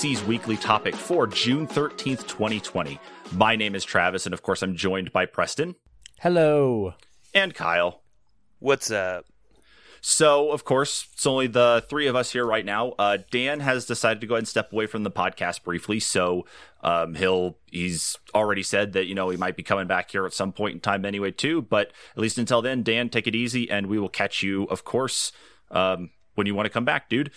Welcome to the NPC's weekly topic for June 13th, 2020. My name is Travis, and of course, I'm joined by Preston Hello. and Kyle. What's up? So, of course, it's only the three of us here right now. Uh, Dan has decided to go ahead and step away from the podcast briefly, so um, he'll he's already said that you know he might be coming back here at some point in time anyway too. But at least until then, Dan, take it easy, and we will catch you, of course, um, when you want to come back, dude.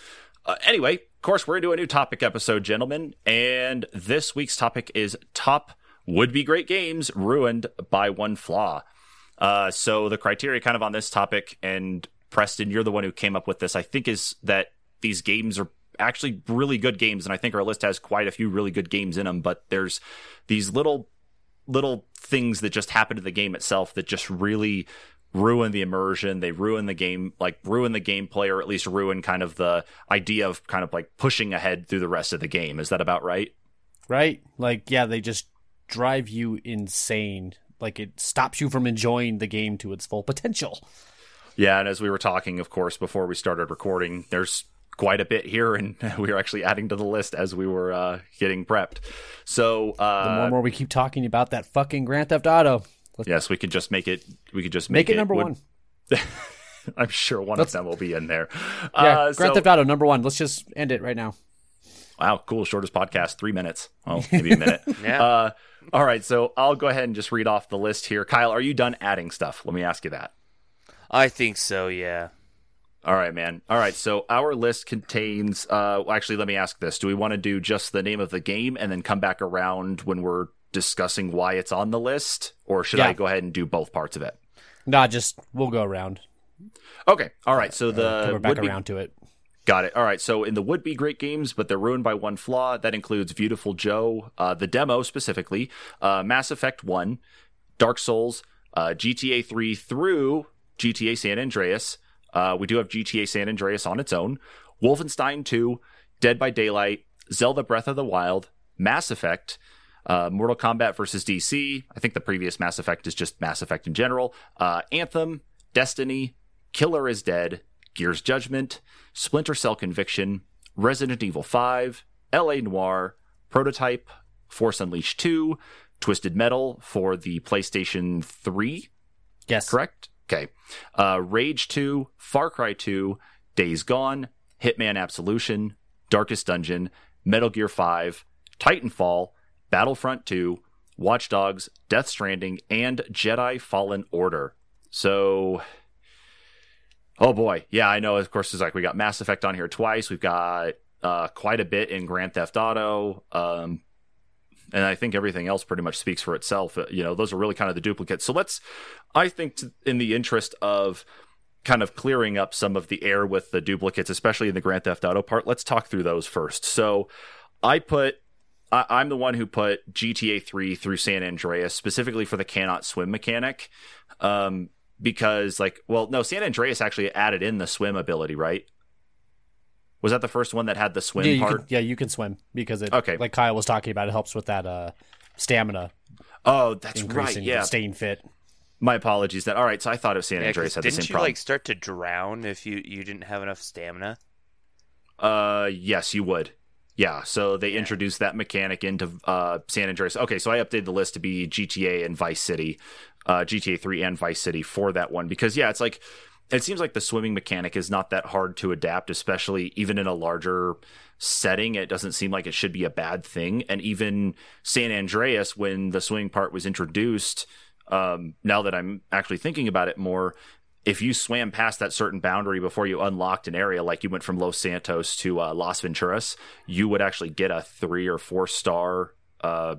Uh, anyway, of course, we're gonna a new topic episode, gentlemen, and this week's topic is top would be great games ruined by one flaw. Uh, so the criteria kind of on this topic, and Preston, you're the one who came up with this, I think, is that these games are actually really good games. And I think our list has quite a few really good games in them, but there's these little, little things that just happen to the game itself that just really ruin the immersion. They ruin the game, like ruin the gameplay, or at least ruin kind of the idea of kind of like pushing ahead through the rest of the game. Is that about right? Right? Like, yeah, they just drive you insane. Like, it stops you from enjoying the game to its full potential. Yeah, and as we were talking, of course, before we started recording, there's quite a bit here, and we were actually adding to the list as we were uh, getting prepped. So, uh, The uh, more and more we keep talking about that fucking Grand Theft Auto, let's yes, we could just make it. We could just make, make, it number would- one. I'm sure one Let's- of them will be in there. Yeah, Uh, Grand so- Theft Auto number one. Let's just end it right now. Wow, cool. Shortest podcast, three minutes. Oh, maybe a minute. Yeah. Uh, all right, so I'll go ahead and just read off the list here. Kyle, are you done adding stuff? Let me ask you that. I think so, yeah. All right, man. All right, so our list contains. Uh, actually, let me ask this: Do we want to do just the name of the game and then come back around when we're discussing why it's on the list, or should Yeah. I go ahead and do both parts of it? Nah, just we'll go around. Okay. All right. So the Come back would-be- around to it. Got it. All right. So in the would be great games, but they're ruined by one flaw. That includes Beautiful Joe, uh, the demo specifically, uh, Mass Effect 1, Dark Souls, uh, GTA 3 through GTA San Andreas. Uh, we do have GTA San Andreas on its own, Wolfenstein 2, Dead by Daylight, Zelda Breath of the Wild, Mass Effect, uh, Mortal Kombat versus DC. I think the previous Mass Effect is just Mass Effect in general. Uh, Anthem, Destiny, Killer is Dead, Gears Judgment, Splinter Cell Conviction, Resident Evil 5, LA Noire, Prototype, Force Unleashed 2, Twisted Metal for the PlayStation 3, Yes. correct? Okay. Uh, Rage 2, Far Cry 2, Days Gone, Hitman Absolution, Darkest Dungeon, Metal Gear 5, Titanfall, Battlefront 2, Watch Dogs, Death Stranding, and Jedi Fallen Order. So, oh boy, yeah, I know. Of course, it's like we got Mass Effect on here twice. We've got uh, quite a bit in Grand Theft Auto. Um, and I think everything else pretty much speaks for itself. Uh, You know, those are really kind of the duplicates. So let's, I think, t- in the interest of kind of clearing up some of the air with the duplicates, especially in the Grand Theft Auto part, let's talk through those first. So I put, I, I'm the one who put GTA 3 through San Andreas specifically for the cannot swim mechanic. Um, because, like, well, no, San Andreas actually added in the swim ability, right? Was that the first one that had the swim Yeah, you part? can, yeah, you can swim because it. Okay. Like Kyle was talking about, it helps with that uh, stamina Oh, that's right. increasing, Yeah. staying fit. My apologies. That all right. So I thought of San Yeah, 'cause Andreas had the didn't same you problem. like start to drown if you you didn't have enough stamina? Uh, yes, you would. Yeah. So they introduced that mechanic into uh San Andreas. Okay, so I updated the list to be GTA and Vice City, uh, GTA 3 and Vice City for that one because yeah, it's like it seems like the swimming mechanic is not that hard to adapt, especially even in a larger setting. It doesn't seem like it should be a bad thing. And even San Andreas, when the swimming part was introduced, um, now that I'm actually thinking about it more, if you swam past that certain boundary before you unlocked an area, like you went from Los Santos to uh, Las Venturas, you would actually get a three or four star, uh,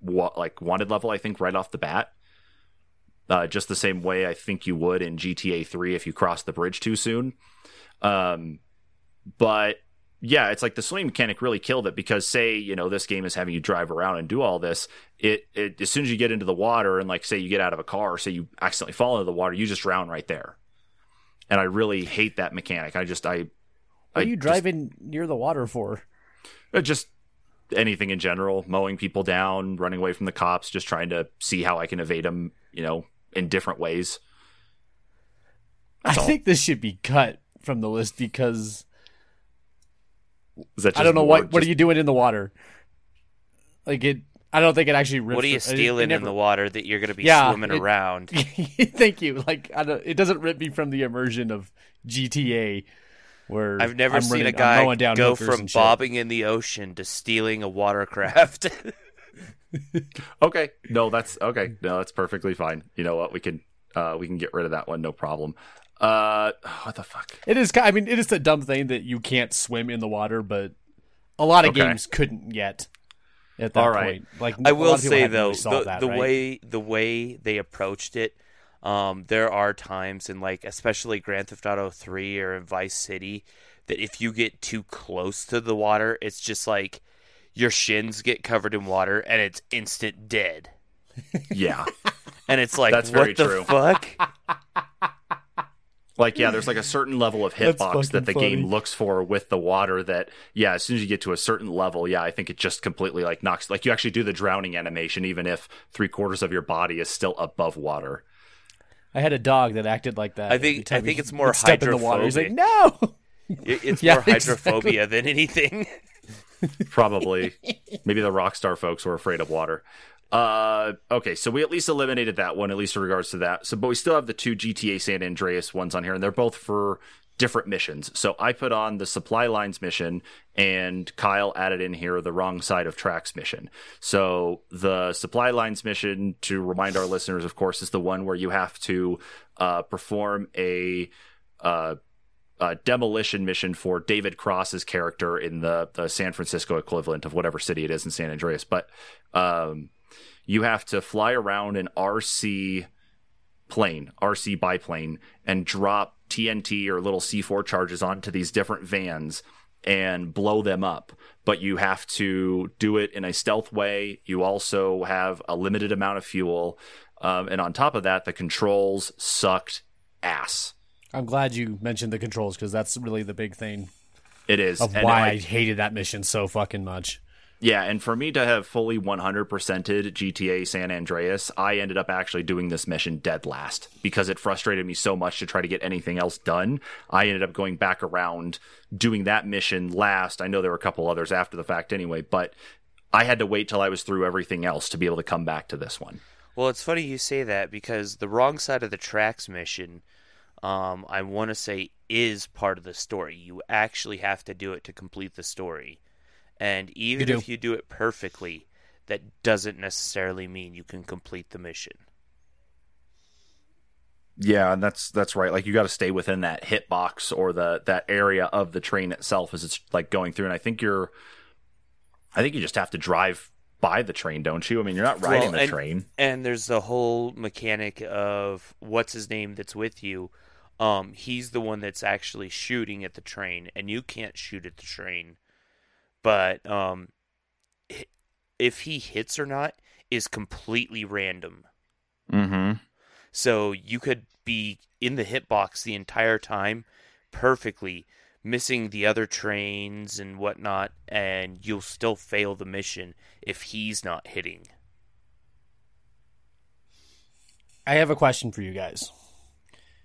wa- like wanted level. I think right off the bat. Uh, just the same way I think you would in GTA 3 if you crossed the bridge too soon. Um, but yeah, it's like the swimming mechanic really killed it because say, you know, this game is having you drive around and do all this. It, it as soon as you get into the water and like say you get out of a car, say you accidentally fall into the water, you just drown right there. And I really hate that mechanic. I just I What I are you just- driving near the water for? uh, just anything in general, mowing people down, running away from the cops, just trying to see how I can evade them, you know, in different ways. I think this should be cut from the list because Is that I don't know more what what are you doing in the water. Like it, I don't think it actually. Rips What are you it- it stealing in the water that you're going to be Yeah, swimming it- around? Thank you. Like I don't, it doesn't rip me from the immersion of GTA, where I've never I'm seen running- a I'm guy mowing down go from bobbing in the ocean to stealing a watercraft. Okay, no, that's okay. No, that's perfectly fine. You know what? We can uh we can get rid of that one, no problem. Uh, what the fuck? It is. I mean, it is a dumb thing that you can't swim in the water, but a lot of Okay. games couldn't yet. At that All right. point, like I will say though, really the, that, the right? way the way they approached it, um, there are times in like especially Grand Theft Auto Three or in Vice City that if you get too close to the water, it's just like your shins get covered in water and it's instant dead. Yeah, And it's like That's what very the true. fuck? like yeah, there's like a certain level of hitbox that the fucking game looks for with the water. That yeah, as soon as you get to a certain level, yeah, I think it just completely like knocks. Like you actually do the drowning animation, even if three quarters of your body is still above water. I had a dog that acted like that. I think- I think it's more would step in the water. He's like, hydrophobic. no. It- It's Yeah, more exactly. hydrophobia than anything. Probably, maybe the Rockstar folks were afraid of water. Uh, okay, so we at least eliminated that one, at least in regards to that. So, but we still have the two GTA San Andreas ones on here, and they're both for different missions. So I put on the supply lines mission, and Kyle added in here the wrong side of tracks mission. So the supply lines mission, to remind our listeners, of course, is the one where you have to uh, perform a uh, uh, demolition mission for David Cross's character in the the San Francisco equivalent of whatever city it is in San Andreas. But um, you have to fly around an RC plane, RC biplane, and drop TNT or little C4 charges onto these different vans and blow them up. But you have to do it in a stealth way. You also have a limited amount of fuel. Um, and on top of that, the controls sucked ass. I'm glad you mentioned the controls because that's really the big thing It is. of And, why like, I hated that mission so fucking much. Yeah, and for me to have fully 100%ed GTA San Andreas, I ended up actually doing this mission dead last because it frustrated me so much to try to get anything else done. I ended up going back around doing that mission last. I know there were a couple others after the fact anyway, but I had to wait till I was through everything else to be able to come back to this one. Well, it's funny you say that because the wrong side of the tracks mission, um, I want to say, is part of the story. You actually have to do it to complete the story. And even do. if you do it perfectly, that doesn't necessarily mean you can complete the mission. Yeah, and that's that's right. Like you got to stay within that hitbox or the that area of the train itself as it's like going through. And I think you're, I think you just have to drive by the train, don't you? I mean, you're not riding Well, the and- train. And there's the whole mechanic of what's his name that's with you. Um, he's the one that's actually shooting at the train, and you can't shoot at the train. But um, if he hits or not is completely random. Mm-hmm. So you could be in the hitbox the entire time, perfectly, missing the other trains and whatnot, and you'll still fail the mission if he's not hitting. I have a question for you guys.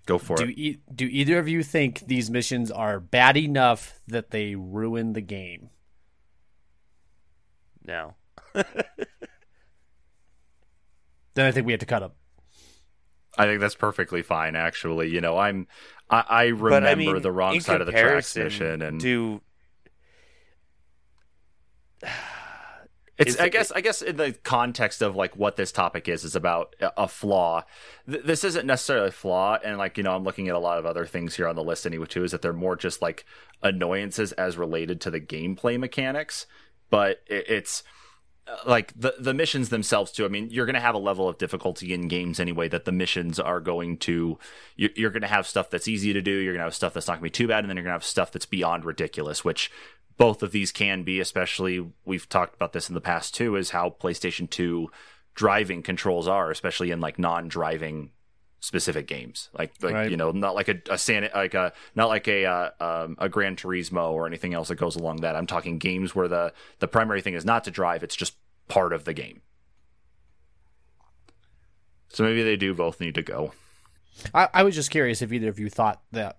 Go for Do it. e- do either of you think these missions are bad enough that they ruin the game? No. Then I think we have to cut them. I think that's perfectly fine. Actually, you know, I'm I, I remember I mean, the wrong side of the tracks comparison and to it's I guess I guess in the context of like what this topic is is about a- a flaw. Th- this isn't necessarily a flaw, and like you know, I'm looking at a lot of other things here on the list anyway too. Is that they're more just like annoyances as related to the gameplay mechanics, but it, it's uh, like the the missions themselves too. I mean, you're going to have a level of difficulty in games anyway that the missions are going to. You're, you're going to have stuff that's easy to do. You're going to have stuff that's not going to be too bad, and then you're going to have stuff that's beyond ridiculous, which both of these can be. Especially we've talked about this in the past too, is how PlayStation Two driving controls are, especially in like non-driving specific games like like Right. you know not like a, a San like a not like a uh, um, a Gran Turismo or anything else that goes along that. I'm talking games where the the primary thing is not to drive; it's just part of the game. So maybe they do both need to go. I, I was just curious if either of you thought that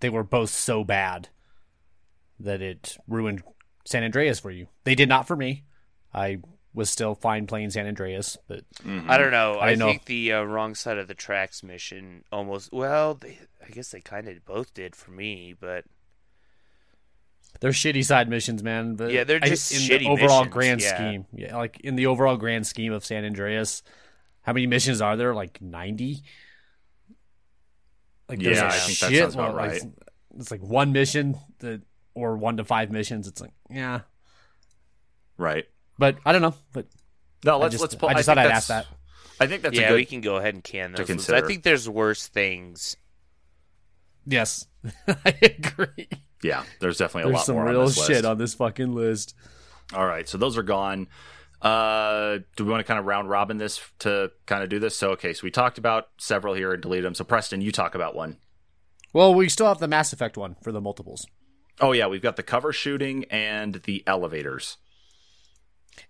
they were both so bad that it ruined San Andreas for you. They did not for me. I was still fine playing San Andreas, but I don't know. I I, know. think the uh, wrong side of the tracks mission almost. Well, they, I guess they kind of both did for me, but they're shitty side missions, man. But Yeah, they're I- just in shitty the overall missions, grand yeah. scheme. Yeah, like in the overall grand scheme of San Andreas, how many missions are there? Like ninety. Like Yeah, a I think that shit sounds about load, like, right. it's like one mission that, or one to five missions. It's like yeah, Right. But I don't know. But No, let's just, let's. Pull, I just think thought I'd ask that. I think that's yeah, a good. we can go ahead and can to those. ones. consider. I think there's worse things. Yes, I agree. Yeah, there's definitely a There's lot some more real on this shit list. on this fucking list. All right, so those are gone. Uh, do we want to kind of round robin this to kind of do this? So okay, so we talked about several here and deleted them. So Preston, you talk about one. Well, we still have the Mass Effect one for the multiples. Oh yeah, we've got the cover shooting and the elevators.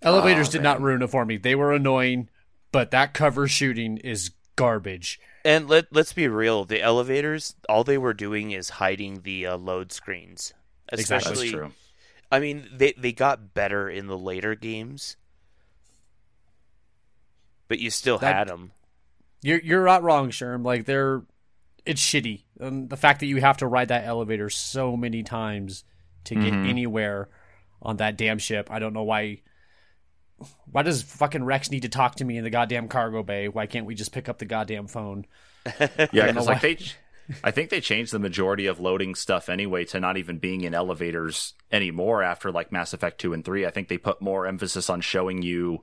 Elevators Oh, did not ruin it for me. They were annoying, but that cover shooting is garbage. And let let's be real. The elevators, all they were doing is hiding the uh, load screens. Exactly. Especially, That's true. I mean, they they got better in the later games, but you still That- had them. You're you're not wrong, Sherm. Like they're it's shitty. And the fact that you have to ride that elevator so many times to get Mhm. anywhere on that damn ship. I don't know why why does fucking Wrex need to talk to me in the goddamn cargo bay? Why can't we just pick up the goddamn phone? Yeah, because like they, I think they changed the majority of loading stuff anyway to not even being in elevators anymore after like Mass Effect two and three. I think they put more emphasis on showing you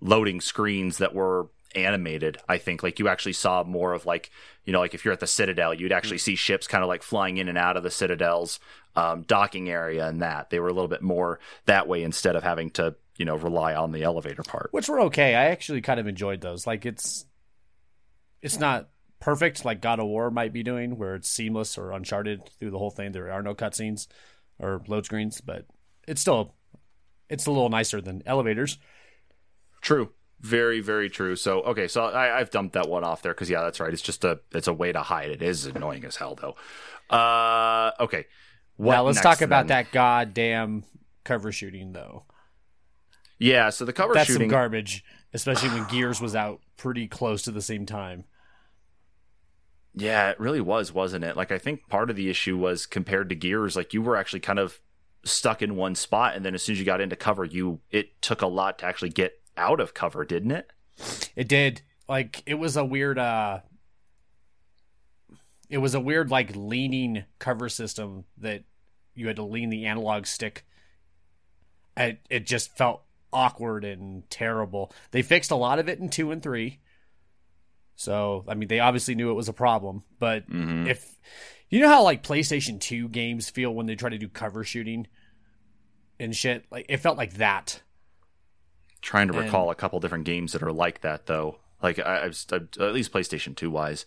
loading screens that were animated. I think like you actually saw more of like you know like if you're at the Citadel, you'd actually see ships kind of like flying in and out of the Citadel's um, docking area and that they were a little bit more that way instead of having to you know rely on the elevator part. Which were okay. I actually kind of enjoyed those. Like it's it's not perfect like God of War might be doing, where it's seamless or uncharted through the whole thing. There are no cutscenes or load screens, but it's still it's a little nicer than elevators. True. Very, very true. So, okay, so I, I've dumped that one off there because, yeah, that's right. It's just a, it's a way to hide. It is annoying as hell, though. Uh, okay. What now let's talk about then? that goddamn cover shooting though. Yeah. So the cover That's shooting. some garbage, especially when Gears was out pretty close to the same time. yeah, it really was, wasn't it? Like, I think part of the issue was compared to Gears, like you were actually kind of stuck in one spot, and then as soon as you got into cover, you it took a lot to actually get out of cover, didn't it? It did. Like it was a weird uh it was a weird like leaning cover system that you had to lean the analog stick. It it just felt awkward and terrible. They fixed a lot of it in 2 and 3. So, I mean, they obviously knew it was a problem, but Mm-hmm. if you know how like PlayStation 2 games feel when they try to do cover shooting and shit, like it felt like that. Trying to And- recall a couple different games that are like that, though. Like, I, I've, I've at least PlayStation Two wise.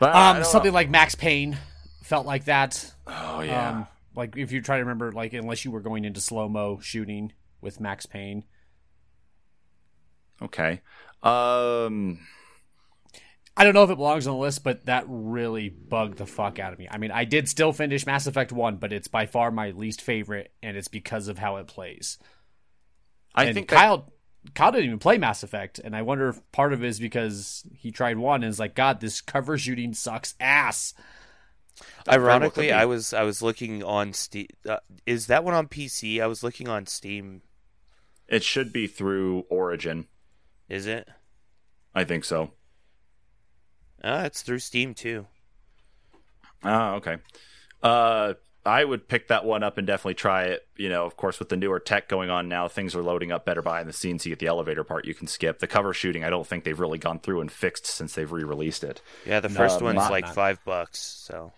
But Um, something know. like Max Payne felt like that. oh yeah. Um, like if you try to remember, like unless you were going into slow mo shooting with Max Payne. Okay. Um. I don't know if it belongs on the list, but that really bugged the fuck out of me. I mean, I did still finish Mass Effect One, but it's by far my least favorite, and it's because of how it plays. I and think that- Kyle Kyle didn't even play Mass Effect, and I wonder if part of it is because he tried one and is like, God, this cover shooting sucks ass. Ironically. I was I was looking on Steam. Uh, is that one on PC? I was looking on Steam. it should be through Origin. Is it? I think so. Ah, it's through Steam too. Ah, okay. Uh, I would pick that one up and definitely try it. You know, of course, with the newer tech going on now, things are loading up better behind the scenes. You get the elevator part you can skip. The cover shooting, I don't think they've really gone through and fixed since they've re-released it. Yeah, the No, first one's not- like not. five bucks. So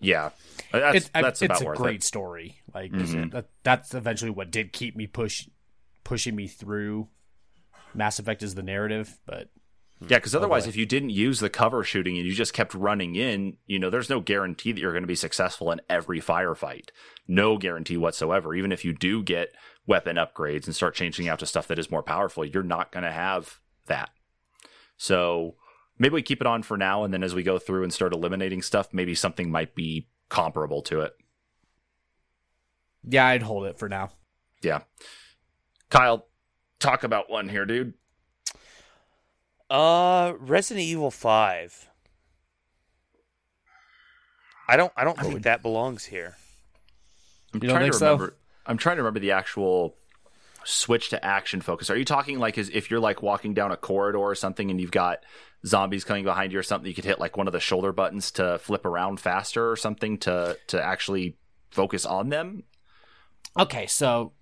Yeah, that's it's, I- that's it's about a worth great it. story. Like Mhm. that, that's eventually what did keep me push pushing me through. Mass Effect is the narrative, but Yeah, because oh, otherwise, boy. if you didn't use the cover shooting and you just kept running in, you know, there's no guarantee that you're going to be successful in every firefight. No guarantee whatsoever. Even if you do get weapon upgrades and start changing out to stuff that is more powerful, you're not going to have that. So maybe we keep it on for now, and then as we go through and start eliminating stuff, maybe something might be comparable to it. Yeah, I'd hold it for now. Yeah. Kyle, talk about one here, dude. Uh, Resident Evil Five. I don't. I don't think would- that belongs here. I'm You don't trying think to so? remember. I'm trying to remember the actual switch to action focus. Are you talking like as if you're like walking down a corridor or something and you've got zombies coming behind you or something? You could hit like one of the shoulder buttons to flip around faster or something to to actually focus on them. Okay, so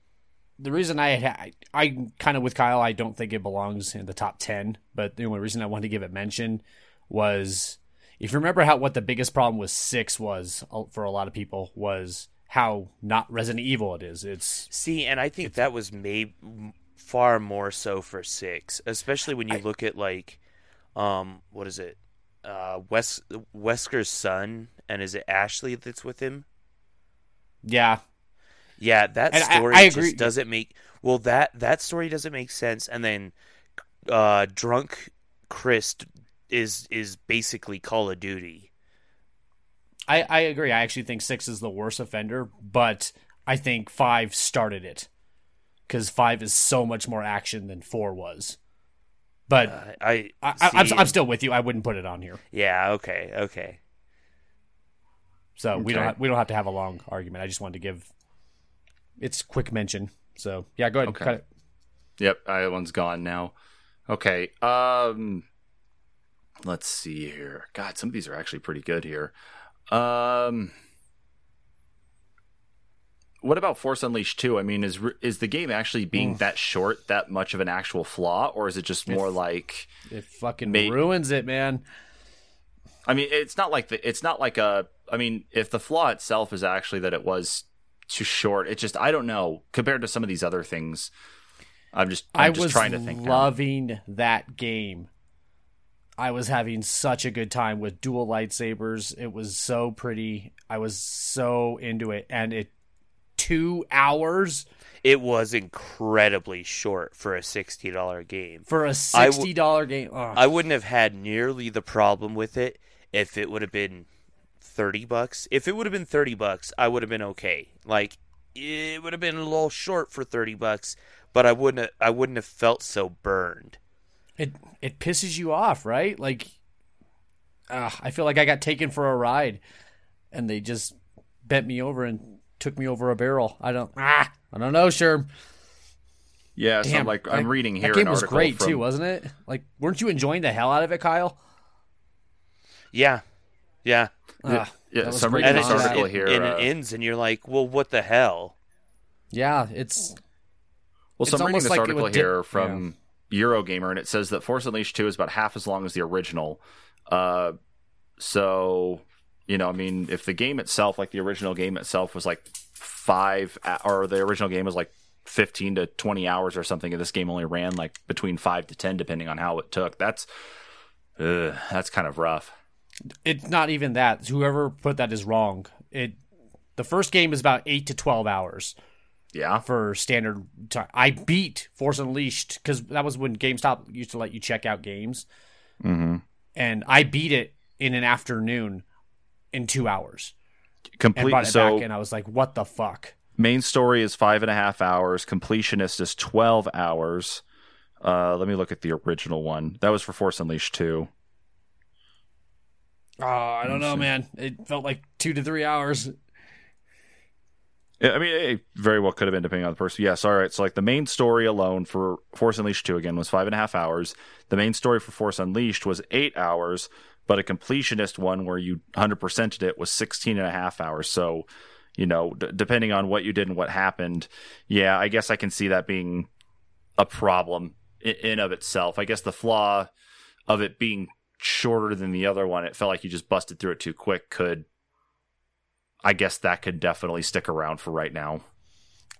the reason I had I, I kind of with Kyle, I don't think it belongs in the top ten. But the only reason I wanted to give it mention was if you remember how what the biggest problem with six was uh, for a lot of people was how not Resident Evil it is. It's See, and I think that was made far more so for six, especially when you I- look at like, um, what is it, uh, Wes Wesker's son, and is it Ashley that's with him? yeah, Yeah, that And story I agree. just doesn't make well that that story doesn't make sense. And then, uh, drunk Chris is is basically Call of Duty. I I agree. I actually think six is the worst offender, but I think five started it because five is so much more action than four was. But Uh, I, I, I, I'm I'm still with you. I wouldn't put it on here. yeah okay okay So we don't Okay. have, we don't have to have a long argument. I just wanted to give its quick mention. So yeah, go ahead. Okay. Cut it. Yep, that one's gone now. Okay. Um let's see here. God, some of these are actually pretty good here. Um What about Force Unleashed 2? I mean, is is the game actually being Mm. that short that much of an actual flaw or is it just more like It fucking ruins it, man. I mean, it's not like the it's not like a I mean, if the flaw itself is actually that it was too short, it just I don't know, compared to some of these other things. I'm just I'm I just was trying to think. now. loving that game. I was having such a good time with dual lightsabers. It was so pretty. I was so into it, and it two hours it was incredibly short for a sixty dollar game. for a sixty dollar game. Ugh. I wouldn't have had nearly the problem with it if it would have been 30 bucks. If it would have been 30 bucks, I would have been okay. Like it would have been a little short for 30 bucks, but I wouldn't have, I wouldn't have felt so burned. it it pisses you off, right? Like, uh, I feel like I got taken for a ride, and they just bent me over and took me over a barrel. I don't ah, I don't know, sure. Yeah, so Damn, I'm like I'm that- reading here That game an was great from, too, wasn't it? Like, weren't you enjoying the hell out of it, Kyle? Yeah. Yeah. Ah, yeah, that was so I'm reading And, this it combat. just, article it, here. and uh, it ends and you're like, "Well, what the hell?" yeah, it's well, so it's I'm reading this like article would dip- here from Eurogamer, and it says that Force Unleashed 2 is about half as long as the original. Uh, so, you know, I mean, if the game itself, like the original game itself, was like five, or the original game was like 15 to 20 hours or something, and this game only ran like between five to 10, depending on how it took, that's, ugh, that's kind of rough. It's not even that. Whoever put that is wrong. It the first game is about eight to twelve hours Yeah. for standard time. I beat Force Unleashed because that was when GameStop used to let you check out games, Mm-hmm. and I beat it in an afternoon in two hours Complete. So, back. And I was like, "What the fuck?" main story is five and a half hours. Completionist is 12 hours. Uh, let me look at the original one. That was for Force Unleashed 2. Oh, I don't oh, know, see. man. It felt like two to three hours. Yeah, I mean, it very well could have been depending on the person. Yes, all right. So, like, the main story alone for Force Unleashed 2 again was five and a half hours. The main story for Force Unleashed was eight hours, but a completionist one where you 100%ed it was 16 and a half hours. So, you know, d- depending on what you did and what happened, yeah, I guess I can see that being a problem in, in of itself. I guess the flaw of it being shorter than the other one, it felt like you just busted through it too quick, could. I guess that could definitely stick around for right now.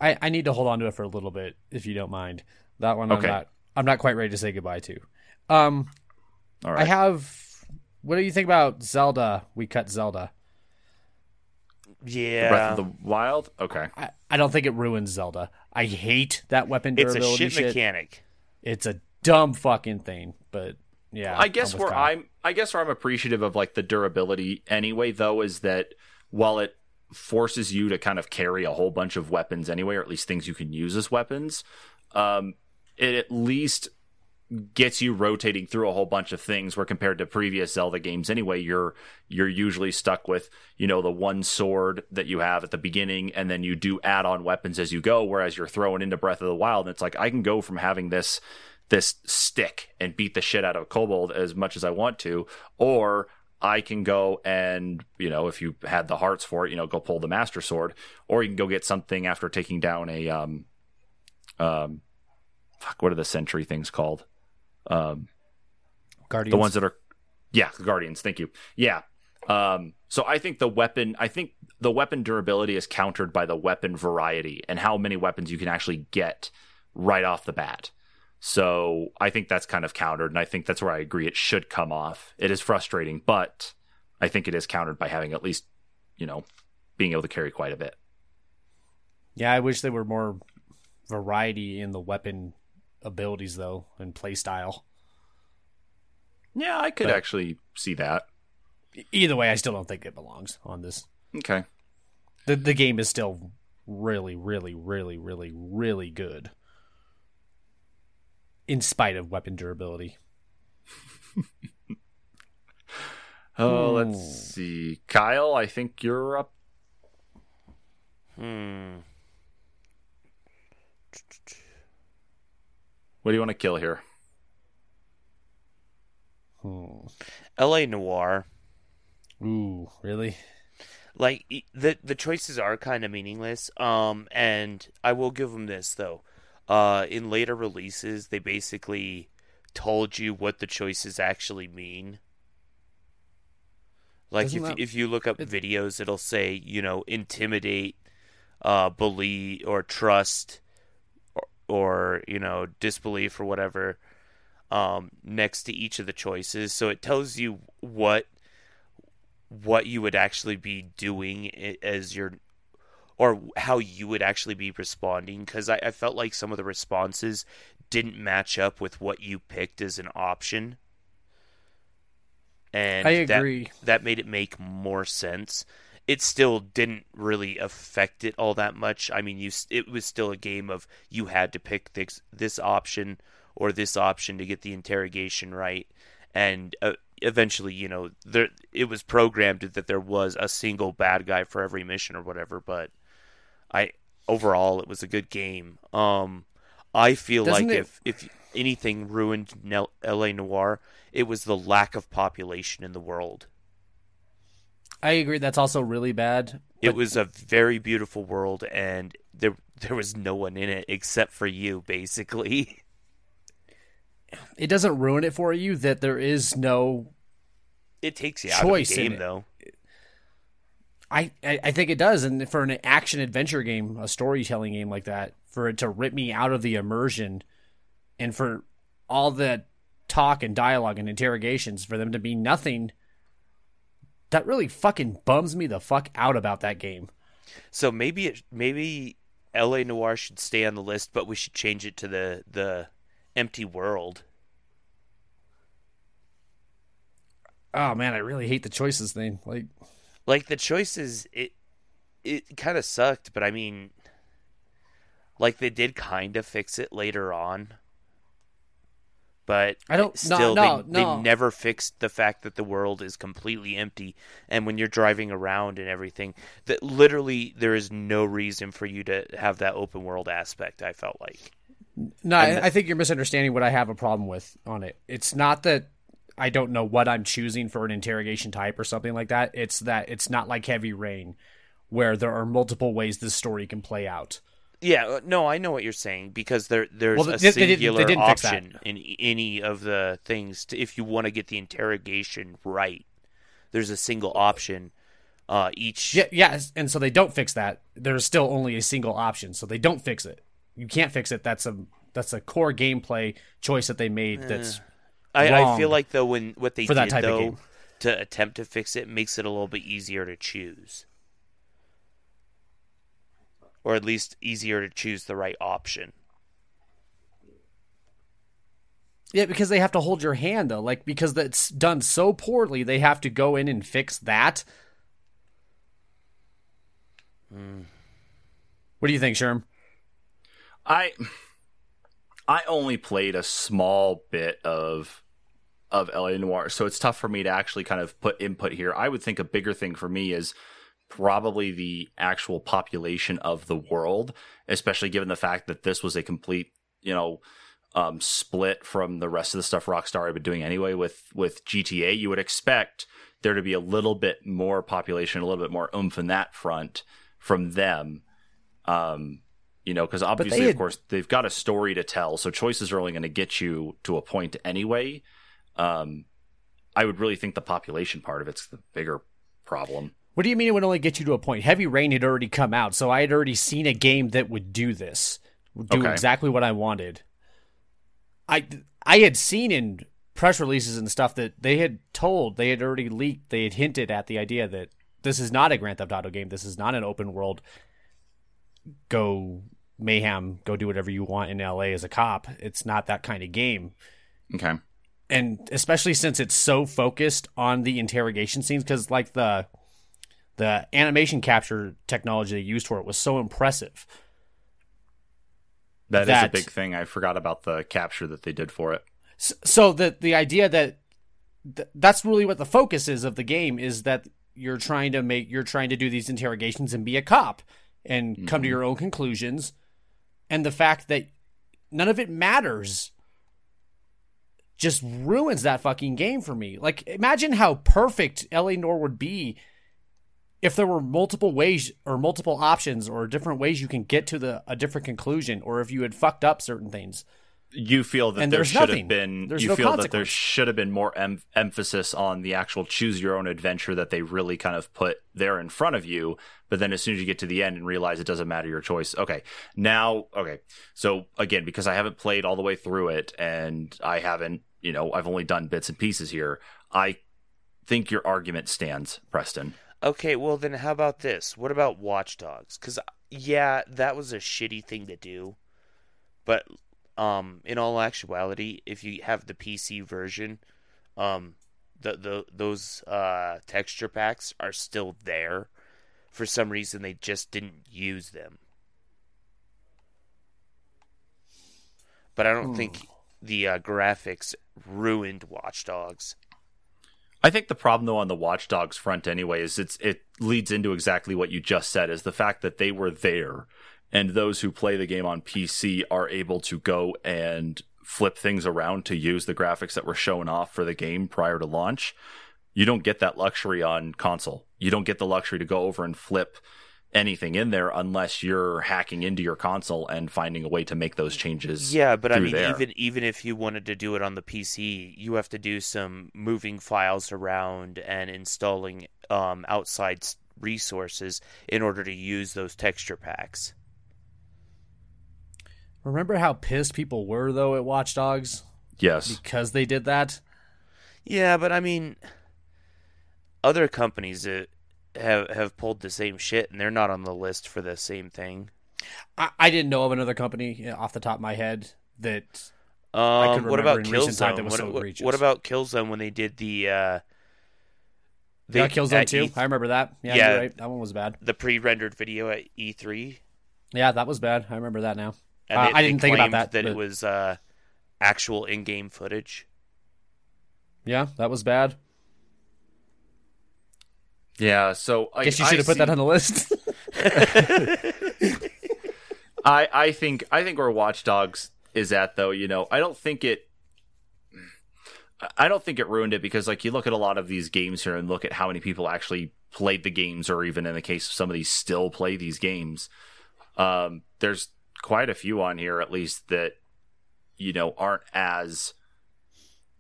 I, I need to hold on to it for a little bit, if you don't mind. That one, Okay. I'm not. I'm not quite ready to say goodbye to. Um, All I have. What do you think about Zelda? We cut Zelda. Yeah. The Breath of the Wild. Okay. I, I don't think it ruins Zelda. I hate that weapon it's a durability shit shit. mechanic. It's a dumb fucking thing, but yeah. I guess where I'm I guess where I'm appreciative of like the durability anyway though is that while it forces you to kind of carry a whole bunch of weapons anyway or at least things you can use as weapons um it at least gets you rotating through a whole bunch of things where compared to previous Zelda games anyway you're you're usually stuck with you know the one sword that you have at the beginning and then you do add on weapons as you go whereas you're throwing into Breath of the Wild and it's like I can go from having this this stick and beat the shit out of a kobold as much as I want to, or I can go and, you know, if you had the hearts for it, you know, go pull the master sword, or you can go get something after taking down a um um fuck, what are the sentry things called? Um Guardians. the ones that are yeah, the guardians, thank you. Yeah. Um so I think the weapon I think the weapon durability is countered by the weapon variety and how many weapons you can actually get right off the bat. So I think that's kind of countered, and I think that's where I agree it should come off. It is frustrating, but I think it is countered by having at least, you know, being able to carry quite a bit. Yeah, I wish there were more variety in the weapon abilities though and play style. Yeah, I could But- actually see that. Either way, I still don't think it belongs on this. Okay. The the game is still really, really, really, really, really good. In spite of weapon durability. Oh, Hmm. let's see. Kyle, I think you're up. Hmm. What do you want to kill here? Hmm. L.A. Noire. Ooh, really? like the the choices are kind of meaningless um and i will give them this though uh in later releases they basically told you what the choices actually mean. Like if that- if you look up videos it'll say you know intimidate uh believe or trust or, or you know disbelief or whatever um next to each of the choices. So it tells you what what you would actually be doing as your or how you would actually be responding because I, I felt like some of the responses didn't match up with what you picked as an option. And I that- agree. that made it make more sense. It still didn't really affect it all that much. I mean you it was still a game of you had to pick this this option or this option to get the interrogation right. And uh, eventually you know there it was programmed that there was a single bad guy for every mission or whatever but i overall it was a good game. Um i feel Doesn't like it- if if anything ruined Nel- la noire it was the lack of population in the world. I agree. That's also really bad. it was a very beautiful world and there there was no one in it except for you basically. It doesn't ruin it for you that there is no it takes you out of the game though I, I think it does, and for an action adventure game, a storytelling game like that, for it to rip me out of the immersion, and for all the talk and dialogue and interrogations for them to be nothing, that really fucking bums me the fuck out about that game. So maybe it maybe L.A. Noire should stay on the list, but we should change it to the the empty world. Oh man, I really hate the choices thing. Like, Like the choices, it it kind of sucked, but I mean, like they did kind of fix it later on. But I don't- no, Still, no, they, no. they never fixed the fact that the world is completely empty, and when you're driving around and everything, that literally there is no reason for you to have that open world aspect. I felt like. no, I, I think you're misunderstanding what I have a problem with on it. It's not that I don't know what I'm choosing for an interrogation type or something like that. It's that it's not like Heavy Rain, where there are multiple ways this story can play out. Yeah, uh, no, I know what you're saying because there there's Well, a they- singular option in any of the things to, if you want to get the interrogation right. There's a single option. Uh, each Yeah, yes, and so they don't fix that. There's still only a single option, so they don't fix it. You can't fix it. That's a that's a core gameplay choice that they made. That's I, I feel like though when what they for that did type of though game. to attempt to fix it makes it a little bit easier to choose, or at least easier to choose the right option. Yeah, because they have to hold your hand though. Like because that's done so poorly, they have to go in and fix that. Mm. What do you think, Sherm? I I only played a small bit of of LA Noire, so it's tough for me to actually kind of put input here. I would think a bigger thing for me is probably the actual population of the world, especially given the fact that this was a complete, you know, um, split from the rest of the stuff Rockstar had been doing anyway with with GTA. You would expect there to be a little bit more population, a little bit more oomph in that front from them. Um, you know, because obviously, had... of course, they've got a story to tell, so choices are only going to get you to a point anyway. Um, I would really think the population part of it's the bigger problem. What do you mean it would only get you to a point? Heavy Rain had already come out, so I had already seen a game that would do this, do Okay. exactly what I wanted. I I had seen in press releases and stuff that they had told, they had already leaked, they had hinted at the idea that this is not a Grand Theft Auto game. This is not an open world. Go mayhem, go do whatever you want in LA as a cop. It's not that kind of game Okay. and especially since it's so focused on the interrogation scenes because like the the animation capture technology they used for it was so impressive That is a big thing. I forgot about the capture that they did for it. So the the idea that th- that's really what the focus is of the game is that you're trying to make you're trying to do these interrogations and be a cop and come to Mhm. your own conclusions and the fact that none of it matters just ruins that fucking game for me. Like imagine how perfect la would be if there were multiple ways or multiple options or different ways you can get to the a different conclusion or if you had fucked up certain things You feel that And there should nothing. have been. There's you no feel that there should have been more em- emphasis on the actual choose your own adventure that they really kind of put there in front of you. But then as soon as you get to the end and realize it doesn't matter your choice. Okay, now okay. So again, because I haven't played all the way through it, and I haven't, you know, I've only done bits and pieces here. I think your argument stands, Preston. Okay, well then how about this? What about Watch Dogs Cuz yeah, that was a shitty thing to do. But um in all actuality, if you have the PC version, um the, the those uh texture packs are still there. For some reason they just didn't use them. But I don't think the uh, graphics ruined Watch Dogs. I think the problem though on the Watch Dogs front anyway is it's it leads into exactly what you just said is the fact that they were there and those who play the game on PC are able to go and flip things around to use the graphics that were shown off for the game prior to launch. You don't get that luxury on console. You don't get the luxury to go over and flip anything in there unless you're hacking into your console and finding a way to make those changes. Yeah, but I mean, there. even even if you wanted to do it on the PC, you have to do some moving files around and installing um, outside resources in order to use those texture packs. Remember how pissed people were though at watch dogs Yes. because they did that Yeah, but I mean, other companies uh, have have pulled the same shit, and they're not on the list for the same thing. I, I didn't know of another company off the top of my head that Um, could what about in recent time Killzone? that was What, so what- egregious. what about Killzone when they did the uh, they got Killzone at too. E- I remember that. Yeah, Yeah. right. That one was bad. the pre-rendered video at E3? Yeah, that was bad. I remember that now. And Uh, they- I didn't think about that, That but- it was uh, actual in-game footage. Yeah, that was bad. Yeah, so I Guess you should have put that on the list. I I think I think where Watch Dogs is at though, you know, I don't think it I don't think it ruined it because like you look at a lot of these games here and look at how many people actually played the games or even in the case of some of these still play these games. Um there's quite a few on here at least that you know aren't as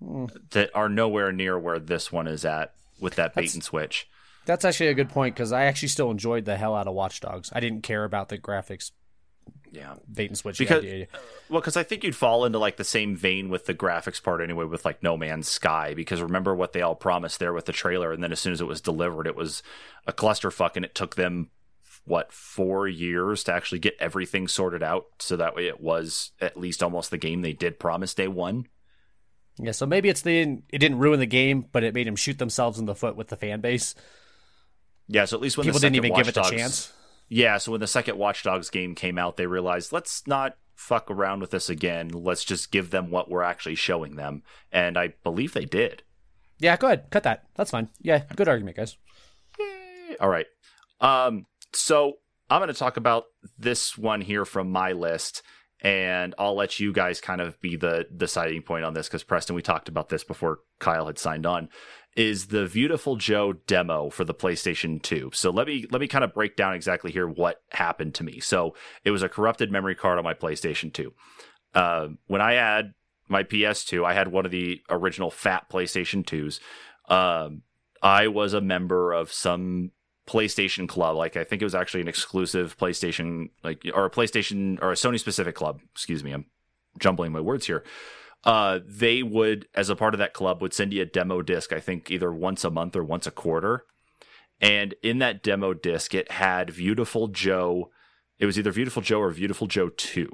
Hmm. that are nowhere near where this one is at with that bait That's- and switch. That's actually a good point because I actually still enjoyed the hell out of Watch Dogs. I didn't care about the graphics Yeah. bait and switch. Because- idea. Well, because I think you'd fall into like the same vein with the graphics part anyway, with like No Man's Sky. Because remember what they all promised there with the trailer, and then as soon as it was delivered, it was a clusterfuck, and it took them what four years to actually get everything sorted out, so that way it was at least almost the game they did promise day one. Yeah, so maybe it's the it didn't ruin the game, but it made them shoot themselves in the foot with the fan base. Yeah, so at least when People didn't even Watch give it a chance. Yeah, so when the second Watch Dogs game came out, they realized let's not fuck around with this again. Let's just give them what we're actually showing them, and I believe they did. Yeah, go ahead, cut that. That's fine. Yeah, good argument, guys. All right. Um, so I'm going to talk about this one here from my list, and I'll let you guys kind of be the deciding point on this because Preston, we talked about this before Kyle had signed on. Is the Viewtiful Joe demo for the PlayStation 2? So let me let me kind of break down exactly here what happened to me. So it was a corrupted memory card on my PlayStation 2. Uh, when I had my PS2, I had one of the original fat PlayStation 2s. Um, I was a member of some PlayStation club. Like I think it was actually an exclusive PlayStation, like or a PlayStation or a Sony specific club. Excuse me, I'm jumbling my words here. Uh, they would, as a part of that club, would send you a demo disc. I think either once a month or once a quarter. And in that demo disc, it had Viewtiful Joe. It was either Viewtiful Joe or Viewtiful Joe Two.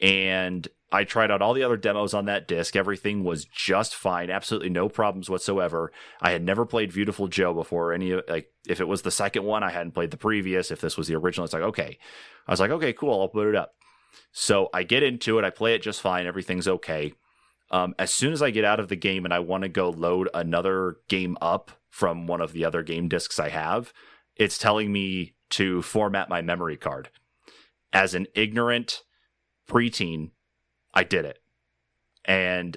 And I tried out all the other demos on that disc. Everything was just fine, absolutely no problems whatsoever. I had never played Viewtiful Joe before. Any like, if it was the second one, I hadn't played the previous. If this was the original, it's like okay. I was like, okay, cool, I'll put it up. So I get into it, I play it just fine, everything's okay. Um, as soon as I get out of the game and I want to go load another game up from one of the other game discs I have, it's telling me to format my memory card. As an ignorant preteen, I did it. And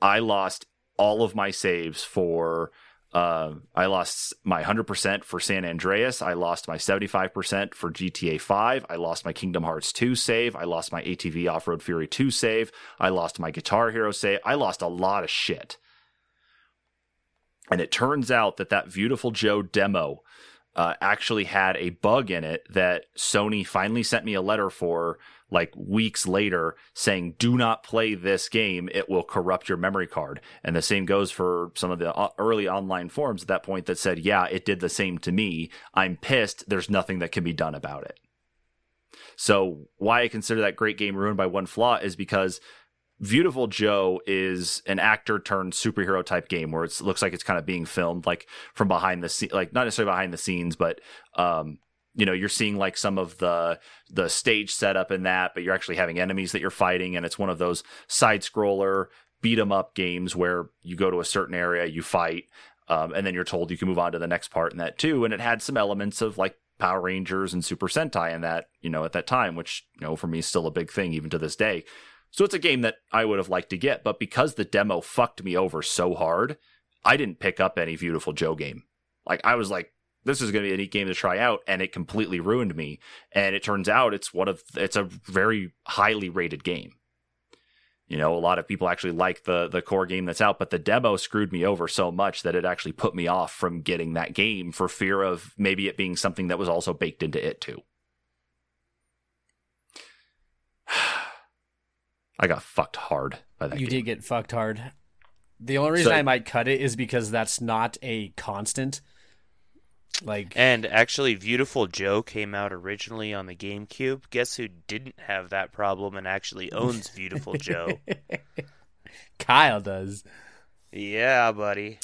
I lost all of my saves for uh, I lost my 100% for San Andreas. I lost my 75% for GTA 5. I lost my Kingdom Hearts 2 save. I lost my ATV Off Road Fury 2 save. I lost my Guitar Hero save. I lost a lot of shit. And it turns out that that Viewtiful Joe demo uh, actually had a bug in it that Sony finally sent me a letter for like weeks later saying, do not play this game. It will corrupt your memory card. And the same goes for some of the uh, early online forums at that point that said, yeah, it did the same to me. I'm pissed. There's nothing that can be done about it. So, why I consider that great game ruined by one flaw is because Viewtiful Joe is an actor turned superhero type game where it looks like it's kind of being filmed like from behind the scene, like not necessarily behind the scenes, but um, you know, you're seeing like some of the the stage setup in that, but you're actually having enemies that you're fighting, and it's one of those side scroller beat 'em up games where you go to a certain area, you fight, um, and then you're told you can move on to the next part in that too. And it had some elements of like Power Rangers and Super Sentai in that, you know, at that time, which you know for me is still a big thing even to this day. So it's a game that I would have liked to get, but because the demo fucked me over so hard, I didn't pick up any Viewtiful Joe game. Like I was like, this is going to be a neat game to try out, and it completely ruined me. And it turns out it's one of it's a very highly rated game. You know, a lot of people actually like the the core game that's out, but the demo screwed me over so much that it actually put me off from getting that game for fear of maybe it being something that was also baked into it too. I got fucked hard by that You game. did get fucked hard. The only reason So- I might cut it is because that's not a constant. Like And actually, Viewtiful Joe came out originally on the GameCube. Guess who didn't have that problem and actually owns Viewtiful Joe? Kyle does. Yeah, buddy.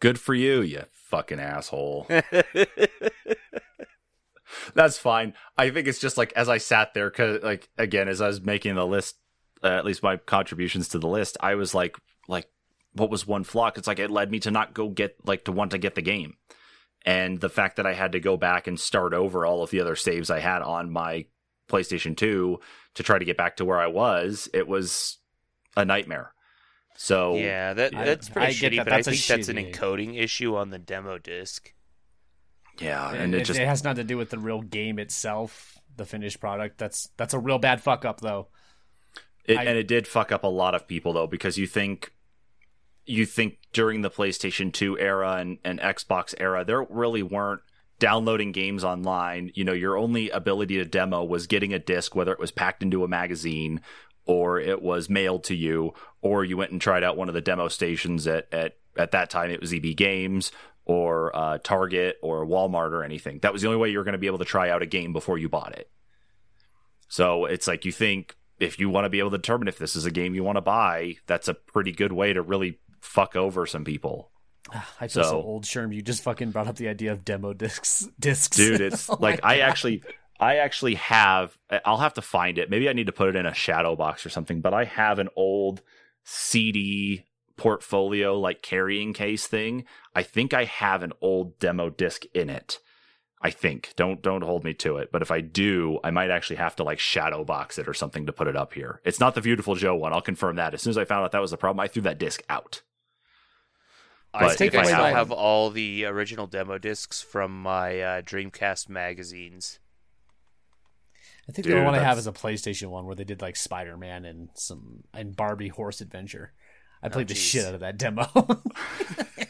Good for you, you fucking asshole. That's fine. I think it's just like as I sat there, cause like again, as I was making the list, uh, at least my contributions to the list, I was like, like, what was one flaw? It's like it led me to not go get like to want to get the game, and the fact that I had to go back and start over all of the other saves I had on my PlayStation Two to try to get back to where I was, it was a nightmare. So Yeah, that I- that's pretty I get shitty, that. but That's a I think that's an encoding issue on the demo disc. yeah, And and it just it has nothing to do with the real game itself, the finished product. That's that's a real bad fuck up though. It, I- and it did fuck up a lot of people though, because you think you think during the PlayStation 2 era and, and Xbox era, there really weren't downloading games online. You know, your only ability to demo was getting a disc, whether it was packed into a magazine or it was mailed to you, or you went and tried out one of the demo stations at at, at that time it was EB Games or uh, Target or Walmart or anything. That was the only way you were going to be able to try out a game before you bought it. So it's like you think if you want to be able to determine if this is a game you want to buy, that's a pretty good way to really fuck over some people. I feel so, So- old, Sherm. You just fucking brought up the idea of demo discs. Discs, Dude, it's Oh like I God. actually I actually have I'll have to find it. Maybe I need to put it in a shadow box or something, but I have an old CD portfolio like carrying case thing. I think I have an old demo disc in it. I think. Don't don't hold me to it, but if I do, I might actually have to like shadow box it or something to put it up here. It's not the Viewtiful Joe one. I'll confirm that. As soon as I found out that was the problem, I threw that disc out. I But think I still have all the original demo discs from my uh, Dreamcast magazines. I think Dude, the only one I have is a PlayStation one where they did like Spider Man and some and Barbie Horse Adventure. I played the shit out of that demo.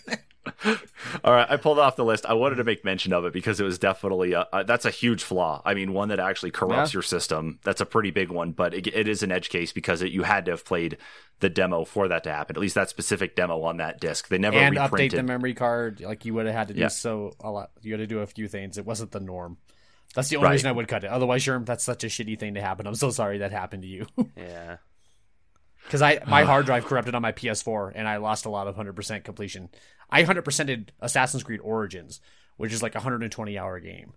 All right, I pulled off the list. I wanted to make mention of it because it was definitely a, uh, that's a huge flaw. I mean, one that actually corrupts Yeah. your system. That's a pretty big one, but it, it is an edge case because it, you had to have played the demo for that to happen. At least that specific demo on that disc. They never and update the memory card. Like you would have had to do Yeah. so a lot. You had to do a few things. It wasn't the norm. That's the only Right. reason I would cut it. Otherwise, Sherm, that's such a shitty thing to happen. I'm so sorry that happened to you. Yeah. Because I my hard drive corrupted on my PS4 and I lost a lot of 100% completion. I 100%ed Assassin's Creed Origins, which is like a 120 hour game.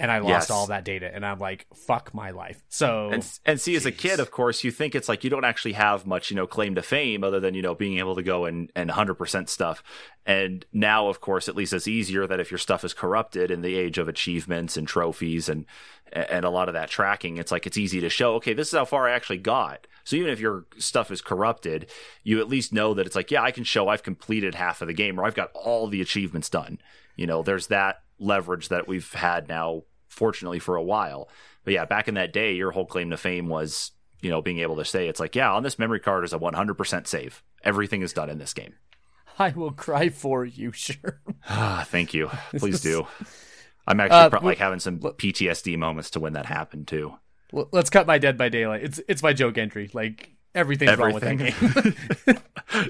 And I lost Yes. all that data and I'm like, fuck my life. So and and see, as a kid, of course, you think it's like you don't actually have much, you know, claim to fame other than you know being able to go and and hundred percent stuff. And now, of course, at least it's easier that if your stuff is corrupted in the age of achievements and trophies and and a lot of that tracking, it's like it's easy to show. Okay, this is how far I actually got. So even if your stuff is corrupted, you at least know that it's like, yeah, I can show I've completed half of the game or I've got all the achievements done. You know, there's that leverage that we've had now, fortunately, for a while. But yeah, back in that day, your whole claim to fame was, you know, being able to say, it's like, yeah, on this memory card is a 100% save. Everything is done in this game. I will cry for you, sure. Ah, thank you. Please do. I'm actually Uh, pro- like having some PTSD moments to when that happened too. Let's cut my Dead by Daylight. It's it's my joke entry. Like everything's wrong with that game.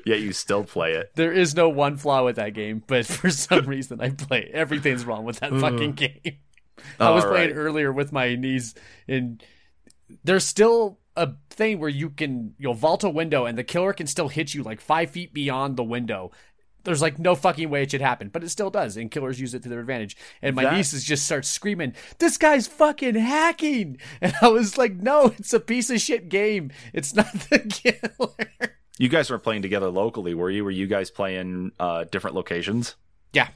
Yet you still play it. there is no one flaw with that game, but for some reason I play it. Everything's wrong with that fucking game. I was All playing earlier with my niece, and there's still a thing where you can you'll vault a window and the killer can still hit you like five feet beyond the window. There's like no fucking way it should happen, but it still does, and killers use it to their advantage. And my That- nieces just start screaming, "This guy's fucking hacking!" And I was like, "No, it's a piece of shit game. It's not the killer." You guys weren't playing together locally, were you? Were you guys playing uh, different locations? yeah,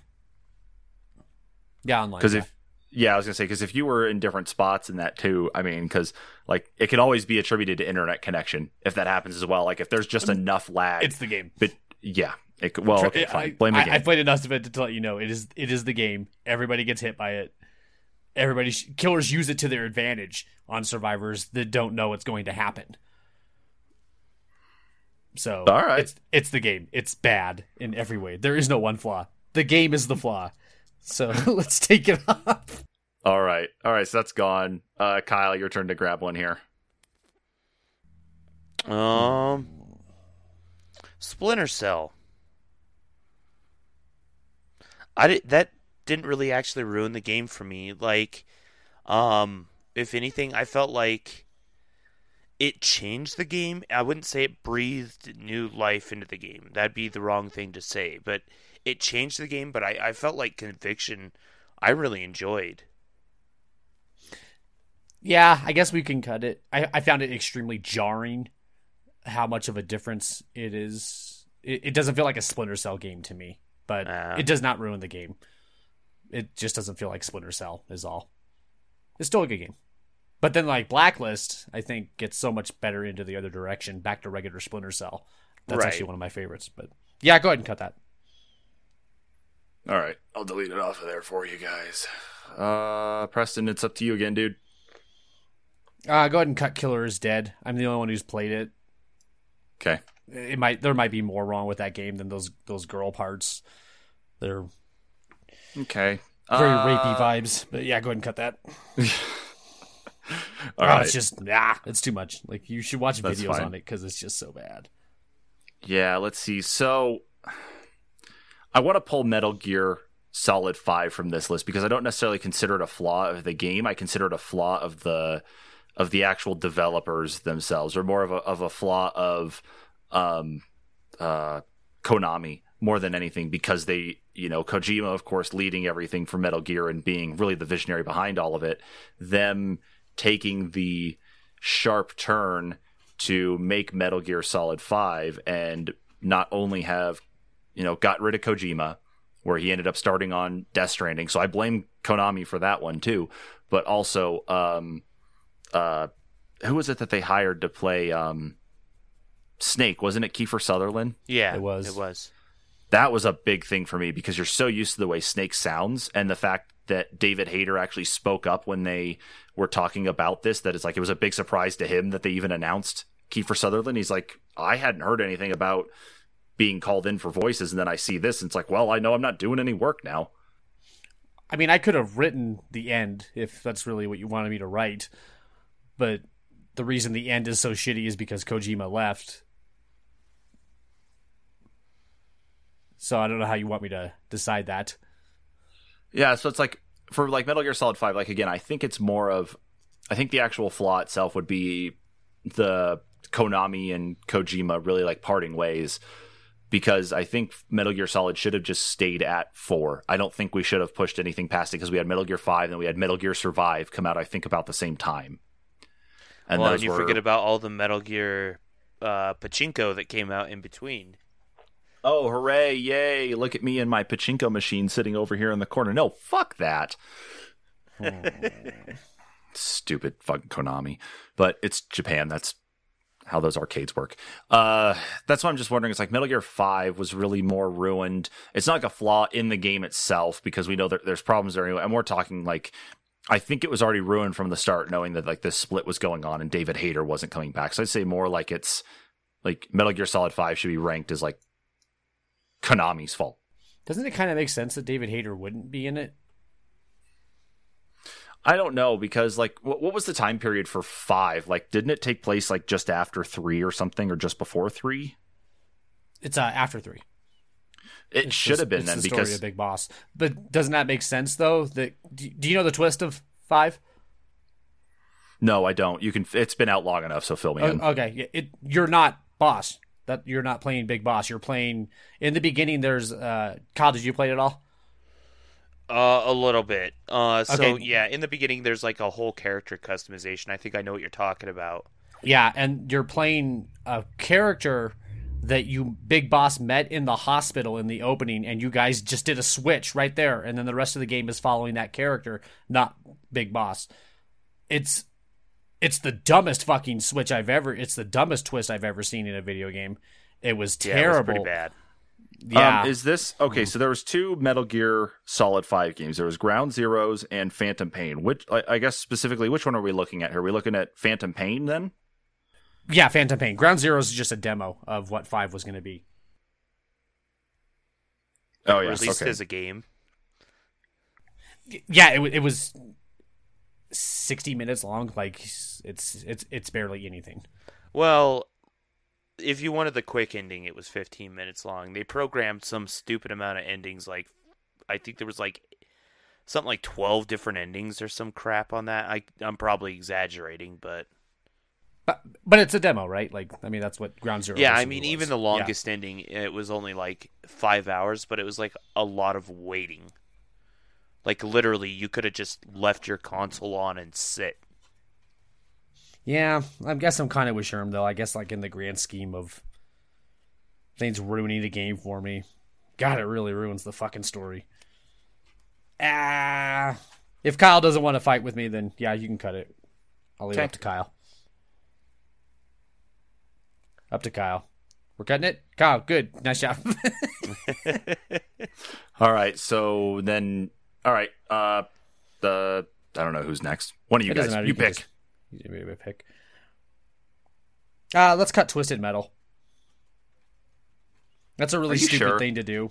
yeah, online. Because yeah. if yeah, I was gonna say because if you were in different spots in that too, I mean, because like it can always be attributed to internet connection if that happens as well. Like if there's just enough lag, it's the game. but yeah, it, could- well, okay, I, fine. Blame the I, game. I played enough of it to let you know it is it is the game. Everybody gets hit by it. Everybody sh- killers use it to their advantage on survivors that don't know what's going to happen. So All right. it's it's the game. It's bad in every way. There is no one flaw. The game is the flaw. So let's take it off. All right, all right. So that's gone. Uh, Kyle, your turn to grab one here. Um, Splinter Cell. I did that didn't really actually ruin the game for me. Like, um, if anything, I felt like it changed the game. I wouldn't say it breathed new life into the game. That'd be the wrong thing to say. But it changed the game. But I, I felt like Conviction. I really enjoyed. Yeah, I guess we can cut it. I, I found it extremely jarring how much of a difference it is. It, it doesn't feel like a Splinter Cell game to me, but Ah. it does not ruin the game. It just doesn't feel like Splinter Cell is all. It's still a good game. But then like Blacklist, I think gets so much better into the other direction, back to regular Splinter Cell. That's Right. actually one of my favorites. But yeah, go ahead and cut that. All right, I'll delete it off of there for you guys. Uh, Preston, it's up to you again, dude. Uh, go ahead and cut Killer is Dead. I'm the only one who's played it. Okay. it might there might be more wrong with that game than those those girl parts. They're Okay. very Uh, rapey vibes. But yeah, go ahead and cut that. All Oh, right. It's just ah, it's too much. Like you should watch That's videos fine. on it because it's just so bad. Yeah, let's see. So I want to pull Metal Gear Solid 5 from this list because I don't necessarily consider it a flaw of the game. I consider it a flaw of the of the actual developers themselves, or more of a of a flaw of um, uh, Konami more than anything because they, you know, Kojima, of course, leading everything for Metal Gear and being really the visionary behind all of it. Them taking the sharp turn to make Metal Gear Solid 5 and not only have, you know, got rid of Kojima, where he ended up starting on Death Stranding. So I blame Konami for that one too. But also, um, uh, who was it that they hired to play um, Snake? Wasn't it Kiefer Sutherland? Yeah, It was. It was. That was a big thing for me because you're so used to the way Snake sounds and the fact that David Hayter actually spoke up when they were talking about this. That it's like it was a big surprise to him that they even announced Kiefer Sutherland. He's like, I hadn't heard anything about being called in for voices, and then I see this, and it's like, well, I know I'm not doing any work now. I mean, I could have written the end if that's really what you wanted me to write, but the reason the end is so shitty is because Kojima left. So I don't know how you want me to decide that. Yeah, so it's like for like Metal Gear Solid Five. Like again, I think it's more of, I think the actual flaw itself would be the Konami and Kojima really like parting ways because I think Metal Gear Solid should have just stayed at four. I don't think we should have pushed anything past it because we had Metal Gear Five and we had Metal Gear Survive come out. I think about the same time. And well, and you were- forget about all the Metal Gear uh, pachinko that came out in between. oh hooray, yay! Look at me and my pachinko machine sitting over here in the corner. No, fuck that. Stupid fucking Konami. But it's Japan. That's how those arcades work. Uh, that's why I'm just wondering. It's like Metal Gear Five was really more ruined. It's not like a flaw in the game itself because we know that there's problems there anyway. And we're talking like I think it was already ruined from the start, knowing that like this split was going on and David Hayter wasn't coming back. So I'd say more like it's like Metal Gear Solid Five should be ranked as like Konami's fault. Doesn't it kind of make sense that David Hayter wouldn't be in it? I don't know because like what, what was the time period for five? Like, didn't it take place like just after three or something, or just before three? It's uh, after three. It It's should the- have been then the story because Big Boss. But doesn't that make sense though? That do you know the twist of five? no, I don't. You can. It's been out long enough, so fill me Oh, in. okay, it, you're not boss. That you're not playing Big Boss. You're playing in the beginning. There's uh, Kyle. Did you play it at all? Uh, a little bit. Uh, so Okay. yeah, in the beginning, there's like a whole character customization. I think I know what you're talking about. Yeah, and you're playing a character that you Big Boss met in the hospital in the opening, and you guys just did a switch right there, and then the rest of the game is following that character, not Big Boss. It's it's the dumbest fucking switch I've ever. It's the dumbest twist I've ever seen in a video game. It was Yeah, it was terrible. pretty bad. Yeah, Um, is this okay? So there was two Metal Gear Solid Five games. There was Ground Zeroes and Phantom Pain. Which I, I guess specifically, which one are we looking at here? Are we looking at Phantom Pain then? yeah. Phantom Pain. Ground Zeroes is just a demo of what five was going to be. Oh yeah, Released okay. as a game. yeah it, it was 60 minutes long like it's it's it's barely anything Well, if you wanted the quick ending, it was 15 minutes long. They programmed some stupid amount of endings. Like, I think there was like something like 12 different endings or some crap on that. I I'm probably exaggerating, but but but it's a demo right like i mean that's what ground zero yeah, I mean, was. even the Yeah. longest ending, it was only like five hours, but it was like a lot of waiting. Like literally, you could have just left your console on and sit. Yeah i guess i'm kind of with sherm though. I guess like in the grand scheme of things ruining the game for me god it really ruins the fucking story. Ah if kyle doesn't want to fight with me then yeah you can cut it. I'll leave it up to kyle. Up to kyle. We're cutting it? Kyle good. Nice job. All right, so then, all right, uh, the I don't know who's next. One of you It guys, you pick. just- you can maybe pick. Uh, let's cut Twisted Metal. That's a really stupid sure? thing to do.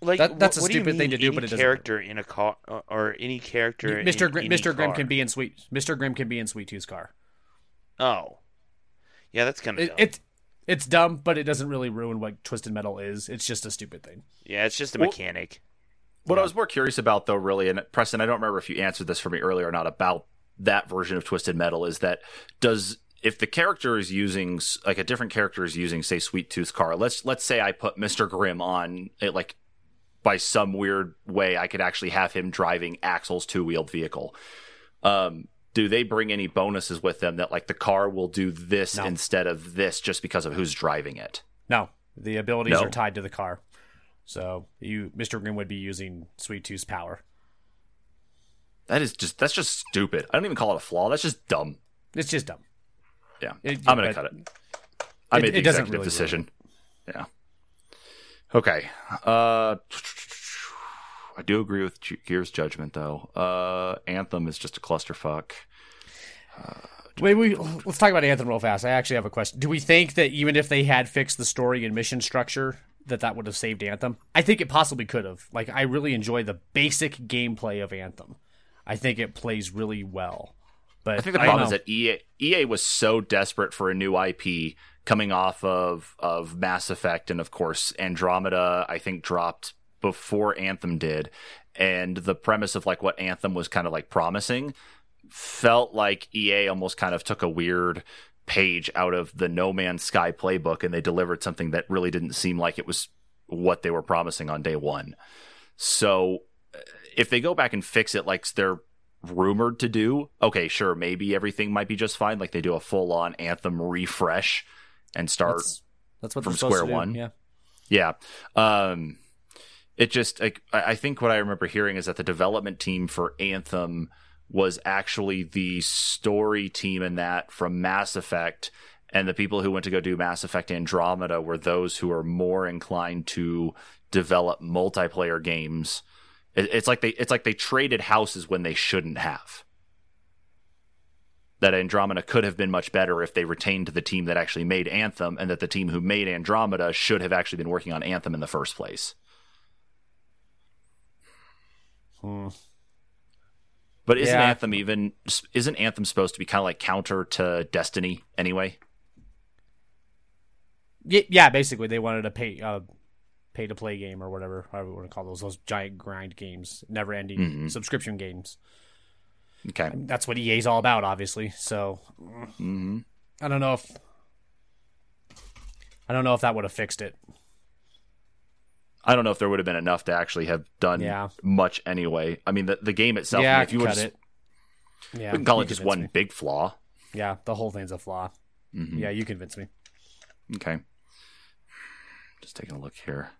Like That- that's wh- a what do you stupid thing to do, any but it doesn't- character in a car or- or any character. Mr. in Grimm, any Mr. Grimm car. can be in Sweet Mr. Grimm can be in Sweet Tooth's car. Oh, yeah, that's kind of It, it's it's dumb, but it doesn't really ruin what Twisted Metal is. It's just a stupid thing. yeah, it's just a Well- mechanic. What I was more curious about, though, really, and Preston, I don't remember if you answered this for me earlier or not about that version of Twisted Metal is that does if the character is using like a different character is using say Sweet Tooth car, let's let's say I put Mr. Grimm on it like by some weird way I could actually have him driving Axel's two wheeled vehicle. Um, do they bring any bonuses with them that like the car will do this No. instead of this just because of who's driving it? No, the abilities No. are tied to the car. So you, Mr. Grimm would be using Sweet Tooth's power. That is just that's just stupid. I don't even call it a flaw. That's just dumb. It's just dumb. Yeah, It- I'm gonna cut it. I It- made the it executive really decision. Yeah. Okay. Uh, I do agree with Gear's judgment, though. Uh, Anthem is just a clusterfuck. Wait, we let's talk about Anthem real fast. I actually have a question. Do we think that even if they had fixed the story and mission structure, that that would have saved Anthem? I think it possibly could have. Like, I really enjoy the basic gameplay of Anthem. I think it plays really well. But I think the problem is that EA, EA was so desperate for a new IP coming off of of Mass Effect and of course Andromeda. I think dropped before Anthem did, and the premise of like what Anthem was kind of like promising felt like EA almost kind of took a weird page out of the No Man's Sky playbook and they delivered something that really didn't seem like it was what they were promising on day one. So if they go back and fix it like they're rumored to do, okay, sure, maybe everything might be just fine. Like they do a full on Anthem refresh and start that's, that's what from square one. Yeah. yeah. Um, it just, like, I I think what I remember hearing is that the development team for Anthem was actually the story team in that from Mass Effect. And the people who went to go do Mass Effect Andromeda were those who are more inclined to develop multiplayer games. It- It's like they it's like they traded houses when they shouldn't have. That Andromeda could have been much better if they retained the team that actually made Anthem, and that the team who made Andromeda should have actually been working on Anthem in the first place. Hmm. But isn't Yeah. Anthem even isn't Anthem supposed to be kind of like counter to Destiny anyway? Yeah, basically they wanted to pay uh, pay to play game or whatever, however you want to call those those giant grind games, never ending Mhm. subscription games. Okay. That's what EA's all about, obviously. So hmm I don't know if I don't know if that would have fixed it. I don't know if there would have been enough to actually have done Yeah. much anyway. I mean, the, the game itself. I yeah, mean, I if you cut to, it. Yeah, we can call it just one me. big flaw. Yeah, the whole thing's a flaw. Mhm. Yeah, you convinced me. Okay. Just taking a look here.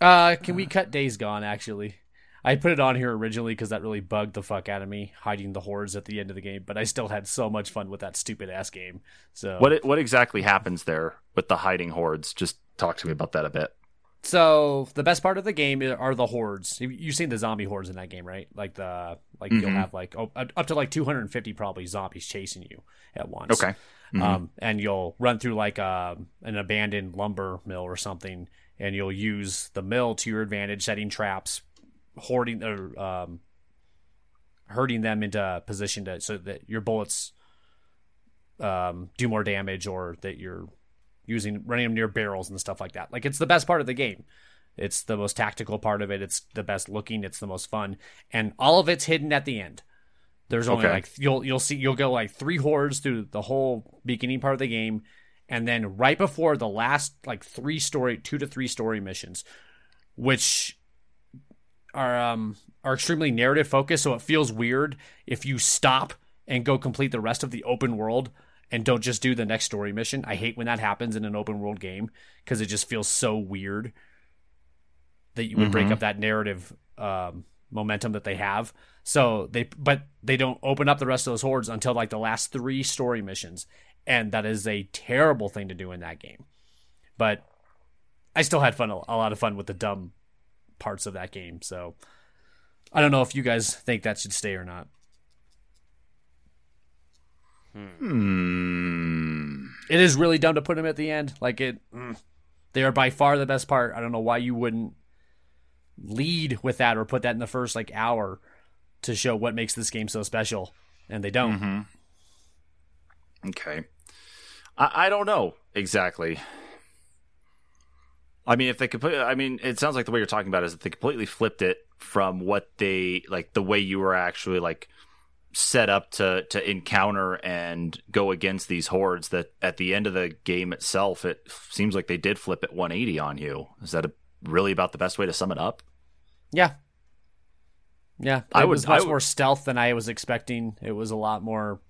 Uh, can we cut Days Gone? Actually, I put it on here originally because that really bugged the fuck out of me, hiding the hordes at the end of the game. But I still had so much fun with that stupid ass game. So What what exactly happens there with the hiding hordes? Just talk to me about that a bit. So the best part of the game are the hordes. You- You've seen the zombie hordes in that game, right? Like the like you'll Mhm. have like oh, up to like 250 probably zombies chasing you at once. Okay. Mhm. Um, and you'll run through like a, an abandoned lumber mill or something, and you'll use the mill to your advantage, setting traps, hoarding or um, hurting them into position to so that your bullets um, do more damage, or that you're using running them near barrels and stuff like that. Like it's the best part of the game. It's the most tactical part of it. It's the best looking. It's the most fun, and all of it's hidden at the end. There's only Okay. like you'll you'll see you'll go like three hordes through the whole beginning part of the game, and then right before the last like three story two to three story missions, which are um are extremely narrative focused, so it feels weird if you stop and go complete the rest of the open world and don't just do the next story mission. I hate when that happens in an open world game because it just feels so weird that you would break Mhm. up that narrative um, momentum that they have. So they, but they don't open up the rest of those hordes until like the last three story missions, and that is a terrible thing to do in that game. But I still had fun, a lot of fun with the dumb parts of that game. So I don't know if you guys think that should stay or not. Hmm. It is really dumb to put them at the end. Like it, mm. they are by far the best part. I don't know why you wouldn't lead with that or put that in the first like hour to show what makes this game so special, and they don't. Mhm. Okay. I, I don't know exactly. I mean, if they could put, I mean, it sounds like the way you're talking about is that they completely flipped it from what they like the way you were actually like set up to to encounter and go against these hordes that at the end of the game itself it seems like they did flip it 180 on you is that a, really about the best way to sum it up Yeah. Yeah. It I would- was much I would- more stealth than I was expecting. It was a lot more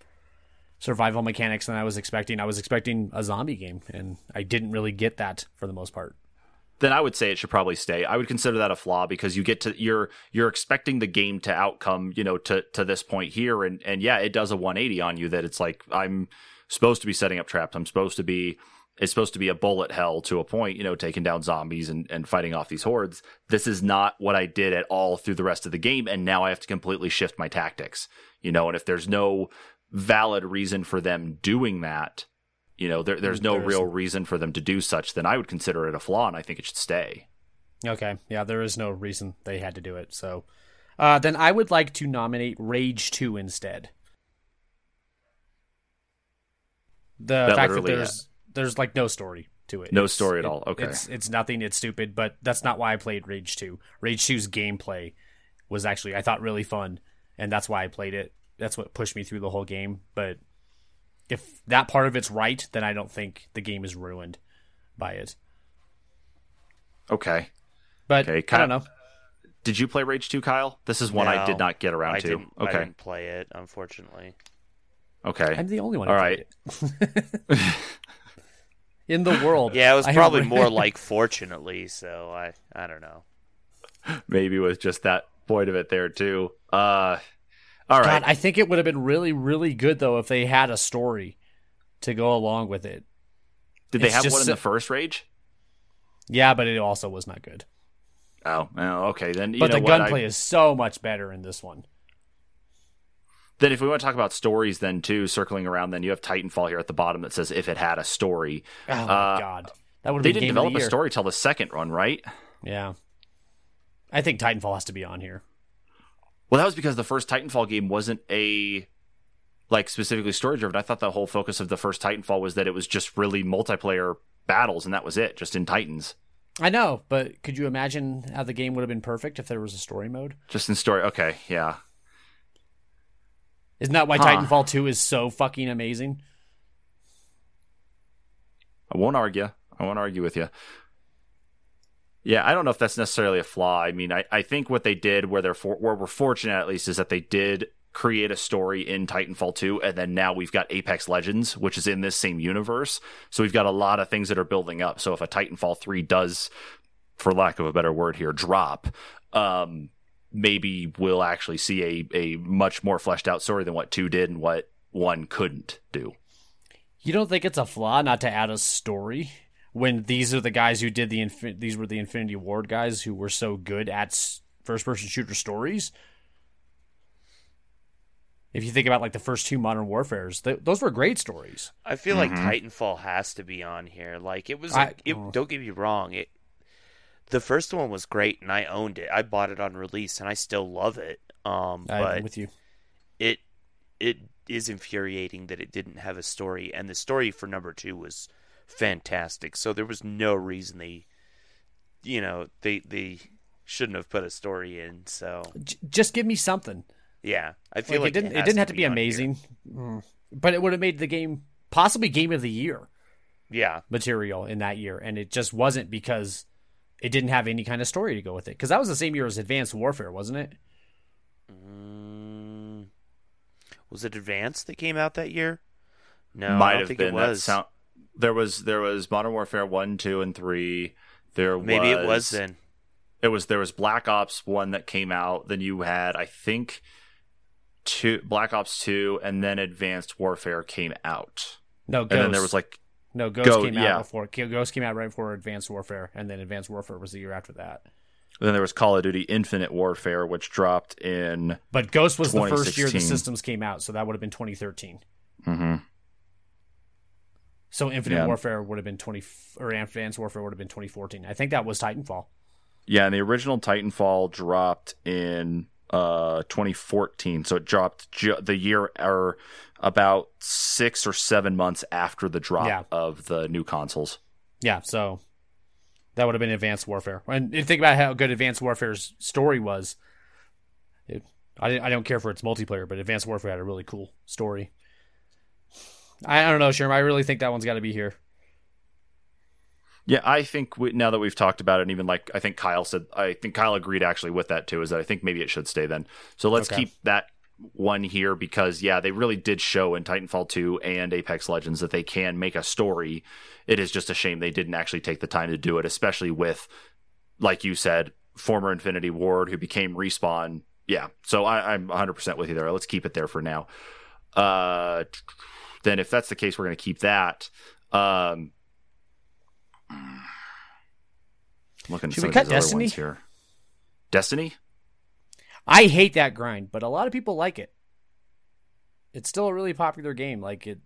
survival mechanics than I was expecting. I was expecting a zombie game, and I didn't really get that for the most part. then I would say it should probably stay. I would consider that a flaw because you get to you're you're expecting the game to outcome, you know, to to this point here and and yeah, it does a 180 on you that it's like I'm supposed to be setting up traps. I'm supposed to be it's supposed to be a bullet hell to a point, you know, taking down zombies and, and fighting off these hordes. This is not what I did at all through the rest of the game, and now I have to completely shift my tactics. You know, and if there's no valid reason for them doing that, you know, there, there's no There's- real reason for them to do such, then I would consider it a flaw and I think it should stay. Okay. Yeah, there is no reason they had to do it. So uh, then I would like to nominate Rage 2 instead. The That fact that there's there's like no story to it. No It's- story at it- all. Okay. It's it's nothing, it's stupid, but that's not why I played Rage 2. Rage 2's gameplay was actually I thought really fun, and that's why I played it. That's what pushed me through the whole game, but if that part of it's right, then I don't think the game is ruined by it. Okay. But Okay, I don't know. Did you play Rage 2, Kyle? This is one I did not get around I to. didn't. I okay. didn't play it, unfortunately. Okay. I'm the only one. who All played it. In the world, Yeah, it was probably have- more like fortunately. So I, I don't know. Maybe with just that point of it there too. Uh all right. God, I think it would have been really, really good though if they had a story to go along with it. did they have one in the first Rage? Yeah, but it also was not good. Oh, okay. Then you But the gunplay I- is so much better in this one. Then if we want to talk about stories then too, circling around then you have Titanfall here at the bottom that says if it had a story. Oh Uh, god, that would They didn't develop a story till the second run, right? Yeah, I think Titanfall has to be on here. Well, that was because the first Titanfall game wasn't a like specifically story driven. I thought the whole focus of the first Titanfall was that it was just really multiplayer battles and that was it, just in Titans. I know, but could you imagine how the game would have been perfect if there was a story mode? Just in story. Okay, yeah. Isn't that why Huh. Titanfall 2 is so fucking amazing? I won't argue. I won't argue with you. Yeah, I don't know if that's necessarily a flaw. I mean, I, I think what they did, where they're for, where we're fortunate at least, is that they did create a story in Titanfall 2, and then now we've got Apex Legends, which is in this same universe. So we've got a lot of things that are building up. So if a Titanfall 3 does, for lack of a better word here, drop, um, maybe we'll actually see a, a much more fleshed out story than what 2 did and what 1 couldn't do. You don't think it's a flaw not to add a story when these are the guys who did the Infi- these were the Infinity Ward guys who were so good at first person shooter stories? If you think about like the first two Modern Warfares, th- those were great stories. I feel Mhm. like Titanfall has to be on here. Like it was. I- Like, it, oh. Don't get me wrong. It. The first one was great, and I owned it. I bought it on release, and I still love it. Um, I'm but with you. it it is infuriating that it didn't have a story, and the story for number two was fantastic. So there was no reason they, you know, they they shouldn't have put a story in. So J- just give me something. yeah, I feel Like, like, it didn't. It, has didn't have to be on amazing, Mm. but it would have made the game possibly game of the year Yeah, material in that year, and it just wasn't because it didn't have any kind of story to go with it. Because that was the same year as Advanced Warfare, wasn't it? Mm, was it Advanced that came out that year? No, I Might don't have think been. it That was. sound, there was there was Modern Warfare one, two, and three. There Maybe was, it was then. It was there was Black Ops one that came out. Then you had I think two Black Ops two, and then Advanced Warfare came out. No, Ghost. And then there was like no Ghost Go- came out yeah. before. Ghost came out right before Advanced Warfare, and then Advanced Warfare was the year after that. then there was Call of Duty Infinite Warfare, which dropped in. But Ghost was the first year the systems came out, so that would have been 2013. hmm So Infinite Yeah. Warfare would have been 20 or Advanced Warfare would have been 2014. I think that was Titanfall. Yeah, and the original Titanfall dropped in uh 2014, so it dropped ju- the year or about six or seven months after the drop Yeah. of the new consoles. Yeah, so that would have been Advanced Warfare. And you think about how good Advanced Warfare's story was, it I, I don't care for its multiplayer, but Advanced Warfare had a really cool story. I, I don't know, Sherm. I really think that one's got to be here. Yeah, I think we, now that we've talked about it, and even like I think Kyle said, I think Kyle agreed actually with that too. Is that I think maybe it should stay then. So let's Okay. keep that one here because yeah, they really did show in Titanfall 2 and Apex Legends that they can make a story. It is just a shame they didn't actually take the time to do it, especially with, like you said, former Infinity Ward who became Respawn. Yeah, so I, I'm 100% with you there. Let's keep it there for now. Uh, then if that's the case, we're going to keep that. Um, looking at Should some we of cut these other Destiny? ones here. Destiny? I hate that grind, but a lot of people like it. It's still a really popular game. Like it,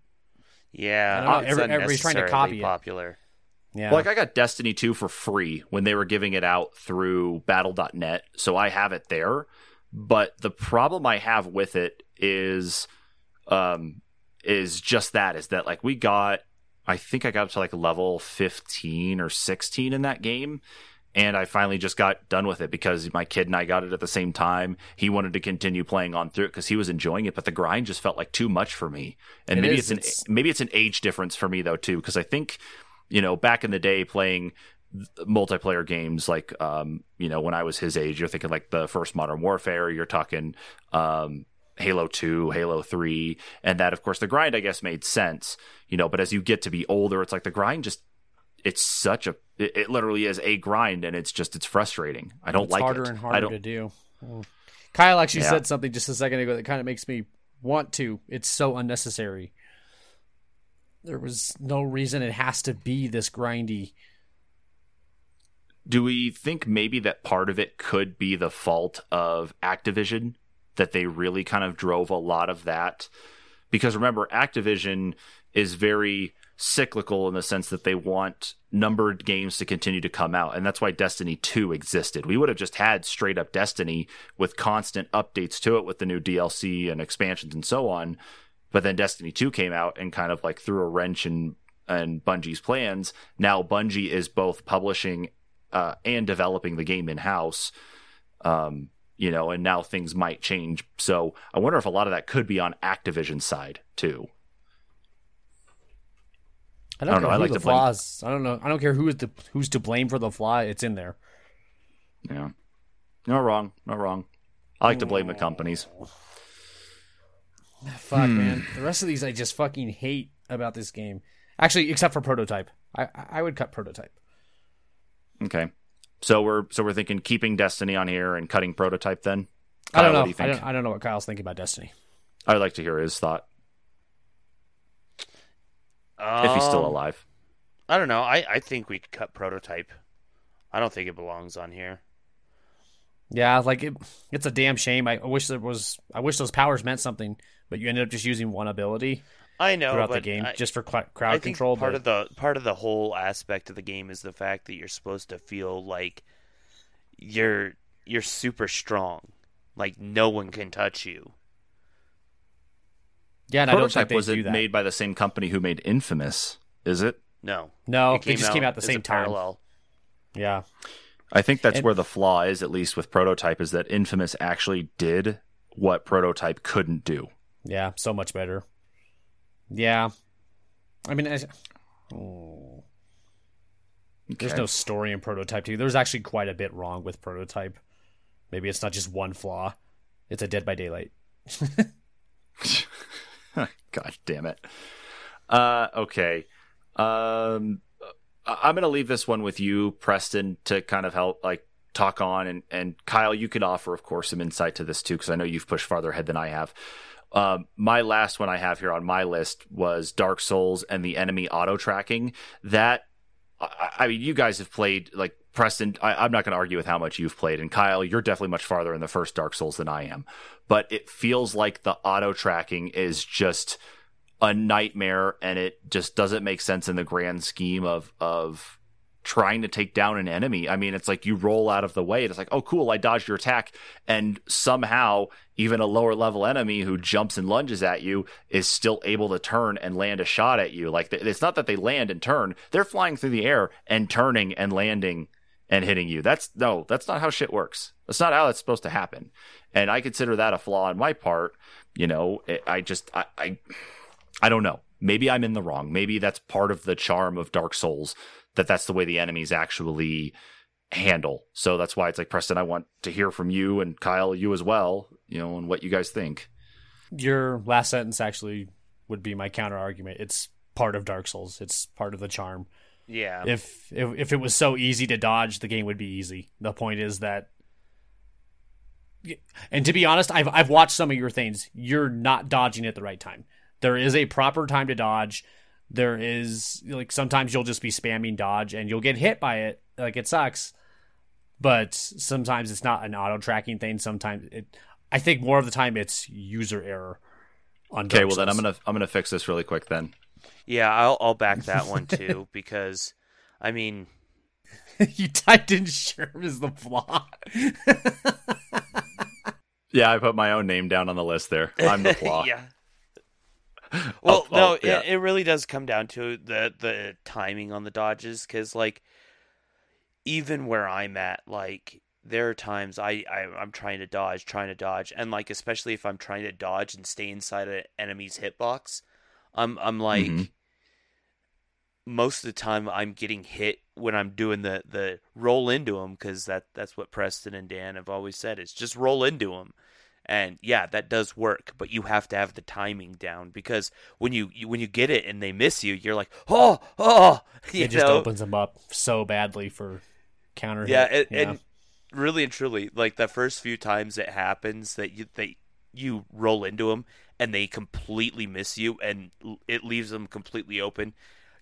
Yeah, I don't know, every- everybody's trying to unnecessarily copy it. popular. yeah. Well, like I got Destiny 2 for free when they were giving it out through battle.net, so I have it there. But the problem I have with it is um is just that is that like we got I think I got up to like level 15 or 16 in that game and I finally just got done with it because my kid and I got it at the same time. He wanted to continue playing on through it because he was enjoying it, but the grind just felt like too much for me. And It maybe is, it's an it's- maybe it's an age difference for me though too because I think you know back in the day playing multiplayer games like um you know when I was his age you're thinking like the first Modern Warfare you're talking um Halo 2, Halo 3, and that of course the grind I guess made sense, you know, but as you get to be older it's like the grind just it's such a it, it literally is a grind and it's just it's frustrating. I don't it's like harder it. and I harder don't to do. Mm. Kyle actually Yeah. said something just a second ago that kind of makes me want to. It's so unnecessary. There was no reason it has to be this grindy. Do we think maybe that part of it could be the fault of Activision? That they really kind of drove a lot of that? Because remember, Activision is very cyclical in the sense that they want numbered games to continue to come out. And that's why Destiny 2 existed. We would have just had straight up Destiny with constant updates to it with the new DLC and expansions and so on. But then Destiny 2 came out and kind of like threw a wrench in and Bungie's plans. Now Bungie is both publishing uh, and developing the game in house. Um, you know, and now things might change. So I wonder if a lot of that could be on Activision's side too. I don't, I don't know, I like the to blame- flaws. I don't know. I don't care who is the who's to blame for the flaw. It's in there. Yeah, no wrong, no wrong. I like to blame the companies. Fuck Hmm. man. The rest of these I just fucking hate about this game. Actually, except for prototype. I I would cut prototype. Okay, so we're so we're thinking keeping Destiny on here and cutting prototype. Then I don't know. What do you I don't. I don't know what Kyle's thinking about Destiny. I'd like to hear his thought if he's still Um, alive. I don't know. I, I think we could cut prototype. I don't think it belongs on here. Yeah, like it, it's a damn shame. I wish there was. I wish those powers meant something, but you ended up just using one ability I know, throughout the but game I, just for cl- crowd I think control. part but of the part of the whole aspect of the game is the fact that you're supposed to feel like you're you're super strong, like no one can touch you. yeah, and I don't think Prototype they was do it made by the same company who made Infamous? Is it? No, no, it they just came out the same time. Parallel. Yeah, I think that's And- where the flaw is, at least with Prototype, is that Infamous actually did what Prototype couldn't do. yeah, so much better. Yeah, I mean, I, oh, there's Okay. no story in prototype too. There's actually quite a bit wrong with prototype. Maybe it's not just one flaw. It's a Dead by Daylight. God damn it. Uh, okay. Um, I'm going to leave this one with you, Preston, to kind of help like talk on, and and Kyle, you could offer, of course, some insight to this too, because I know you've pushed farther ahead than I have. Um, my last one I have here on my list was Dark Souls and the enemy auto tracking. That I, I mean, you guys have played like Preston. I, I'm not going to argue with how much you've played, and Kyle, you're definitely much farther in the first Dark Souls than I am. But it feels like the auto tracking is just a nightmare, and it just doesn't make sense in the grand scheme of of trying to take down an enemy. I mean, it's like you roll out of the way. It's like, oh, cool, I dodged your attack, and somehow even a lower level enemy who jumps and lunges at you is still able to turn and land a shot at you. Like it's not that they land and turn; they're flying through the air and turning and landing and hitting you. That's no, that's not how shit works. That's not how that's supposed to happen. And I consider that a flaw on my part. You know, it, I just I, I I don't know. Maybe I'm in the wrong. Maybe that's part of the charm of Dark Souls that that's the way the enemies actually handle. So that's why it's like Preston. I want to hear from you and Kyle, you as well. You know, and what you guys think. Your last sentence actually would be my counter argument. It's part of Dark Souls. It's part of the charm. Yeah. If, if if it was so easy to dodge, the game would be easy. The point is that and to be honest, I've I've watched some of your things. You're not dodging at the right time. There is a proper time to dodge. There is like sometimes you'll just be spamming dodge and you'll get hit by it. Like it sucks. But sometimes it's not an auto tracking thing. Sometimes it I think more of the time it's user error on Okay, well then I'm gonna I'm gonna fix this really quick then. Yeah, I'll I'll back that one too because I mean, you typed in Sherm is the flaw. Yeah, I put my own name down on the list there. I'm the flaw. yeah. Well, no, yeah. it, it really does come down to the the timing on the dodges because, like, even where I'm at, like, there are times I, I I'm trying to dodge, trying to dodge, and like, especially if I'm trying to dodge and stay inside an enemy's hitbox, I'm I'm like, Mhm. most of the time I'm getting hit when I'm doing the the roll into them because that that's what Preston and Dan have always said is just roll into them. And yeah, that does work, but you have to have the timing down because when you, you when you get it and they miss you, you're like, oh, oh, you it just know? opens them up so badly for counter yeah, hit. and, and really and truly, like the first few times it happens that you they you roll into them and they completely miss you and it leaves them completely open.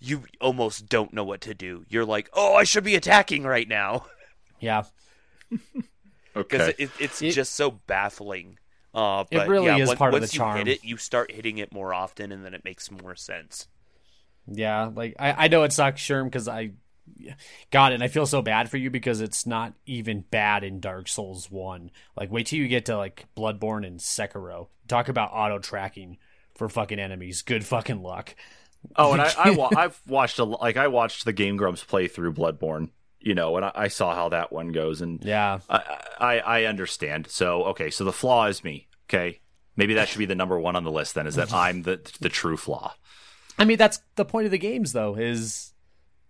You almost don't know what to do. You're like, oh, I should be attacking right now yeah. Because Okay. it, it's It- just so baffling. Uh, It but really yeah, is on- part of once the you charm. hit it, you start hitting it more often, and then it makes more sense. Yeah, like I, I know it sucks, Sherm, because I got it, and I feel so bad for you because it's not even bad in Dark Souls One. Like, wait till you get to like Bloodborne and Sekiro. Talk about auto tracking for fucking enemies. Good fucking luck. Oh, and I, I wa- I've watched a like I watched the Game Grumps play through Bloodborne, you know, and I, I saw how that one goes, and Yeah, I, I I understand. So okay, so the flaw is me. Okay, maybe that should be the number one on the list. Then is that I'm the the true flaw. I mean that's the point of the games, though. Is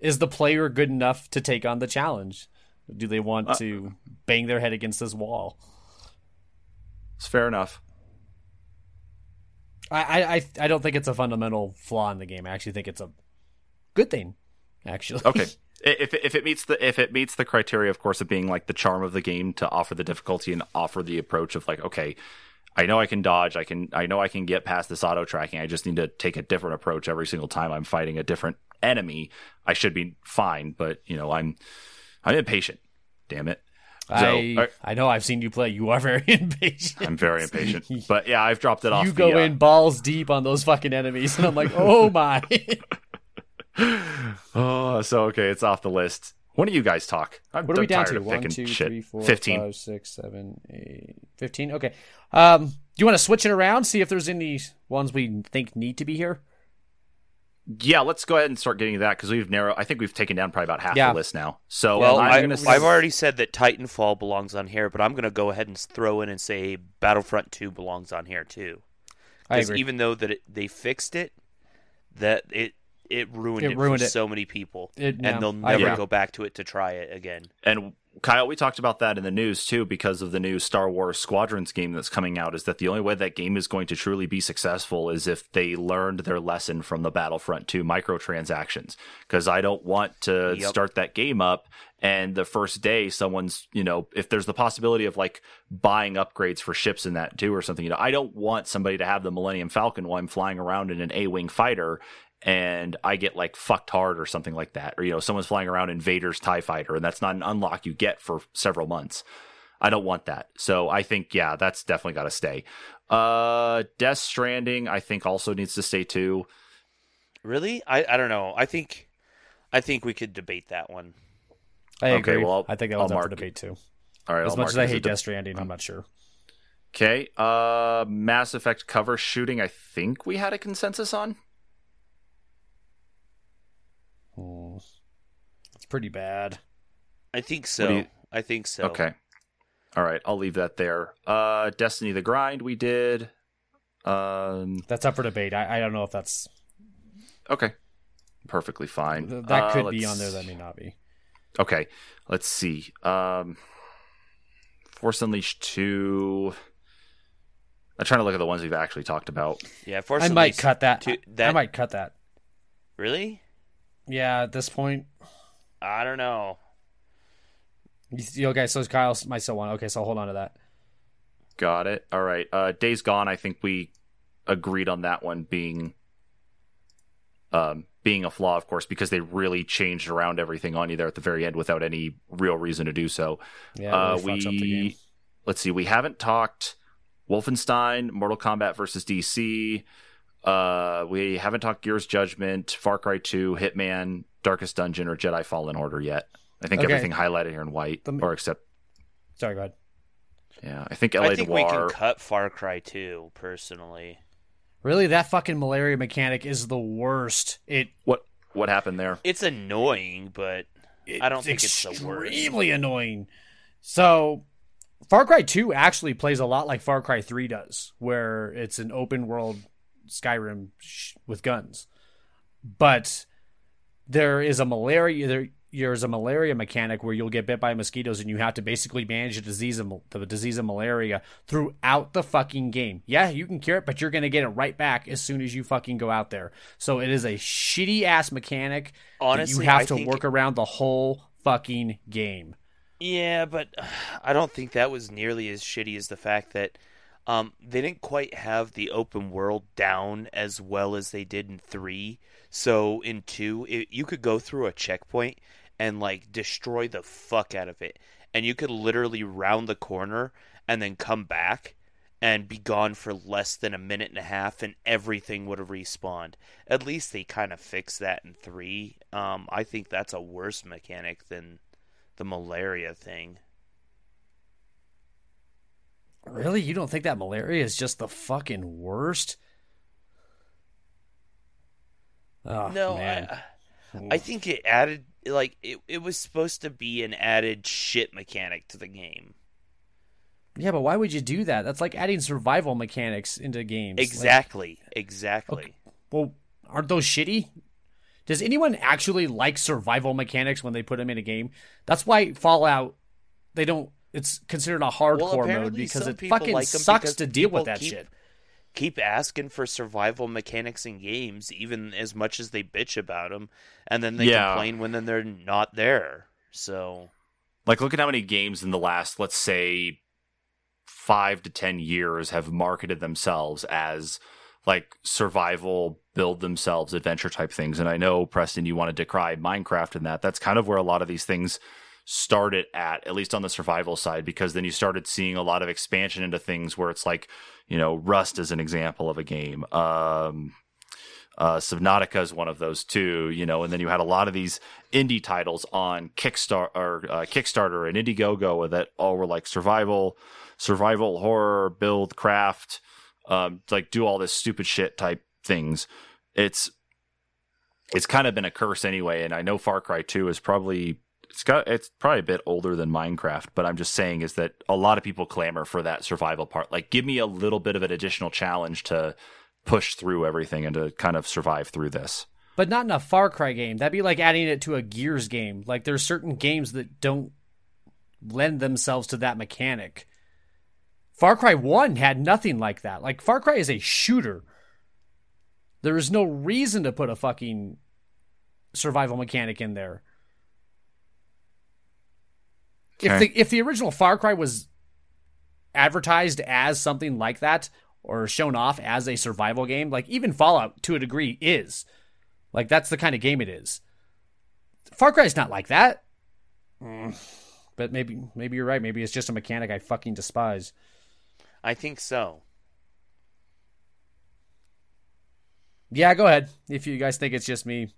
is the player good enough to take on the challenge? Do they want Uh, to bang their head against this wall? It's fair enough. I, I, I- I don't think it's a fundamental flaw in the game. I actually think it's a good thing. Actually, Okay. If it, if it meets the if it meets the criteria, of course, of being like the charm of the game to offer the difficulty and offer the approach of like, okay, I know I can dodge, I can I know I can get past this auto tracking. I just need to take a different approach every single time I'm fighting a different enemy. I should be fine, but you know I'm I'm impatient. Damn it. So, I are- I know I've seen you play. You are very impatient. I'm very impatient. But yeah, I've dropped it off. you the, go uh, in balls deep on those fucking enemies, and I'm like, oh my. Oh, so okay, it's off the list. When do you guys talk? I'm what are we down tired to? of One, picking two, shit. three, four, Fifteen. five, six, seven, eight, fifteen. Okay. Um, do you want to switch it around? See if there's any ones we think need to be here. Yeah, let's go ahead and start getting to that because we've narrowed. I think we've taken down probably about half Yeah. the list now. So Well, I'm I, gonna. I've already said that Titanfall belongs on here, but I'm going to go ahead and throw in and say Battlefront 2 belongs on here too. I Because agree. even though that it, they fixed it, that it it ruined It it, ruined for it. so many people, It- yeah, and they'll never go back to it to try it again. and Kyle, we talked about that in the news too because of the new Star Wars Squadrons game that's coming out. Is that the only way that game is going to truly be successful is if they learned their lesson from the Battlefront 2 microtransactions? Because I don't want to Yep. start that game up and the first day someone's you know if there's the possibility of like buying upgrades for ships in that too or something you know i don't want somebody to have the millennium falcon while i'm flying around in an a-wing fighter and i get like fucked hard or something like that or you know someone's flying around in vader's tie fighter and that's not an unlock you get for several months i don't want that so i think yeah that's definitely got to stay uh death stranding i think also needs to stay too Really, I I don't know. I think I think we could debate that one. I Okay, agree. well, I'll- I think that I'll was up for debate too. all right As I'll much mark as I hate de- Death Stranding, I'm not sure. Okay. Uh Mass Effect cover shooting, I think we had a consensus on. Hmm. It's pretty bad. I think so. you- I think so. Okay. All right, I'll leave that there. Uh Destiny the Grind we did. Um That's up for debate. I, I don't know if that's okay. Perfectly fine. th- that Uh, could be let's- on there. That may not be. Okay. Let's see. Um Force Unleashed 2 I'm trying to look at the ones we've actually talked about. Yeah, Force I might cut that. two- that I might cut that. really. Yeah, at this point. I don't know. You, you- okay, so Kyle might still want. Okay, so hold on to that. Got it. All right. Uh Days Gone, I think we agreed on that one being um being a flaw, of course, because they really changed around everything on you there at the very end without any real reason to do so. Yeah, Uh, it up the we game. let's see. We haven't talked Wolfenstein, Mortal Kombat versus DC. Uh, we haven't talked Gears Judgment, Far Cry Two, Hitman, Darkest Dungeon, or Jedi Fallen Order yet. I think Okay. everything highlighted here in white, me- or except Sorry, go ahead. yeah, I think LA I think we can cut Far Cry 2, personally. Really, that fucking malaria mechanic is the worst. It What what happened there? It's annoying, but I don't think it's the worst. extremely annoying. So, Far Cry 2 actually plays a lot like Far Cry 3 does, where it's an open world Skyrim sh- with guns. But there is a malaria there there's a malaria mechanic where you'll get bit by mosquitoes and you have to basically manage the disease of the disease of malaria throughout the fucking game. Yeah, you can cure it, but you're going to get it right back as soon as you fucking go out there. So it is a shitty ass mechanic Honestly, you have I to think- work around the whole fucking game. Yeah, but I don't think that was nearly as shitty as the fact that um, they didn't quite have the open world down as well as they did in three. So in two, it, you could go through a checkpoint and like destroy the fuck out of it, and you could literally round the corner and then come back and be gone for less than a minute and a half, and everything would have respawned. At least they kind of fixed that in three. Um, I think that's a worse mechanic than the malaria thing. Really? You don't think that malaria is just the fucking worst? Oh, no. I, I think it added like it. It was supposed to be an added shit mechanic to the game. Yeah, but why would you do that? That's like adding survival mechanics into games. Like, Exactly, exactly. well, aren't those shitty? Does anyone actually like survival mechanics when they put them in a game? That's why Fallout they don't. It's considered a hardcore Well, mode because it fucking like 'em sucks to deal with that keep- shit. Keep asking for survival mechanics in games, even as much as they bitch about them, and then they Yeah. complain when then they're not there. So Like, look at how many games in the last, let's say, five to ten years have marketed themselves as like survival, build themselves, adventure type things. And I know Preston, you want to decry Minecraft and that. That's kind of where a lot of these things started at, at least on the survival side, because then you started seeing a lot of expansion into things where it's like, you know, Rust is an example of a game. Um, uh, Subnautica is one of those too, you know, and then you had a lot of these indie titles on Kickstarter or uh, Kickstarter and Indiegogo that all were like survival, survival horror, build, craft, um, like do all this stupid shit type things. It's it's kind of been a curse anyway, and I know Far Cry Two is probably it's got it's probably a bit older than Minecraft, but I'm just saying is that a lot of people clamor for that survival part. Like, give me a little bit of an additional challenge to push through everything and to kind of survive through this. But not in a Far Cry game. That'd be like adding it to a Gears game. Like there's certain games that don't lend themselves to that mechanic. Far Cry 1 had nothing like that. Like Far Cry is a shooter. There is no reason to put a fucking survival mechanic in there. If the if the original Far Cry was advertised as something like that or shown off as a survival game, like even Fallout to a degree is. Like that's the kind of game it is. Far Cry's not like that. Mm. But maybe maybe you're right. Maybe it's just a mechanic I fucking despise. I think so. Yeah, go ahead. If you guys think it's just me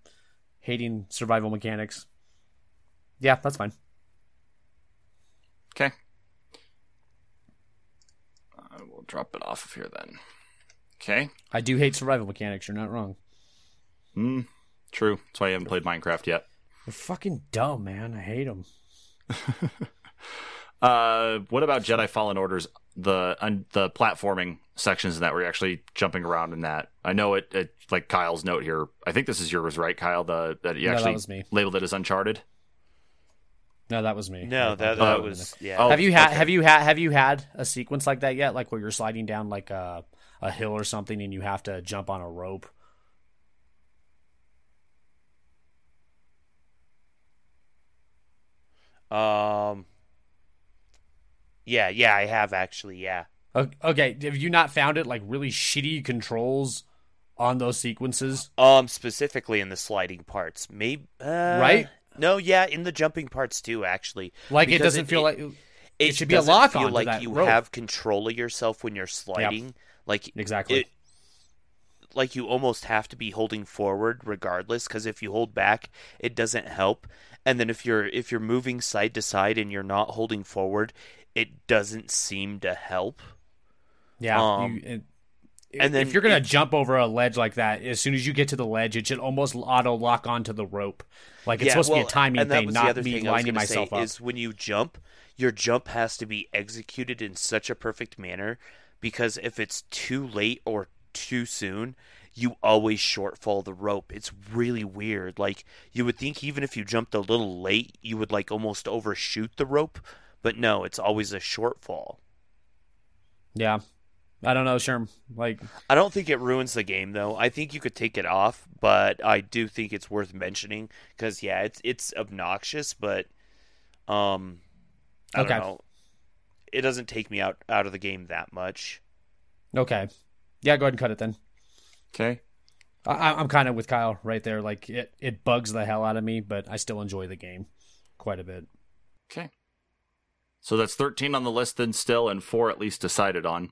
hating survival mechanics. Yeah, that's fine. Okay. I will drop it off of here then. Okay. I do hate survival mechanics. You're not wrong. Hmm. True. That's why I haven't played Minecraft yet. They're fucking dumb, man. I hate them. uh, what about Jedi Fallen Orders? The un, the platforming sections in that where you're actually jumping around in that. I know it, it. Like Kyle's note here. I think this is yours, right, Kyle? The that you No, that actually me. labeled it as Uncharted. No, that was me. No, that, that was yeah. Oh, have you had okay. have you had have you had a sequence like that yet? Like where you're sliding down like a a hill or something and you have to jump on a rope? Um. Yeah, yeah, I have actually. Yeah. Okay, have you not found it like really shitty controls on those sequences? Um, specifically in the sliding parts, maybe. Uh, Right? No, yeah, in the jumping parts too. Actually, Like it doesn't feel like it, should be a lock feel like you rope. have control of yourself when you're sliding. Like exactly. it, like you almost have to be holding forward regardless because if you hold back it doesn't help and then if you're if you're moving side to side and you're not holding forward it doesn't seem to help yeah, um, you, and, then if you're gonna jump over a ledge like that, as soon as you get to the ledge, it should almost auto lock onto the rope. Like it's Yeah, supposed to be a timing and thing, not me thing lining myself up. is when you jump your jump has to be executed in such a perfect manner because if it's too late or too soon you always shortfall the rope it's really weird like you would think even if you jumped a little late you would like almost overshoot the rope but no it's always a shortfall Yeah, I don't know, Sherm. Like I don't think it ruins the game though. I think you could take it off, but I do think it's worth mentioning because yeah, it's it's obnoxious, but um, I Okay. don't know. It doesn't take me out out of the game that much. okay, yeah, go ahead and cut it then. Okay. I, I'm kind of with Kyle right there. Like it, it bugs the hell out of me, but I still enjoy the game quite a bit. Okay. So that's 13 on the list then still, and four at least decided on.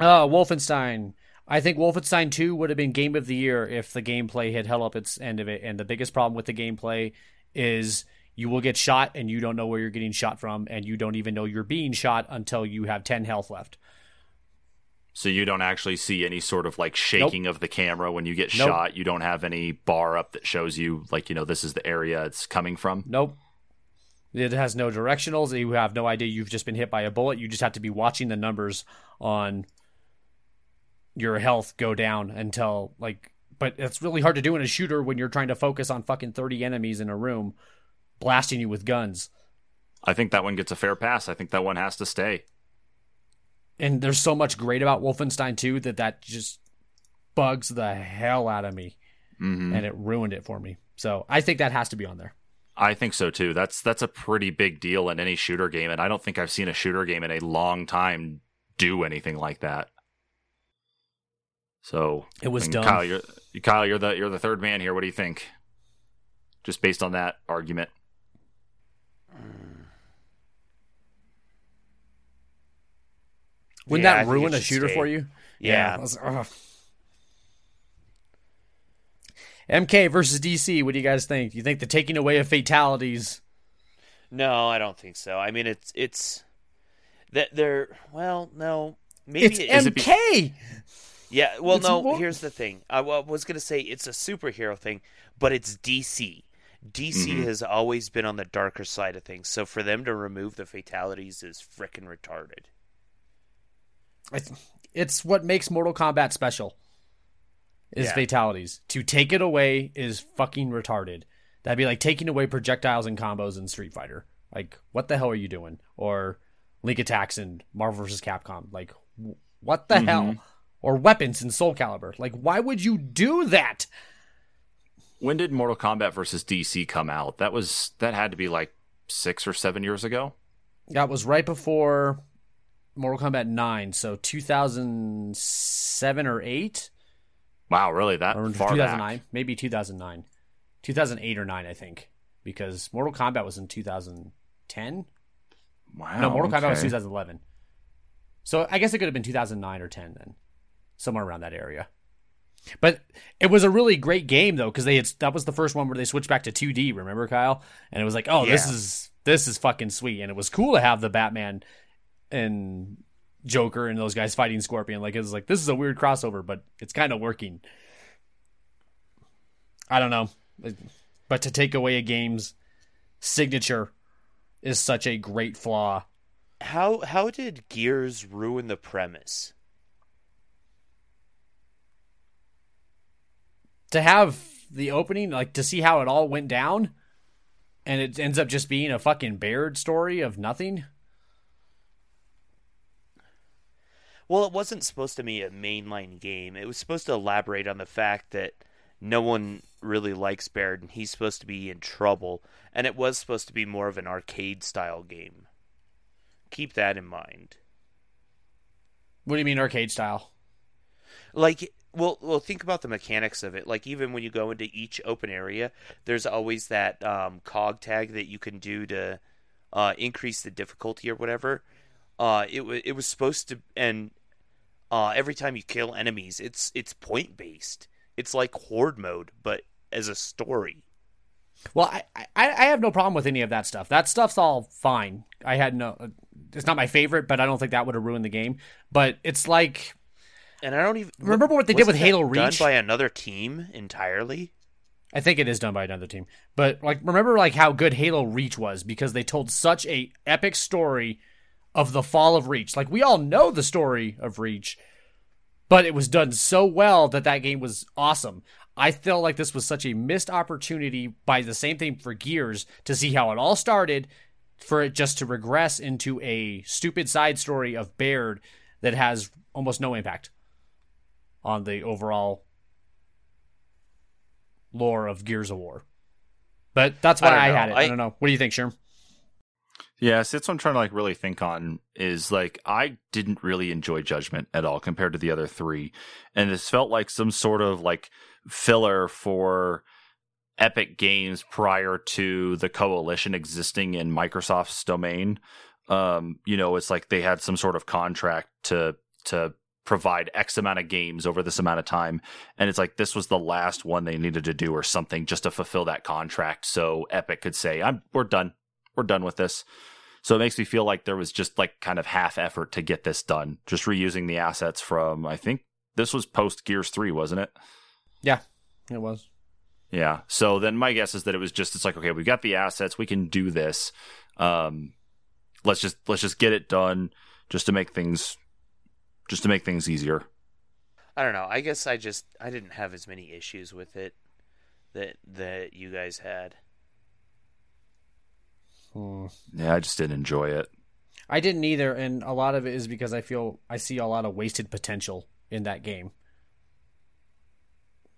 Uh, Wolfenstein. I think Wolfenstein 2 would have been game of the year if the gameplay had held up its end of it. And the biggest problem with the gameplay is you will get shot and you don't know where you're getting shot from, and you don't even know you're being shot until you have 10 health left. So you don't actually see any sort of like shaking of the camera when you get Nope. shot. You don't have any bar up that shows you like you know this is the area it's coming from. Nope. It has no directionals. You have no idea you've just been hit by a bullet. You just have to be watching the numbers on your health go down until like but it's really hard to do in a shooter when you're trying to focus on fucking 30 enemies in a room blasting you with guns. I think that one gets a fair pass. I think that one has to stay. And there's so much great about Wolfenstein 2 that that just bugs the hell out of me hmm and it ruined it for me. So, I think that has to be on there. I think so too. That's that's a pretty big deal in any shooter game, and I don't think I've seen a shooter game in a long time do anything like that. So It was and dumb. Kyle, you're Kyle, you're the you're the third man here. What do you think? Just based on that argument. Wouldn't Yeah, that ruin a shooter stay. for you? Yeah. I was- ugh. MK versus DC. What do you guys think? Do you think the taking away of fatalities? No, I don't think so. I mean, it's it's that they're well, no, maybe It's it- is it be- MK. Yeah, well, It's no. more- Here's the thing. I was gonna say it's a superhero thing, but it's DC. DC Mhm. has always been on the darker side of things, so for them to remove the fatalities is frickin' retarded. It's, it's what makes Mortal Kombat special. Is Yeah. fatalities. To take it away is fucking retarded. That'd be like taking away projectiles and combos in Street Fighter. Like, what the hell are you doing? Or Link attacks in Marvel vs. Capcom. Like, what the hell? Or weapons in Soul Calibur. Like, why would you do that? When did Mortal Kombat versus DC come out? That was that had to be like six or seven years ago. That was right before Mortal Kombat 9, so 2007 or 8 Wow, really that or far 2009, back? maybe 2009. 2008 or 9, I think, because Mortal Kombat was in 2010. Wow. no, Mortal Kombat was 2011. So I guess it could have been 2009 or 10 then. Somewhere around that area. But it was a really great game though cuz they had that was the first one where they switched back to 2D, remember Kyle? And it was like, "Oh, this is this is fucking sweet." And it was cool to have the Batman and Joker and those guys fighting Scorpion. Like it was like this is a weird crossover, but it's kind of working. I don't know. But to take away a game's signature is such a great flaw. How how did Gears ruin the premise? To have the opening, like to see how it all went down, and it ends up just being a fucking Baird story of nothing. Well, it wasn't supposed to be a mainline game. It was supposed to elaborate on the fact that no one really likes Baird and he's supposed to be in trouble. And it was supposed to be more of an arcade style game. Keep that in mind. What do you mean arcade style? Like, well, well, think about the mechanics of it. Like, even when you go into each open area, there's always that um, cog tag that you can do to uh, increase the difficulty or whatever. Uh, it was it was supposed to, and uh, every time you kill enemies, it's it's point based. It's like horde mode, but as a story. Well, I, I I have no problem with any of that stuff. That stuff's all fine. I had no. It's not my favorite, but I don't think that would have ruined the game. But it's like, and I don't even remember what they did with Halo Reach. Done by another team entirely. I think it is done by another team. But like, remember like how good Halo Reach was because they told such a epic story of the fall of Reach. Like we all know the story of Reach, but it was done so well that that game was awesome. I felt like this was such a missed opportunity by the same thing for Gears to see how it all started for it just to regress into a stupid side story of Baird that has almost no impact on the overall lore of Gears of War. But that's why I, I had it. I, I, don't know. What do you think, Sherm? Yeah, so that's what I'm trying to like really think on is like I didn't really enjoy Judgment at all compared to the other three, and this felt like some sort of like filler for Epic Games prior to the coalition existing in Microsoft's domain. Um, you know, it's like they had some sort of contract to to provide X amount of games over this amount of time, and it's like this was the last one they needed to do or something just to fulfill that contract, so Epic could say, "I'm we're done, we're done with this." So it makes me feel like there was just like kind of half effort to get this done, just reusing the assets from I think this was post Gears 3, wasn't it? Yeah, it was. Yeah. So then my guess is that it was just it's like okay, we got the assets, we can do this. Um let's just let's just get it done just to make things just to make things easier. I don't know. I guess I just I didn't have as many issues with it that that you guys had. Hmm. Yeah, I just didn't enjoy it. I didn't either, and a lot of it is because I feel I see a lot of wasted potential in that game.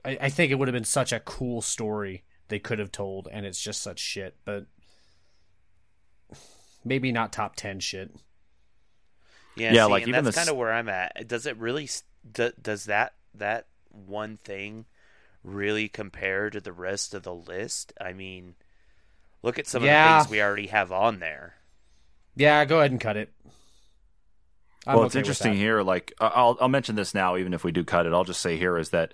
I, I think it would have been such a cool story they could have told, and it's just such shit. But maybe not top ten shit. Yeah, yeah, see, like even that's kind of where I'm at. Does it really? Does that that one thing really compare to the rest of the list? I mean, Look at some yeah. of the things we already have on there. Yeah, go ahead and cut it. I'm well, okay it's interesting here. Like, I'll I'll mention this now, even if we do cut it. I'll just say here is that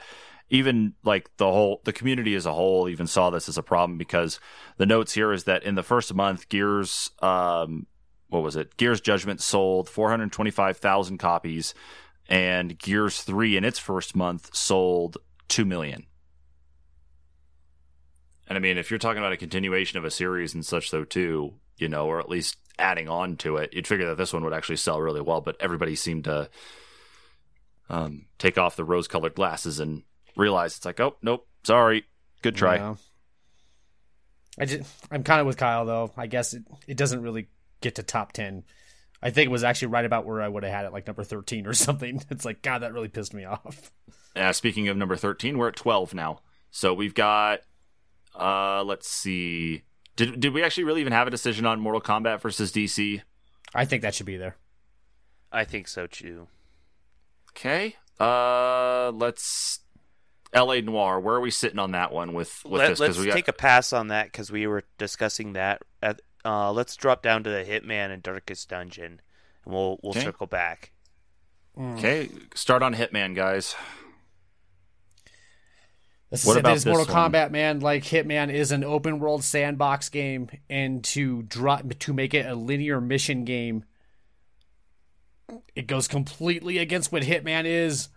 even like the whole the community as a whole even saw this as a problem because the notes here is that in the first month, Gears, um, what was it? Gears Judgment sold 425,000 copies, and Gears Three in its first month sold two million. And I mean, if you're talking about a continuation of a series and such, though, too, you know, or at least adding on to it, you'd figure that this one would actually sell really well. But everybody seemed to um, take off the rose colored glasses and realize it's like, oh, nope, sorry, good try. Yeah. I just, I'm kind of with Kyle, though. I guess it, it doesn't really get to top 10. I think it was actually right about where I would have had it, like number 13 or something. It's like, God, that really pissed me off. Yeah, speaking of number 13, we're at 12 now. So we've got uh, let's see. Did did we actually really even have a decision on Mortal Kombat versus DC? I think that should be there. I think so too. Okay. Uh, let's L.A. Noire. Where are we sitting on that one with with Let, this? Let's got... take a pass on that because we were discussing that. At, uh, let's drop down to the Hitman and Darkest Dungeon, and we'll we'll okay. circle back. Okay, start on Hitman, guys. This what is about it. This Mortal one? Kombat, man. Like Hitman is an open world sandbox game, and to drop to make it a linear mission game, it goes completely against what Hitman is.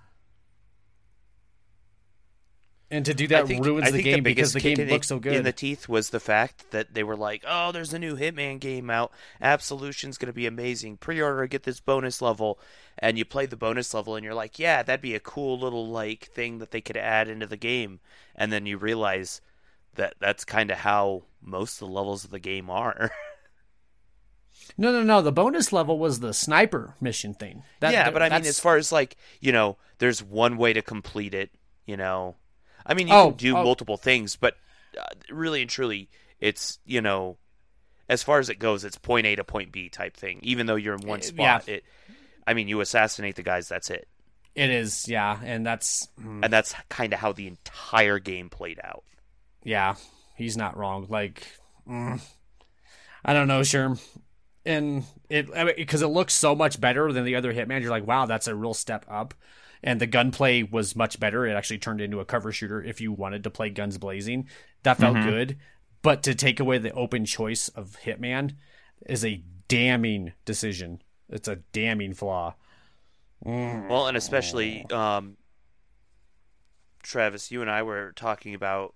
And to do that think, ruins the game the because the game looks so good. in the teeth was the fact that they were like, "Oh, there's a new Hitman game out. Absolution's going to be amazing. Pre-order, get this bonus level." And you play the bonus level, and you're like, "Yeah, that'd be a cool little like thing that they could add into the game." And then you realize that that's kind of how most of the levels of the game are. no, no, no. The bonus level was the sniper mission thing. That- yeah, that- but I mean, as far as like you know, there's one way to complete it. You know, I mean, you Oh, can do oh. multiple things, but uh, really and truly, it's you know, as far as it goes, it's point A to point B type thing. Even though you're in one Uh, spot, yeah. it. I mean, you assassinate the guys. That's it, it is, yeah, and that's and that's kind of how the entire game played out. yeah, he's not wrong. Like, mm, I don't know, Sherm. And it because it looks so much better than the other Hitman. You're like, wow, that's a real step up. And the gunplay was much better. It actually turned into a cover shooter if you wanted to play guns blazing. That felt Mhm. good. But to take away the open choice of Hitman is a damning decision. It's a damning flaw. Well, and especially um, Travis, you and I were talking about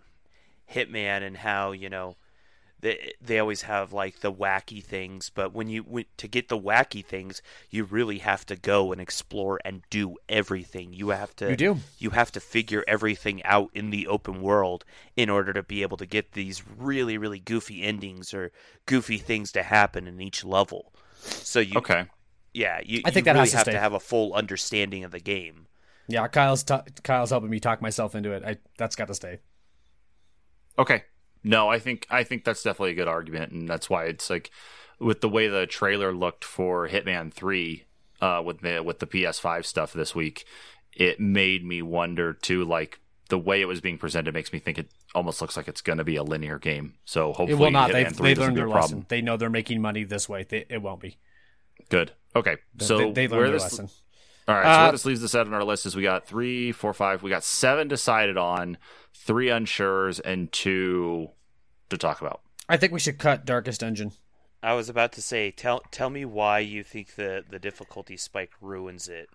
Hitman and how you know they they always have like the wacky things, but when you when, to get the wacky things, you really have to go and explore and do everything. You have to You do. you have to figure everything out in the open world in order to be able to get these really really goofy endings or goofy things to happen in each level. So you Okay. yeah, you, I think you that really has to have stay. to have a full understanding of the game. Yeah, Kyle's t- Kyle's helping me talk myself into it. I that's got to stay. Okay. No, I think I think that's definitely a good argument, and that's why it's like with the way the trailer looked for Hitman Three, uh, with the with the PS5 stuff this week, it made me wonder too. Like the way it was being presented makes me think it almost looks like it's going to be a linear game. So hopefully, It will not. Hitman They've, 3 they learned their problem. lesson. They know they're making money this way. They, it won't be. Good. Okay. So they, they where learned their this lesson. All right, so Uh, where this leaves us at on our list is we got three, four, five. We got seven decided on, three unsures, and two to talk about. I think we should cut Darkest Dungeon. I was about to say, tell tell me why you think the the difficulty spike ruins it.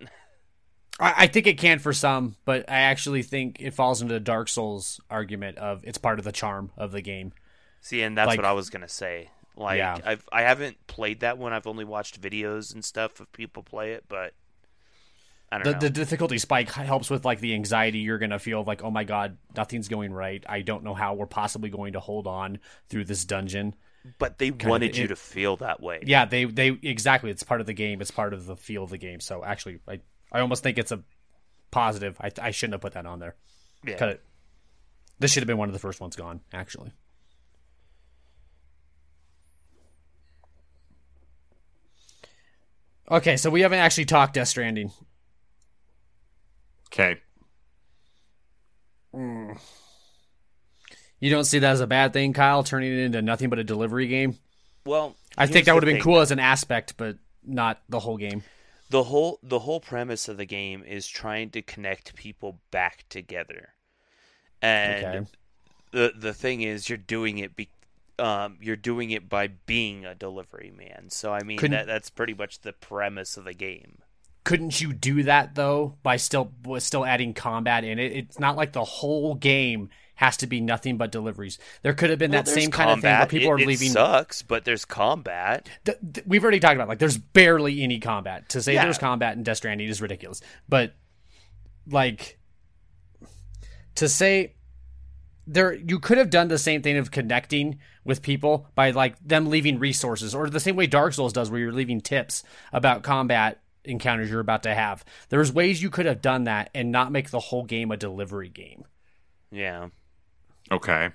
I, I think it can for some, but I actually think it falls into the Dark Souls argument of it's part of the charm of the game. See, and that's Like- what I was gonna say. Like, Yeah. I've I haven't played that one. I've only watched videos and stuff of people play it, but I don't The, know. the difficulty spike helps with like the anxiety you're gonna feel like, oh my god, nothing's going right. I don't know how we're possibly going to hold on through this dungeon. but they of wanted you it- to feel that way. Yeah, they they exactly. It's part of the game. It's part of the feel of the game. So actually, I I almost think it's a positive. I I shouldn't have put that on there. Yeah. Cut it. This should have been one of the first ones gone. Actually. Okay, so we haven't actually talked Death Stranding. Okay. You don't see that as a bad thing, Kyle, turning it into nothing but a delivery game? Well, I think that would have been thing. cool as an aspect, but not the whole game. the whole the whole premise of the game is trying to connect people back together and Okay. the the thing is you're doing it be, um, you're doing it by being a delivery man so i mean Couldn't- that that's pretty much the premise of the game couldn't you do that though by still was still adding combat in it? It's not like the whole game has to be nothing but deliveries. There could have been Well, that same kind of thing where combat. people It- are it leaving. sucks but there's combat Th- th- we've already talked about like there's barely any combat. To say Yeah. there's combat in Death Stranding is ridiculous. But like to say there you could have done the same thing of connecting with people by like them leaving resources or the same way Dark Souls does where you're leaving tips about combat encounters you're about to have. There's ways you could have done that and not make the whole game a delivery game. yeah Okay.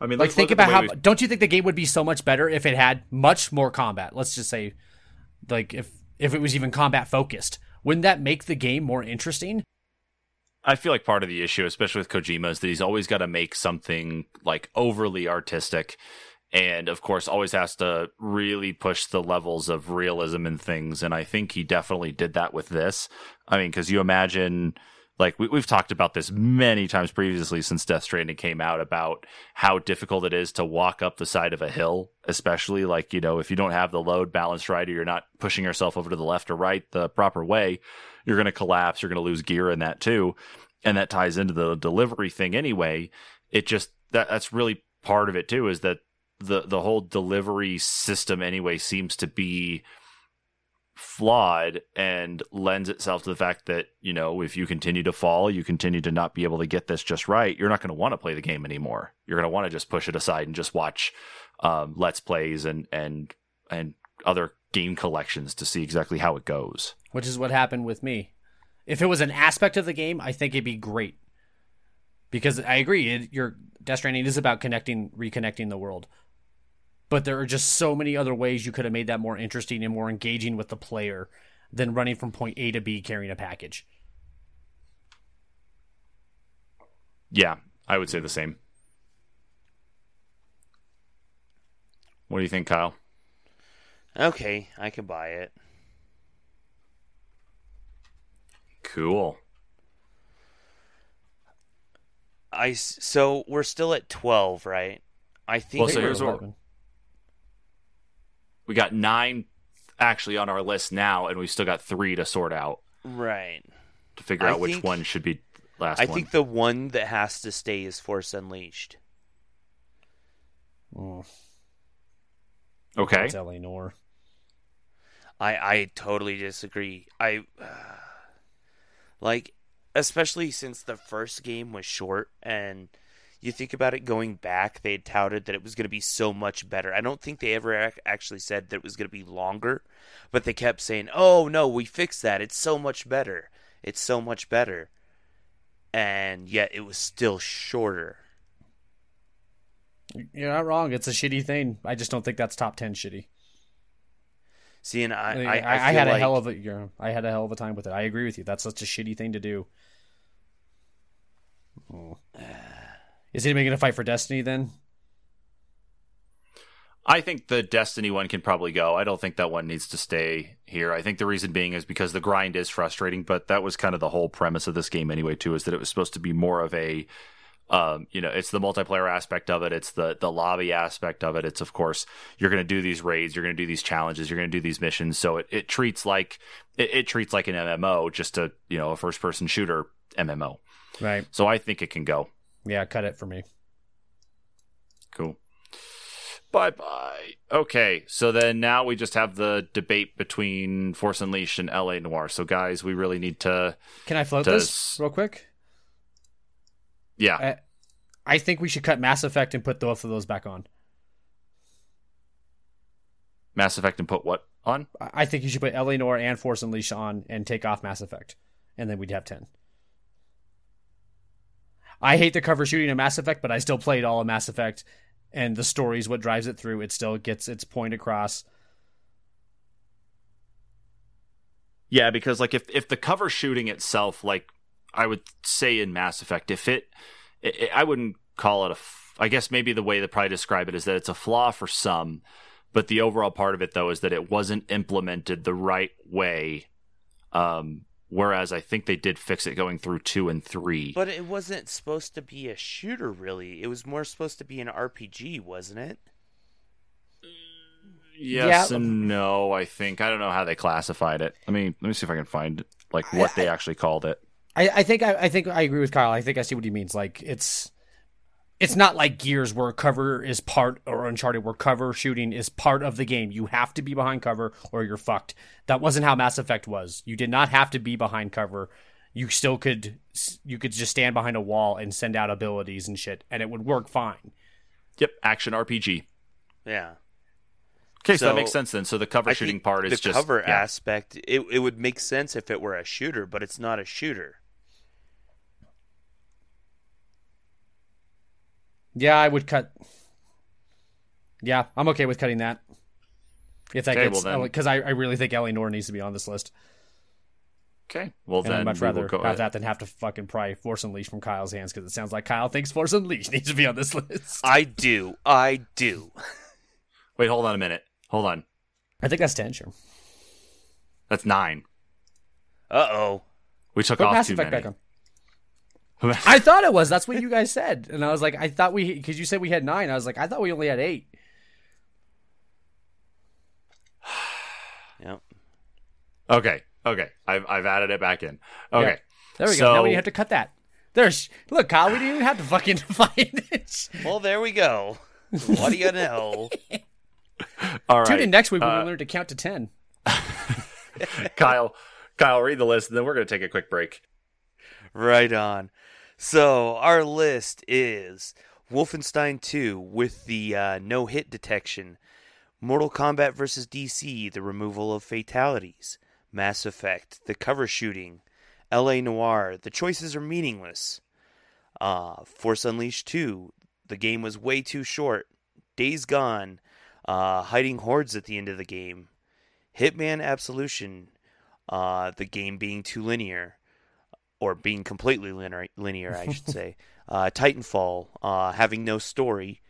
I mean, Like think about how we- don't you think the game would be so much better if it had much more combat? Let's just say like if if it was even combat focused. Wouldn't that make the game more interesting? I feel like part of the issue, especially with Kojima, is that he's always got to make something like overly artistic, and of course, always has to really push the levels of realism in things. And I think he definitely did that with this. I mean, because you imagine like we, we've talked about this many times previously since Death Stranding came out about how difficult it is to walk up the side of a hill, especially like you know if you don't have the load balanced right or you're not pushing yourself over to the left or right the proper way, you're going to collapse. You're going to lose gear in that too, and that ties into the delivery thing anyway. It just that that's really part of it too is that the the whole delivery system anyway seems to be flawed and lends itself to the fact that you know if you continue to fall you continue to not be able to get this just right you're not going to want to play the game anymore. You're going to want to just push it aside and just watch um, let's plays and and and other game collections to see exactly how it goes. Which is what happened with me. If it was an aspect of the game i think it'd be great. Because i agree it, your death stranding is about connecting reconnecting the world but there are just so many other ways you could have made that more interesting and more engaging with the player than running from point A to B carrying a package. Yeah, I would say the same. What do you think, Kyle? Okay, I can buy it. Cool. I so we're still at twelve, right? I think. Well, so here's what we got nine actually on our list now, and we've still got three to sort out. Right. To figure I out which one should be last I one. think the one that has to stay is Force Unleashed. Oh, okay. that's Eleanor. I I totally disagree. I like especially since the first game was short and you think about it going back they had touted that it was going to be so much better. I don't think they ever ac- actually said that it was going to be longer, but they kept saying, "Oh no, we fixed that. It's so much better. It's so much better." And yet it was still shorter. You're not wrong. It's a shitty thing. I just don't think that's top ten shitty. See, and I I, I, I, I, I feel had a like- hell of a you know, I had a hell of a time with it. I agree with you. That's such a shitty thing to do. Oh. Is anybody gonna fight for Destiny then? I think the Destiny one can probably go. I don't think that one needs to stay here. I think the reason being is because the grind is frustrating, but that was kind of the whole premise of this game anyway, too, is that it was supposed to be more of a um, you know, it's the multiplayer aspect of it, it's the the lobby aspect of it. It's of course you're gonna do these raids, you're gonna do these challenges, you're gonna do these missions. So it, it treats like it, it treats like an MMO, just a you know, a first person shooter MMO. Right. So I think it can go. Yeah, cut it for me. Cool. Bye bye. Okay, so then now we just have the debate between Force Unleashed and LA Noire. So guys, we really need to Can I float Does- this real quick? yeah. I, I think we should cut Mass Effect and put both of those back on. Mass Effect and put what on? I I think you should put LA Noire and Force Unleashed on and take off Mass Effect, and then we'd have ten. I hate the cover shooting of Mass Effect, but I still played all of Mass Effect, and the story is what drives it through. It still gets its point across. Yeah, because like if if the cover shooting itself, like I would say in Mass Effect, if it, it, I wouldn't call it a. I guess maybe the way to probably describe it is that it's a flaw for some, but the overall part of it though is that it wasn't implemented the right way. Um, whereas I think they did fix it going through two and three. But it wasn't supposed to be a shooter, really. It was more supposed to be an RPG, wasn't it? Yes Yeah. and no. I think I don't know how they classified it. Let me let me see if I can find like what they actually called it. I, I think I, I think I agree with Kyle. I think I see what he means. Like it's it's not like Gears where cover is part or Uncharted where cover shooting is part of the game. You have to be behind cover or you're fucked. That wasn't how Mass Effect was. You did not have to be behind cover. You still could you could just stand behind a wall and send out abilities and shit and it would work fine. Yep, action RPG. Yeah. Okay, so, that makes sense then. So the cover I shooting think part is the just the cover yeah. aspect. It it would make sense if it were a shooter, but it's not a shooter. Yeah, I would cut Yeah, I'm okay with cutting that. If that Okay, gets well because I, I really think LA Noire needs to be on this list. Okay, well And then I'd much we will rather go have that than have to fucking pry Force Unleashed from Kyle's hands because it sounds like Kyle thinks Force Unleashed needs to be on this list. I do. I do. Wait, hold on a minute. Hold on. I think that's ten, sure. That's nine. Uh oh. We took Put off Mass too Effect many. back on. I thought it was. That's what you guys said, and I was like, I thought we because you said we had nine. I was like, I thought we only had eight. Yep. Okay, okay. I've I've added it back in. Okay. Yeah. There we So- go. Now we have to cut that. There's look, Kyle. We didn't even have to fucking find it. Well, there we go. What do you know? All right. Tune in next week when uh, we learn to count to ten. Kyle, Kyle, read the list, and then we're going to take a quick break. Right on. So our list is Wolfenstein 2 with the uh, no hit detection, Mortal Kombat vs. DC, the removal of fatalities, Mass Effect, the cover shooting, L.A. Noire, the choices are meaningless, uh, Force Unleashed 2, the game was way too short, Days Gone, uh, hiding hordes at the end of the game, Hitman Absolution, uh, the game being too linear or being completely linear, linear I should say. Uh, Titanfall, uh, having no story.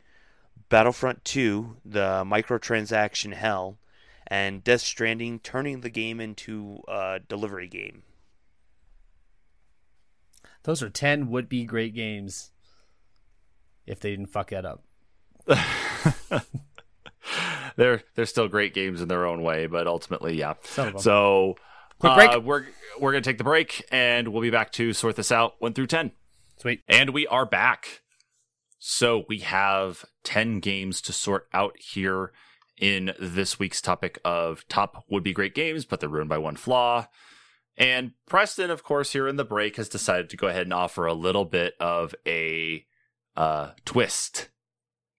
Battlefront 2, the microtransaction hell. And Death Stranding, turning the game into a delivery game. Those are ten would be great games. If they didn't fuck that up. they're they're still great games in their own way, but ultimately, yeah. Some of them. So, Quick uh, we're we're going to take the break, and we'll be back to sort this out one through ten. Sweet. And we are back. So we have 10 games to sort out here in this week's topic of top would be great games, but they're ruined by one flaw. And Preston, of course, here in the break has decided to go ahead and offer a little bit of a uh, twist,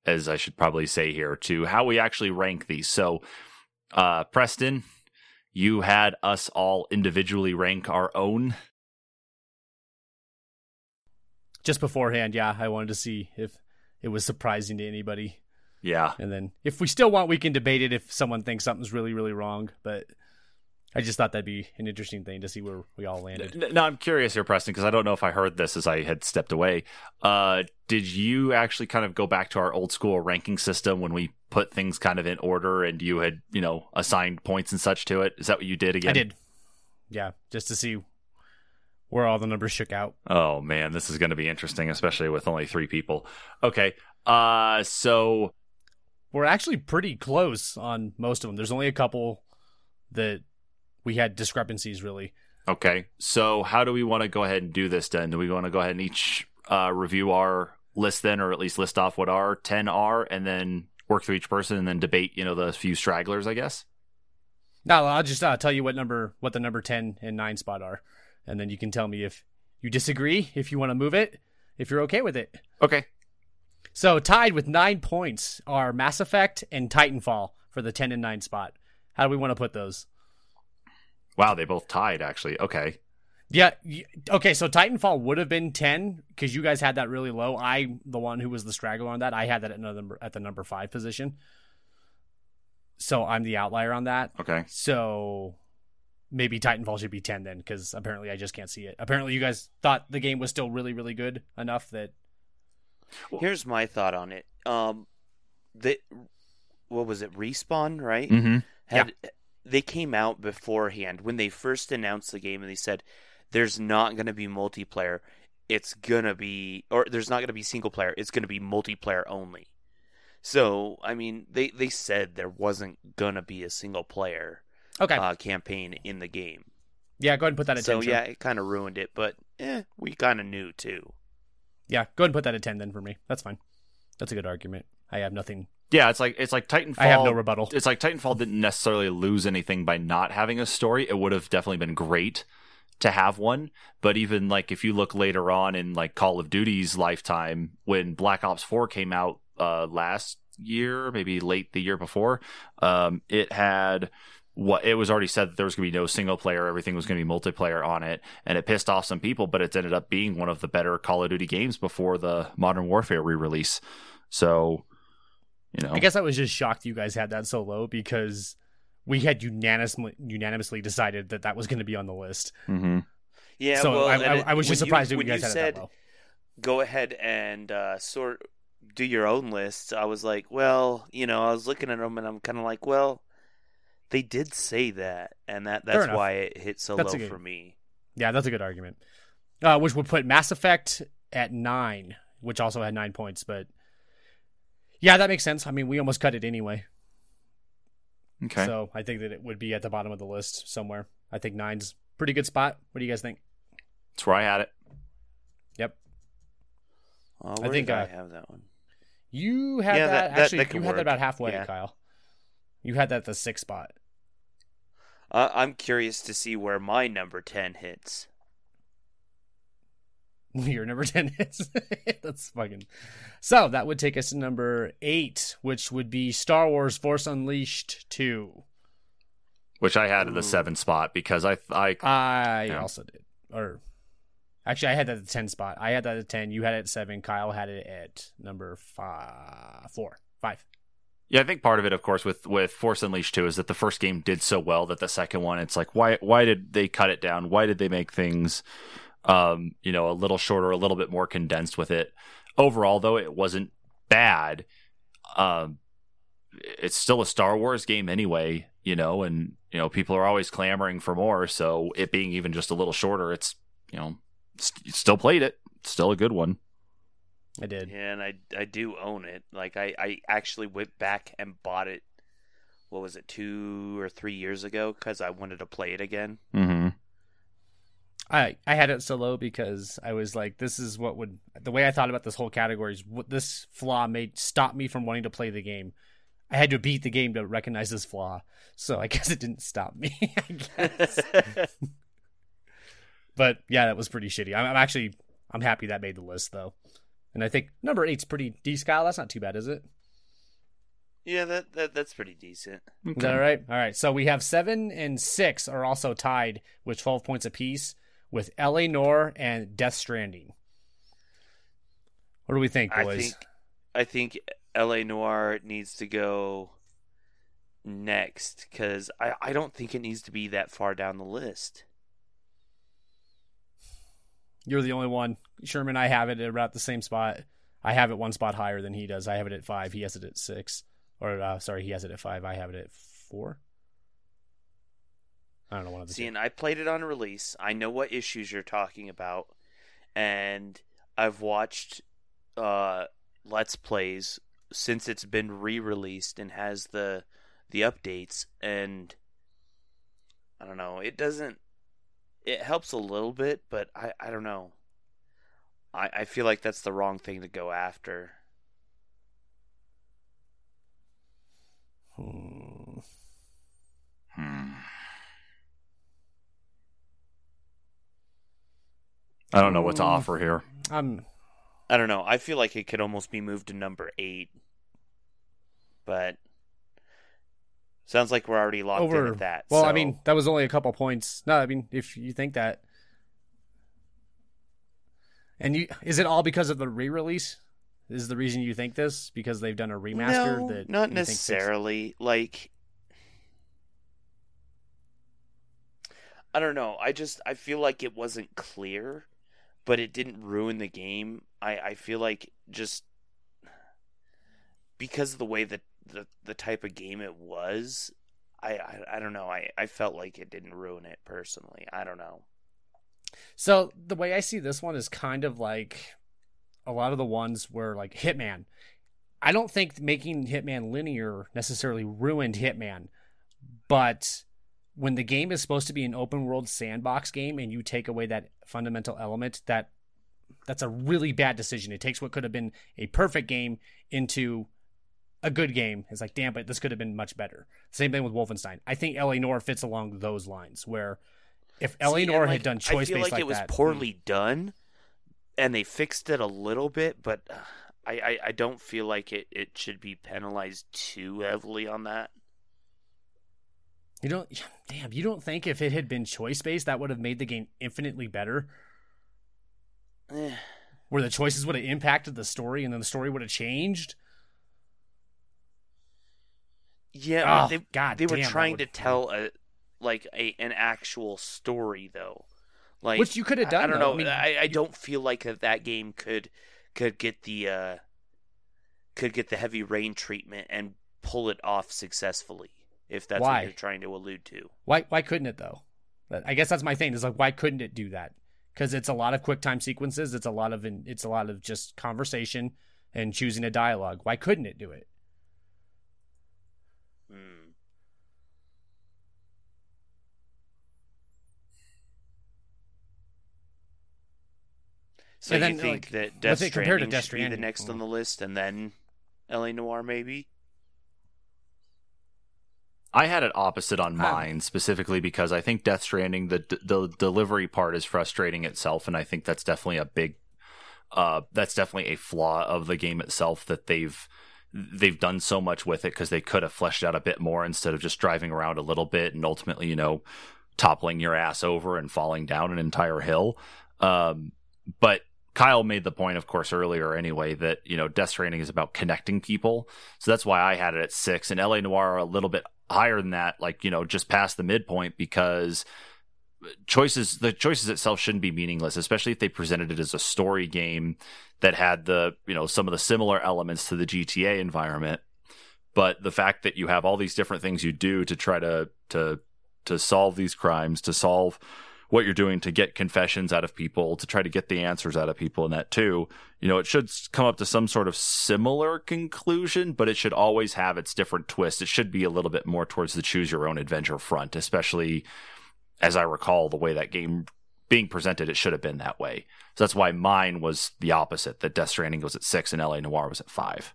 as I should probably say here, to how we actually rank these. So, uh, Preston, you had us all individually rank our own. Just beforehand, yeah, I wanted to see if it was surprising to anybody. Yeah. And then if we still want, we can debate it if someone thinks something's really, really wrong. But I just thought that'd be an interesting thing to see where we all landed. Now I'm curious here, Preston, because I don't know if I heard this as I had stepped away. Uh, did you actually kind of go back to our old school ranking system when we put things kind of in order and you had, you know, assigned points and such to it? Is that what you did again? I did. Yeah, just to see where all the numbers shook out. Oh man, this is going to be interesting, especially with only three people. Okay. Uh, so We're actually pretty close on most of them. There's only a couple that we had discrepancies, really. okay, so how do we want to go ahead and do this? Then do we want to go ahead and each uh, review our list then, or at least list off what our ten are, and then work through each person, and then debate, you know, the few stragglers, I guess. No, I'll just uh, tell you what number, what the number ten and nine spot are, and then you can tell me if you disagree, if you want to move it, if you're okay with it. Okay. So tied with nine points are Mass Effect and Titanfall for the ten and nine spot. How do we want to put those? Wow, they both tied actually. Okay. Yeah. Okay. So Titanfall would have been ten because you guys had that really low. I, the one who was the straggler on that, I had that at another number, at the number five position. So I'm the outlier on that. Okay. So maybe Titanfall should be ten then because apparently I just can't see it. Apparently you guys thought the game was still really really good enough that Here's my thought on it. Um, the what was it? Respawn, right? Mm-hmm. had they came out beforehand when they first announced the game and they said there's not going to be multiplayer it's going to be or there's not going to be single player it's going to be multiplayer only so i mean they they said there wasn't going to be a single player okay. uh, campaign in the game yeah, go ahead and put that at so 10. yeah it kind of ruined it but eh, we kind of knew too Yeah, go ahead and put that at 10 then for me. That's fine. That's a good argument. I have nothing. Yeah, it's like it's like Titanfall. I have no rebuttal. It's like Titanfall didn't necessarily lose anything by not having a story. It would have definitely been great to have one. But even like if you look later on in like Call of Duty's lifetime, when Black Ops Four came out uh, last year, maybe late the year before, um, it had what it was already said that there was going to be no single player, everything was going to be multiplayer on it, and it pissed off some people. But it's ended up being one of the better Call of Duty games before the Modern Warfare re-release. So, you know, I guess I was just shocked you guys had that so low because we had unanimously unanimously decided that that was going to be on the list. hmm yeah so well I, I, I was just surprised you, that when you guys you had said it that low. go ahead and uh, sort do your own list. I was like, well, you know, I was looking at them and I'm kind of like, well, they did say that, and that that's why it hit so That's low good- for me. Yeah, that's a good argument. uh, which would put Mass Effect at nine, which also had nine points. But yeah, that makes sense. I mean, we almost cut it anyway. Okay. So I think that it would be at the bottom of the list somewhere. I think nine's pretty good spot. What do you guys think? That's where I had it. Yep. Uh, I think, did uh, I have that one. You had Yeah, that, that- that- actually. that could you had that about halfway, Yeah. Kyle. You had that at the sixth spot. Uh, I'm curious to see where my number ten hits. Your number 10 is. That's fucking. So that would take us to number eight, which would be Star Wars Force Unleashed 2. Which I had at the Ooh. seven spot because I I I Yeah. also did. Or actually, I had that at the 10 spot. I had that at 10. You had it at 7. Kyle had it at number five, 4. 5. Yeah, I think part of it, of course, with with Force Unleashed two is that the first game did so well that the second one, it's like, why why did they cut it down? Why did they make things, um, you know, a little shorter, a little bit more condensed with it? Overall, though, it wasn't bad. Um, it's still a Star Wars game anyway, you know, and you know people are always clamoring for more. So it being even just a little shorter, it's you know, st- still played it, still a good one. I did. Yeah, and I I do own it. Like I I actually went back and bought it. What was it, two or three years ago? Because I wanted to play it again. Mm-hmm. I I had it so low because I was like, this is what would the way I thought about this whole category is what this flaw made stop me from wanting to play the game. I had to beat the game to recognize this flaw, so I guess it didn't stop me. I guess. but yeah, that was pretty shitty. I'm, I'm actually I'm happy that made the list though, and I think number eight's pretty D scale. That's not too bad, is it? yeah, that, that that's pretty decent. Is that all right? All right. So we have seven and six are also tied with 12 points apiece with L.A. Noire and Death Stranding. What do we think, boys? I think I think L.A. Noire needs to go next because I I don't think it needs to be that far down the list. You're the only one. Sherman, I have it at about the same spot. I have it one spot higher than he does. I have it at five. He has it at six. Or, uh, sorry, he has it at five. I have it at four. I don't know one of the See, two. and I played it on release. I know what issues you're talking about, and I've watched uh, let's plays since it's been re-released and has the the updates. And I don't know, it doesn't. It helps a little bit, but I I don't know. I I feel like that's the wrong thing to go after. Hmm. Hmm. I don't know what to Hmm. offer here. I'm I don't know. I feel like it could almost be moved to number eight, but sounds like we're already locked over in at that. Well, I mean, that was only a couple points. No, I mean, if you think that, and you is it all because of the re-release? Is the reason you think this because they've done a remaster? no, that not you fixed- necessarily. Like, I don't know. I just I feel like it wasn't clear, but it didn't ruin the game. I I feel like just because of the way that the the type of game it was. I, I, I don't know. I, I felt like it didn't ruin it personally. I don't know. So the way I see this one is kind of like a lot of the ones where like Hitman. I don't think making Hitman linear necessarily ruined Hitman, but when the game is supposed to be an open world sandbox game and you take away that fundamental element, that that's a really bad decision. It takes what could have been a perfect game into a good game. It's like, damn, but this could have been much better. Same thing with Wolfenstein. I think L.A. Noire fits along those lines where if L.A. See, and, Noir like, had done I choice feel based like, like it was that, poorly done, and they fixed it a little bit, but uh, I, I, I don't feel like it, it should be penalized too heavily on that. You don't, damn, you don't think if it had been choice based, that would have made the game infinitely better? Eh. Where the choices would have impacted the story and then the story would have changed? Yeah, Oh, they, God they were damn, that trying would- to tell a like a an actual story though, like Which you could have done. I, don't though. know. I mean, I, I don't feel like that, that game could could get the uh, could get the heavy rain treatment and pull it off successfully. If that's Why? what you're trying to allude to. why, why couldn't it though? I guess that's my thing. Is like, why couldn't it do that? because it's a lot of quick time sequences. It's a lot of it's a lot of just conversation and choosing a dialogue. Why couldn't it do it? Hmm. So And you then, think like, that Death let's compared to Stranding Death should be the next on mm. the list, and then L.A. Noire maybe? I had it opposite on Ah. mine specifically because I think Death Stranding the the delivery part is frustrating itself, and I think that's definitely a big, uh, that's definitely a flaw of the game itself that they've they've done so much with it because they could have fleshed out a bit more instead of just driving around a little bit and ultimately you know toppling your ass over and falling down an entire hill. Um, but Kyle made the point, of course, earlier anyway, that you know Death Stranding is about connecting people, so that's why I had it at six, and LA Noire a little bit higher than that, like you know just past the midpoint because choices the choices itself shouldn't be meaningless, especially if they presented it as a story game that had the you know some of the similar elements to the GTA environment, but the fact that you have all these different things you do to try to to to solve these crimes, to solve what you're doing to get confessions out of people, to try to get the answers out of people, and that too, you know, it should come up to some sort of similar conclusion, but it should always have its different twist. It should be a little bit more towards the choose your own adventure front, especially as I recall the way that game being presented, it should have been that way. So that's why mine was the opposite. That Death Stranding was at six and LA Noire was at five.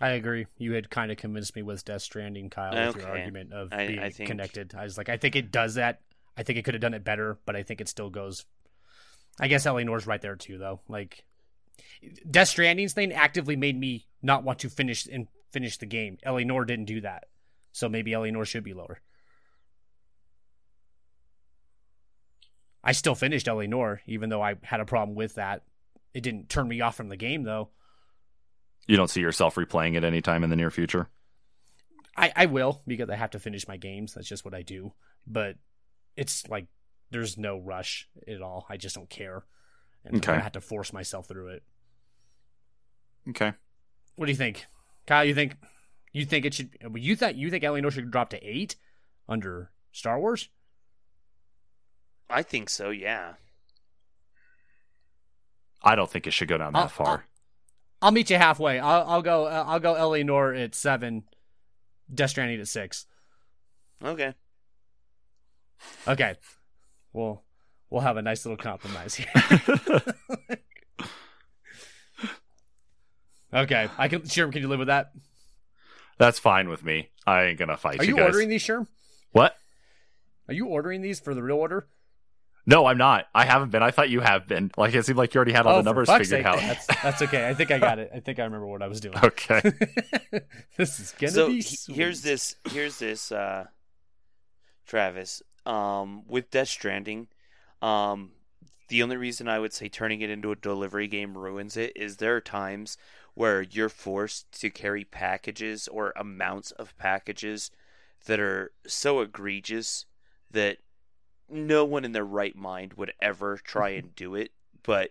I agree. You had kind of convinced me with Death Stranding, Kyle, with your argument of I- being I think- connected. I was like, I think it does that. I think it could have done it better, but I think it still goes. I guess L.A. Noire's right there too, though. Like, Death Stranding's thing actively made me not want to finish and finish the game. L.A. Noire didn't do that, so maybe L.A. Noire should be lower. I still finished L.A. Noire, even though I had a problem with that. It didn't turn me off from the game, though. You don't see yourself replaying it anytime in the near future. I, I will because I have to finish my games. That's just what I do. But it's like there's no rush at all. I just don't care. And Okay. I have to force myself through it. Okay. What do you think? Kyle, you think you think it should you thought you think L.A. Noire should drop to eight under Star Wars? I think so, yeah. I don't think it should go down that I'll- far. I'll meet you halfway. I'll, I'll go uh, I'll go L.A. Noire at seven, Death Stranding at six. Okay. Okay. We'll we'll have a nice little compromise here. okay. I can Sherm, can you live with that? That's fine with me. I ain't gonna fight Are you you guys. ordering these, Sherm? what? Are you ordering these for the real order? No, I'm not. I haven't been. I thought you have been. Like it seemed like you already had all Oh, the numbers figured sake. out. That's, that's okay. I think I got it. I think I remember what I was doing. okay. this is gonna so be he- sweet. here's this here's this uh Travis um with Death Stranding um the only reason I would say turning it into a delivery game ruins it is there are times where you're forced to carry packages or amounts of packages that are so egregious that no one in their right mind would ever try and do it but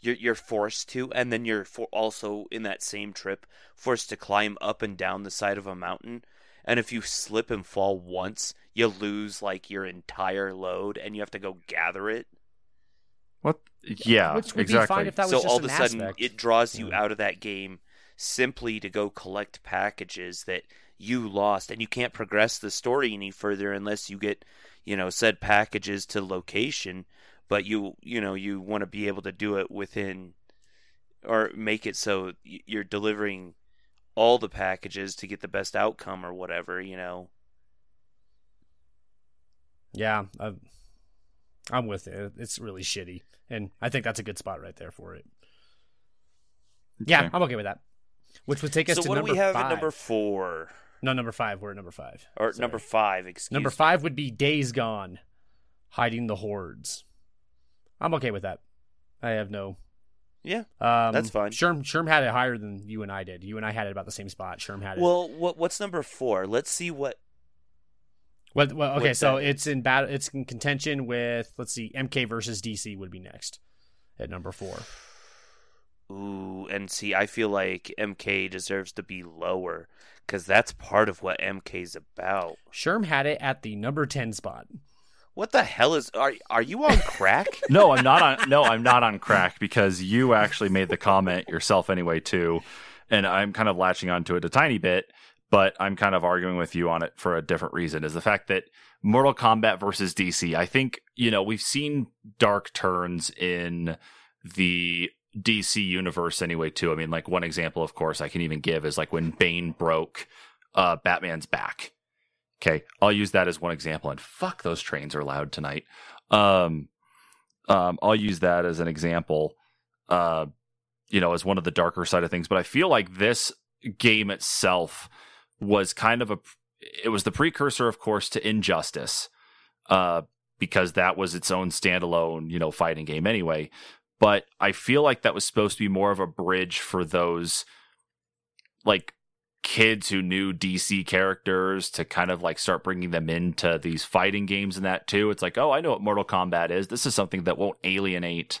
you're you're forced to and then you're for also in that same trip forced to climb up and down the side of a mountain and if you slip and fall once you lose like your entire load and you have to go gather it What? Yeah, Which would be fine if that was so just all of a sudden aspect. it draws you Yeah. out of that game simply to go collect packages that you lost and you can't progress the story any further unless you get you know said packages to location but you you know you want to be able to do it within or make it so you're delivering all the packages to get the best outcome or whatever you know Yeah, I'm, I'm with it. It's really shitty, and I think that's a good spot right there for it. Yeah, Okay. I'm okay with that. Which would take us so to what do number we have five. at number four No, number five. We're at number five. or Sorry. number five excuse me. Number me. five would be Days Gone, hiding the hordes. I'm okay with that. I have no. Yeah Um, That's fine. Sherm Sherm had it higher than you and I did. You and I had it about the same spot. Sherm had it. well what what's number four let's see what What, well, okay, so that? it's in battle. It's in contention with let's see, MK versus DC would be next at number four. Ooh, and see, I feel like MK deserves to be lower because that's part of what MK's about. Sherm had it at the number ten spot. What the hell is are are you on crack? no, I'm not on. No, I'm not on crack because you actually made the comment yourself anyway too, and I'm kind of latching onto it a tiny bit, but I'm kind of arguing with you on it for a different reason. Is the fact that Mortal Kombat versus DC. I think you know we've seen dark turns in the DC universe anyway too. I mean, like one example, of course, I can even give is like when Bane broke uh, Batman's back. Okay, I'll use that as one example. And fuck, those trains are loud tonight. Um, um, I'll use that as an example. Uh, you know, as one of the darker side of things. But I feel like this game itself was kind of a. It was the precursor, of course, to Injustice, uh, because that was its own standalone, you know, fighting game anyway but I feel like that was supposed to be more of a bridge for those like kids who knew DC characters to kind of like start bringing them into these fighting games and that too. It's like, oh, I know what Mortal Kombat is. This is something that won't alienate.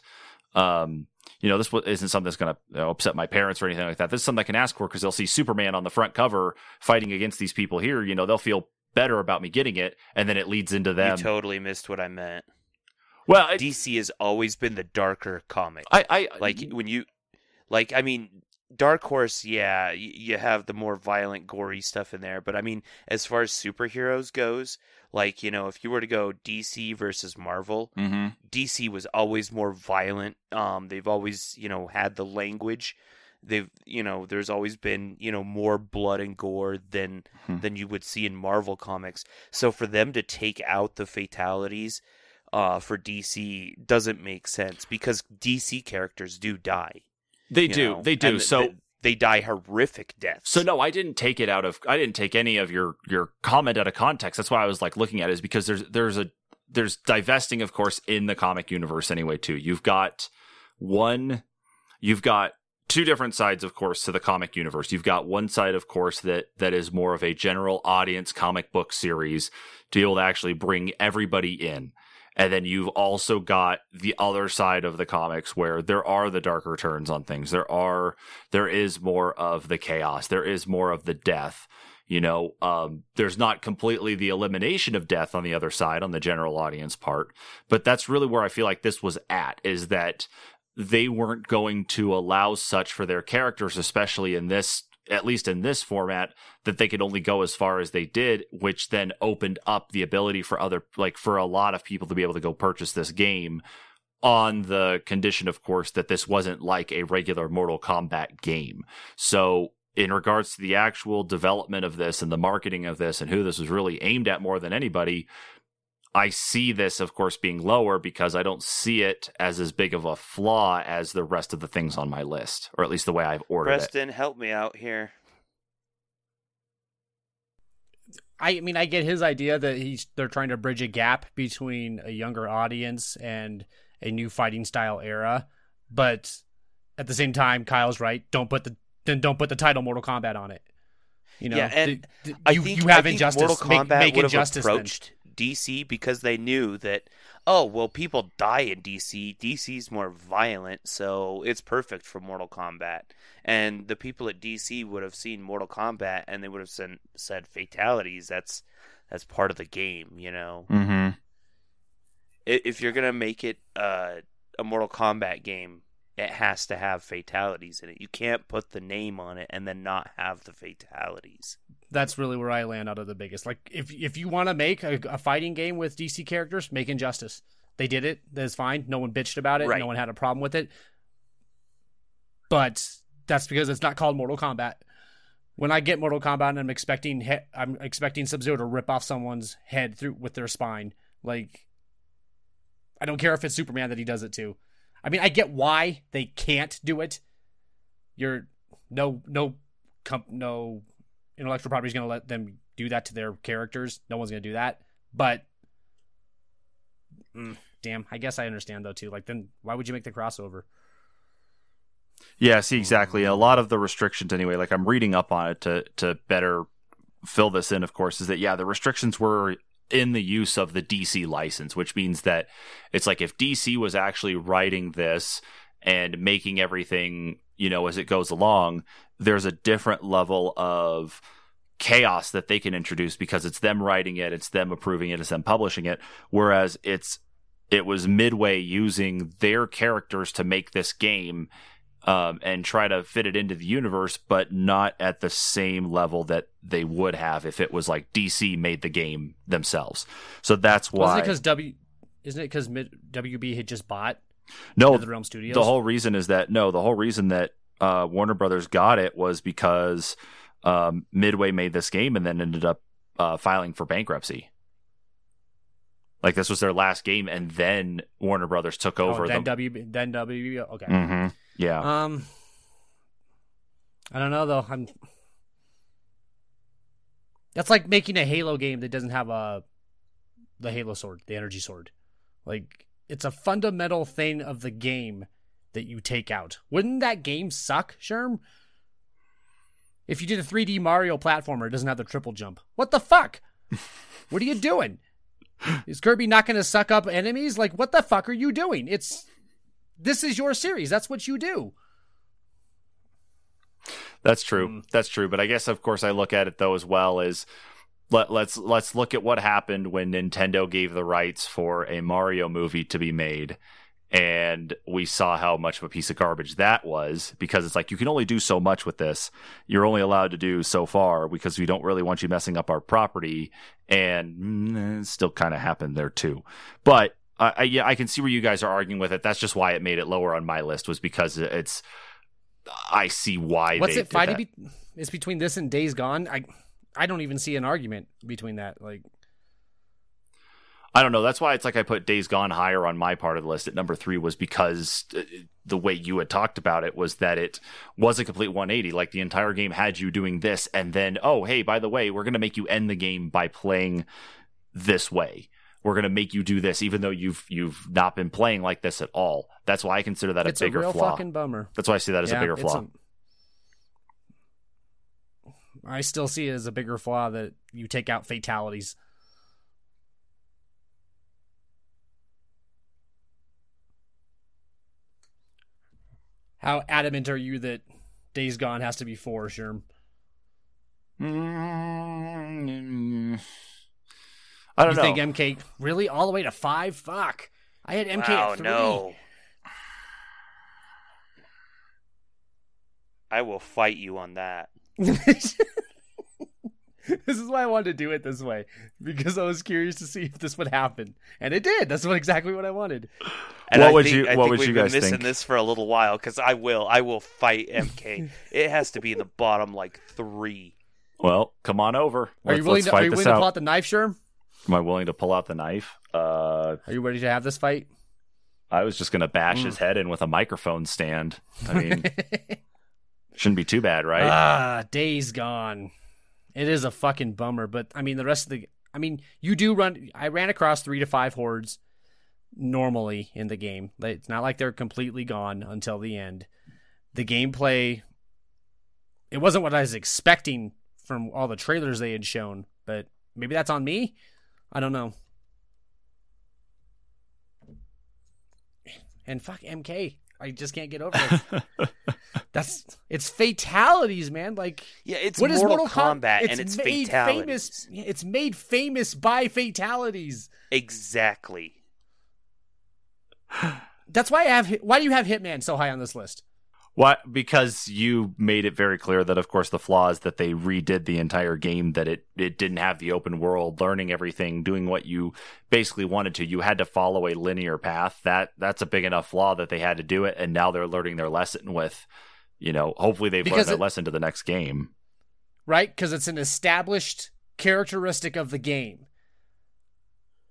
Um, you know, this isn't something that's going to upset my parents or anything like that. This is something I can ask for because they'll see Superman on the front cover fighting against these people here. You know, they'll feel better about me getting it, and then it leads into them. You totally missed what I meant. Well, DC has always been the darker comic. I, I like when you, like, I mean, Dark Horse, yeah, you have the more violent, gory stuff in there. But I mean, as far as superheroes goes, like you know, if you were to go DC versus Marvel, mm-hmm. DC was always more violent. Um, they've always you know had the language. They've you know, there's always been you know more blood and gore than hmm than you would see in Marvel comics. So for them to take out the fatalities uh, for DC doesn't make sense because DC characters do die. They do. Know? They do. And so they, they die horrific deaths. So no, I didn't take it out of I didn't take any of your your comment out of context. That's why I was like looking at it is because there's there's a there's divesting of course in the comic universe anyway too. You've got one you've got two different sides of course to the comic universe. You've got one side of course that that is more of a general audience comic book series to be able to actually bring everybody in. And then you've also got the other side of the comics where there are the darker turns on things. There are, there is more of the chaos. There is more of the death. You know, um, there's not completely the elimination of death on the other side on the general audience part, but that's really where I feel like this was at is that they weren't going to allow such for their characters, especially in this at least in this format, that they could only go as far as they did, which then opened up the ability for other, like for a lot of people to be able to go purchase this game on the condition, of course, that this wasn't like a regular Mortal Kombat game. So, in regards to the actual development of this and the marketing of this and who this was really aimed at more than anybody, I see this, of course, being lower because I don't see it as as big of a flaw as the rest of the things on my list, or at least the way I've ordered Preston, it. Preston, help me out here. I mean, I get his idea that he's they're trying to bridge a gap between a younger audience and a new fighting style era, but at the same time, Kyle's right. Don't put the then don't put the title Mortal Kombat on it. You know, yeah, and you, I think, you have I think injustice. Mortal Kombat make, make would injustice have approached then. DC because they knew that oh well people die in DC. DC's more violent, so it's perfect for Mortal Kombat. And the people at DC would have seen Mortal Kombat and they would have said, said fatalities. That's that's part of the game, you know. Mm-hmm. If you're gonna make it uh, a Mortal Kombat game, it has to have fatalities in it. You can't put the name on it and then not have the fatalities that's really where I land out of the biggest. Like if if you want to make a, a, fighting game with DC characters, make Injustice. They did it. That's fine. No one bitched about it. Right. No one had a problem with it. But that's because it's not called Mortal Kombat. When I get Mortal Kombat, and I'm expecting he- I'm expecting Sub Zero to rip off someone's head through with their spine. Like I don't care if it's Superman that he does it to. I mean, I get why they can't do it. You're no no comp, no intellectual property is going to let them do that to their characters. No one's going to do that. But mm, damn, I guess I understand though too. Like then why would you make the crossover? Yeah, see exactly. A lot of the restrictions anyway, like I'm reading up on it to to better fill this in of course is that yeah, the restrictions were in the use of the DC license, which means that it's like if DC was actually writing this and making everything, you know, as it goes along, there's a different level of chaos that they can introduce because it's them writing it, it's them approving it, it's them publishing it. Whereas it's it was Midway using their characters to make this game um, and try to fit it into the universe, but not at the same level that they would have if it was like DC made the game themselves. So that's why. Wasn't it because W? Isn't it because WB had just bought NetherRealm Studios? The whole reason is that no, the whole reason that uh, Warner Brothers got it was because um, Midway made this game and then ended up uh, filing for bankruptcy. Like this was their last game, and then Warner Brothers took over. Oh, then the... WB, then WB. Okay. Mm-hmm. Yeah. Um, I don't know though. I'm. That's like making a Halo game that doesn't have a the Halo sword, the energy sword. Like it's a fundamental thing of the game that you take out. Wouldn't that game suck, Sherm? If you did a 3D Mario platformer, it doesn't have the triple jump. What the fuck? what are you doing? Is Kirby not going to suck up enemies? Like, what the fuck are you doing? It's this is your series. That's what you do. That's true. Mm. That's true. But I guess, of course, I look at it though as well as let, let's let's look at what happened when Nintendo gave the rights for a Mario movie to be made, and we saw how much of a piece of garbage that was because it's like you can only do so much with this. You're only allowed to do so far because we don't really want you messing up our property, and mm, it still kind of happened there too. But uh, I, yeah, I can see where you guys are arguing with it. That's just why it made it lower on my list was because it's. I see why. What's it fighting? Be- it's between this and Days Gone. I, I don't even see an argument between that. Like, I don't know. That's why it's like I put Days Gone higher on my part of the list at number three was because uh, the way you had talked about it was that it was a complete 180. Like the entire game had you doing this, and then oh hey, by the way, we're going to make you end the game by playing this way we're going to make you do this even though you've you've not been playing like this at all. That's why I consider that it's a bigger a real flaw. fucking bummer. That's why I see that as yeah, a bigger flaw. A, I still see it as a bigger flaw that you take out fatalities. How adamant are you that Days Gone has to be four, Sherm? Mm-hmm. I don't you know. think MK really all the way to five? Fuck. I had MK wow, at three. No. I will fight you on that. this is why I wanted to do it this way because I was curious to see if this would happen, and it did. That's what exactly what I wanted. And what I would think, you? I what think would we've you been guys missing think? this for a little while because I will. I will fight MK. it has to be in the bottom like three. Well, come on over. Are let's, you willing? To, are you willing to pull out the knife, Sherm? Am I willing to pull out the knife? Uh, Are you ready to have this fight? I was just gonna bash mm. his head in with a microphone stand. I mean, shouldn't be too bad, right? Ah, days gone. It is a fucking bummer, but I mean, the rest of the. I mean, you do run. I ran across three to five hordes normally in the game. It's not like they're completely gone until the end. The gameplay, it wasn't what I was expecting from all the trailers they had shown, but maybe that's on me. I don't know. And fuck MK. I just can't get over it. That's it's fatalities, man. Like yeah, it's what Mortal, Mortal Kombat, Com- and it's made fatalities. Famous, it's made famous by fatalities. Exactly. That's why I have. Why do you have Hitman so high on this list? What? Because you made it very clear that, of course, the flaws that they redid the entire game, that it it didn't have the open world, learning everything, doing what you basically wanted to. You had to follow a linear path. That that's a big enough flaw that they had to do it, and now they're learning their lesson with, you know, hopefully they've because learned their it, lesson to the next game. Right, because it's an established characteristic of the game.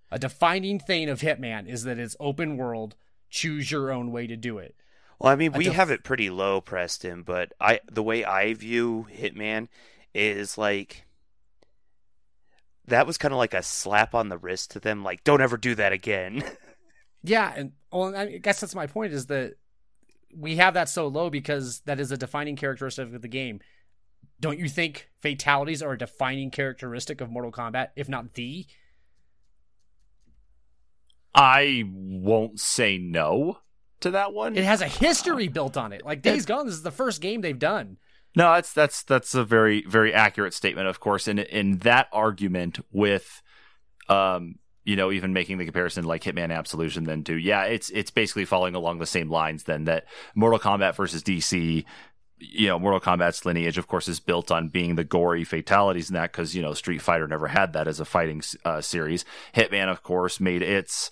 A defining thing of Hitman is that it's open world. Choose your own way to do it. Well, I mean, we have it pretty low, Preston, but I the way I view Hitman is like that was kind of like a slap on the wrist to them, like don't ever do that again. yeah, and well, I guess that's my point is that we have that so low because that is a defining characteristic of the game. Don't you think fatalities are a defining characteristic of Mortal Kombat, if not the? I won't say no to that one. It has a history built on it. Like Days Gone, this is the first game they've done. No, that's that's that's a very very accurate statement, of course. And in that argument with, um, you know, even making the comparison like Hitman Absolution, then too, yeah, it's it's basically following along the same lines. Then that Mortal Kombat versus DC, you know, Mortal Kombat's lineage, of course, is built on being the gory fatalities and that because you know Street Fighter never had that as a fighting uh, series. Hitman, of course, made its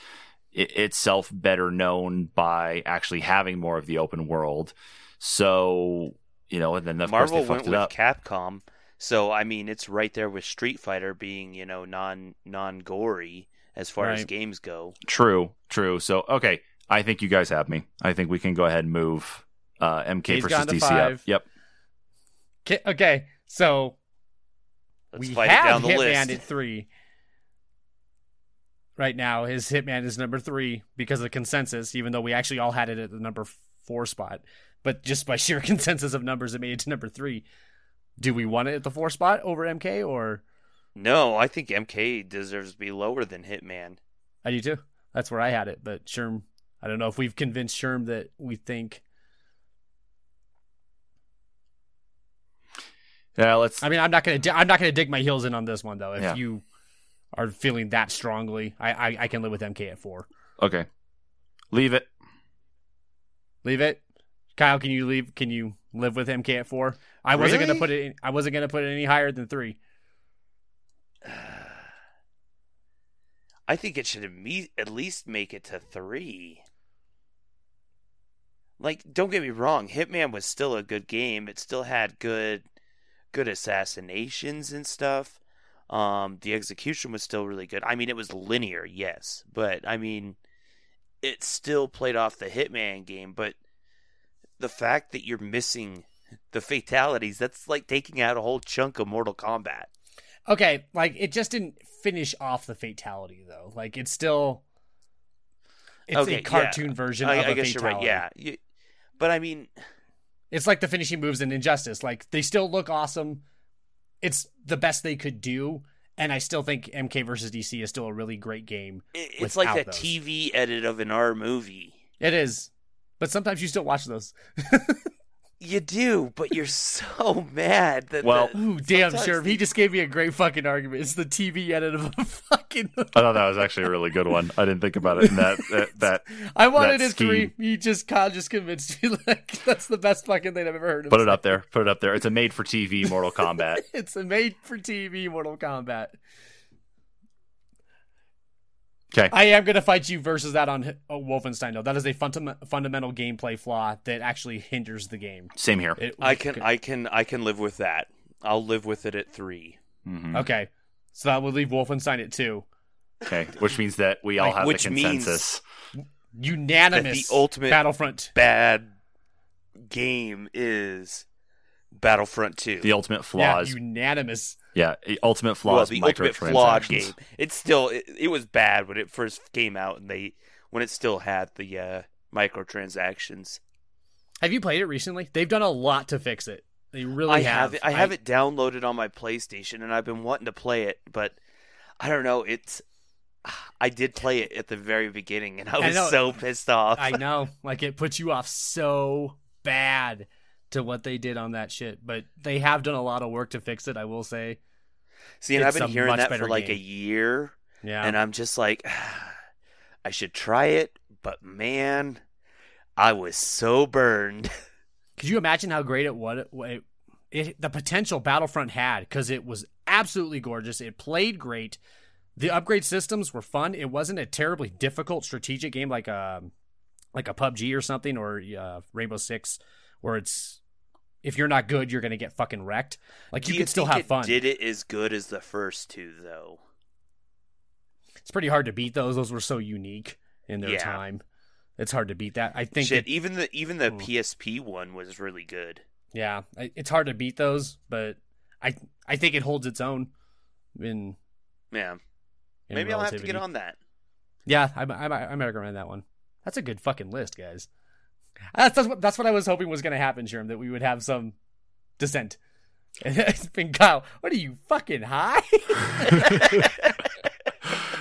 it, itself better known by actually having more of the open world. So you know, and then of Marvel course they went fucked it with up. Capcom, so I mean it's right there with Street Fighter being you know non non gory as far as games go. True, true. So okay, I think you guys have me. I think we can go ahead and move uh, MK He's versus gone to DC up. Yep. Okay, okay, so Let's we fight have it down the Hitman list. at three. Right now, his Hitman is number three because of the consensus, even though we actually all had it at the number four spot. But just by sheer consensus of numbers, it made it to number three. Do we want it at the four spot over MK, or No, I think MK deserves to be lower than Hitman. I do too? That's where I had it. But Sherm, I don't know if we've convinced Sherm that we think. Yeah. Let's. I mean, I'm not gonna. Di- I'm not gonna dig my heels in on this one though. If Yeah. you are feeling that strongly, I, I I can live with MK at four. Okay. Leave it. Leave it. Kyle, can you leave? Can you live with MK at four? I wasn't gonna put it. In, I wasn't gonna put it any higher than three. I think it should at least make it to three. Like, don't get me wrong, Hitman was still a good game. It still had good, good assassinations and stuff. Um, the execution was still really good. I mean, it was linear, yes, but I mean, it still played off the Hitman game. But the fact that you're missing the fatalities—that's like taking out a whole chunk of Mortal Kombat. Okay, like it just didn't finish off the fatality though. Like it's still. It's Okay, a yeah. cartoon version I, of a I guess fatality. you're right. Yeah, You- but I mean, It's like the finishing moves in Injustice. Like they still look awesome. It's the best they could do, and I still think MK versus DC is still a really great game. it- it's like that those. TV edit of an R movie. It is, but sometimes you still watch those. You do, but you're so mad that Well- the- Ooh, damn, sometimes sure. the- He just gave me a great fucking argument. It's the TV edit of a fucking. I thought that was actually a really good one. I didn't think about it in that that. that I wanted that it three. He just Kyle just convinced me like that's the best fucking thing I've ever heard. Of put it up there. Put it up there. It's a made for TV Mortal Kombat. It's a made for TV Mortal Kombat. Okay. I am going to fight you versus that on uh, Wolfenstein though. That is a fundam- fundamental gameplay flaw that actually hinders the game. Same here. It- I can, I can, I can live with that. I'll live with it at three. Mhm. Okay, so that would leave Wolfenstein at two. Okay. Which means that we all Like, have which the means- consensus. Unanimous. That the ultimate- Battlefront. Bad game is Battlefront Two. The ultimate Yeah, flaws. unanimous. Yeah. the ultimate well, flaws. the ultimate flawed microtransactions. game. It's still, it, it was bad when it first came out, and they when it still had the uh, microtransactions. Have you played it recently? They've done a lot to fix it. They really I have. have it, I have it downloaded on my PlayStation, and I've been wanting to play it, but I don't know. It's I did play it at the very beginning, and I I was know. so pissed off. I know. Like it puts you off so bad to what they did on that shit. But they have done a lot of work to fix it, I will say. See, and I've been hearing that for like a year, Yeah. and I'm just like, I should try it, but man, I was so burned. Could you imagine how great it was? It, it, the potential Battlefront had because it was absolutely gorgeous. It played great. The upgrade systems were fun. It wasn't a terribly difficult strategic game like a like a PUBG or something or uh, Rainbow Six, where it's if you're not good, you're gonna get fucking wrecked. Like Do you, can still have fun. Did it as good as the first two, though? It's pretty hard to beat those. Those were so unique in their Yeah. time. It's hard to beat that. I think Shit, that- even the even the Hmm. PSP one was really good. yeah, it's hard to beat those, but I I think it holds its own in Yeah, in maybe I'll have to get on that. Yeah, I, I, I might recommend that one. That's a good fucking list, guys. That's, that's what that's what I was hoping was going to happen, Sherm. That we would have some dissent. And it's been Kyle. What are you fucking high?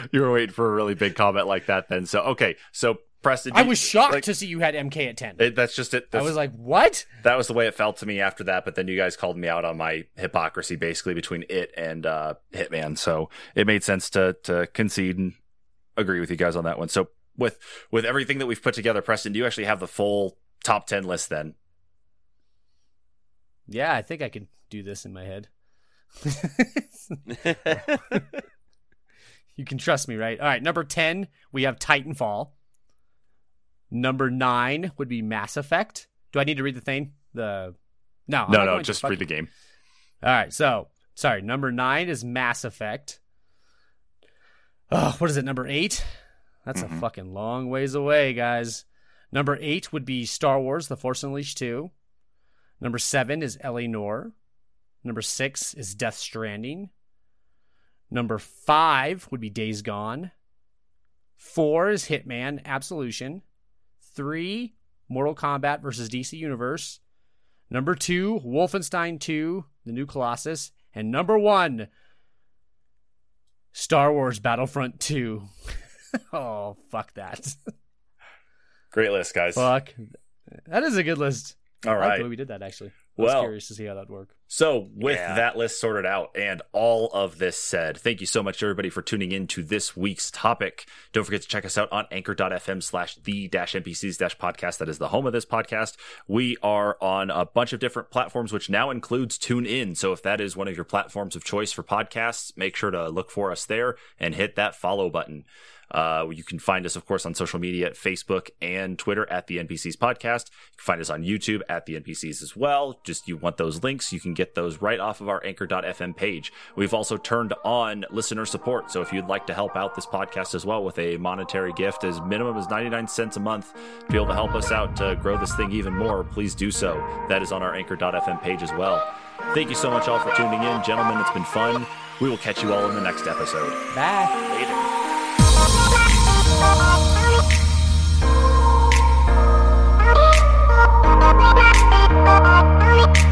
you were waiting for a really big comment like that then. So okay, so Preston, I was shocked like, to see you had MK at 10. it, that's just it. I was like, what? that was the way it felt to me after that. But then you guys called me out on my hypocrisy, basically between it and uh, Hitman. So it made sense to to concede and agree with you guys on that one. So with with everything that we've put together, Preston, do you actually have the full top ten list then? Yeah, I think I can do this in my head. you can trust me, right? All right, number 10, we have Titanfall. Number 9 would be Mass Effect. Do I need to read the thing? The No, no, no, just read the game. All right, so sorry. Number nine is Mass Effect. Oh, what is it? Number eight? That's Mhm. a fucking long ways away, guys. Number eight would be Star Wars: The Force Unleashed two. Number seven is L.A. Noire. Number six is Death Stranding. Number five would be Days Gone. Four is Hitman Absolution. Three, Mortal Kombat versus DC Universe. Number two, Wolfenstein 2, The New Colossus. And number one, Star Wars Battlefront 2. oh, fuck that. Great list, guys. fuck. That is a good list. All I right. the way we did that, actually. I was Well- curious to see how that'd work. So, with Yeah. that list sorted out and all of this said, thank you so much, everybody, for tuning in to this week's topic. Don't forget to check us out on anchor.fm slash the dash NPCs dash podcast. That is the home of this podcast. We are on a bunch of different platforms, which now includes TuneIn. So, if that is one of your platforms of choice for podcasts, make sure to look for us there and hit that follow button. Uh, you can find us, of course, on social media at Facebook and Twitter at the NPCs Podcast. You can find us on YouTube at the NPCs as well. Just you want those links, you can get those right off of our anchor.fm page. We've also turned on listener support. So if you'd like to help out this podcast as well with a monetary gift as minimum as 99 cents a month to be able to help us out to grow this thing even more, please do so. That is on our anchor.fm page as well. Thank you so much all for tuning in. Gentlemen, it's been fun. We will catch you all in the next episode. Bye. Later. すごい!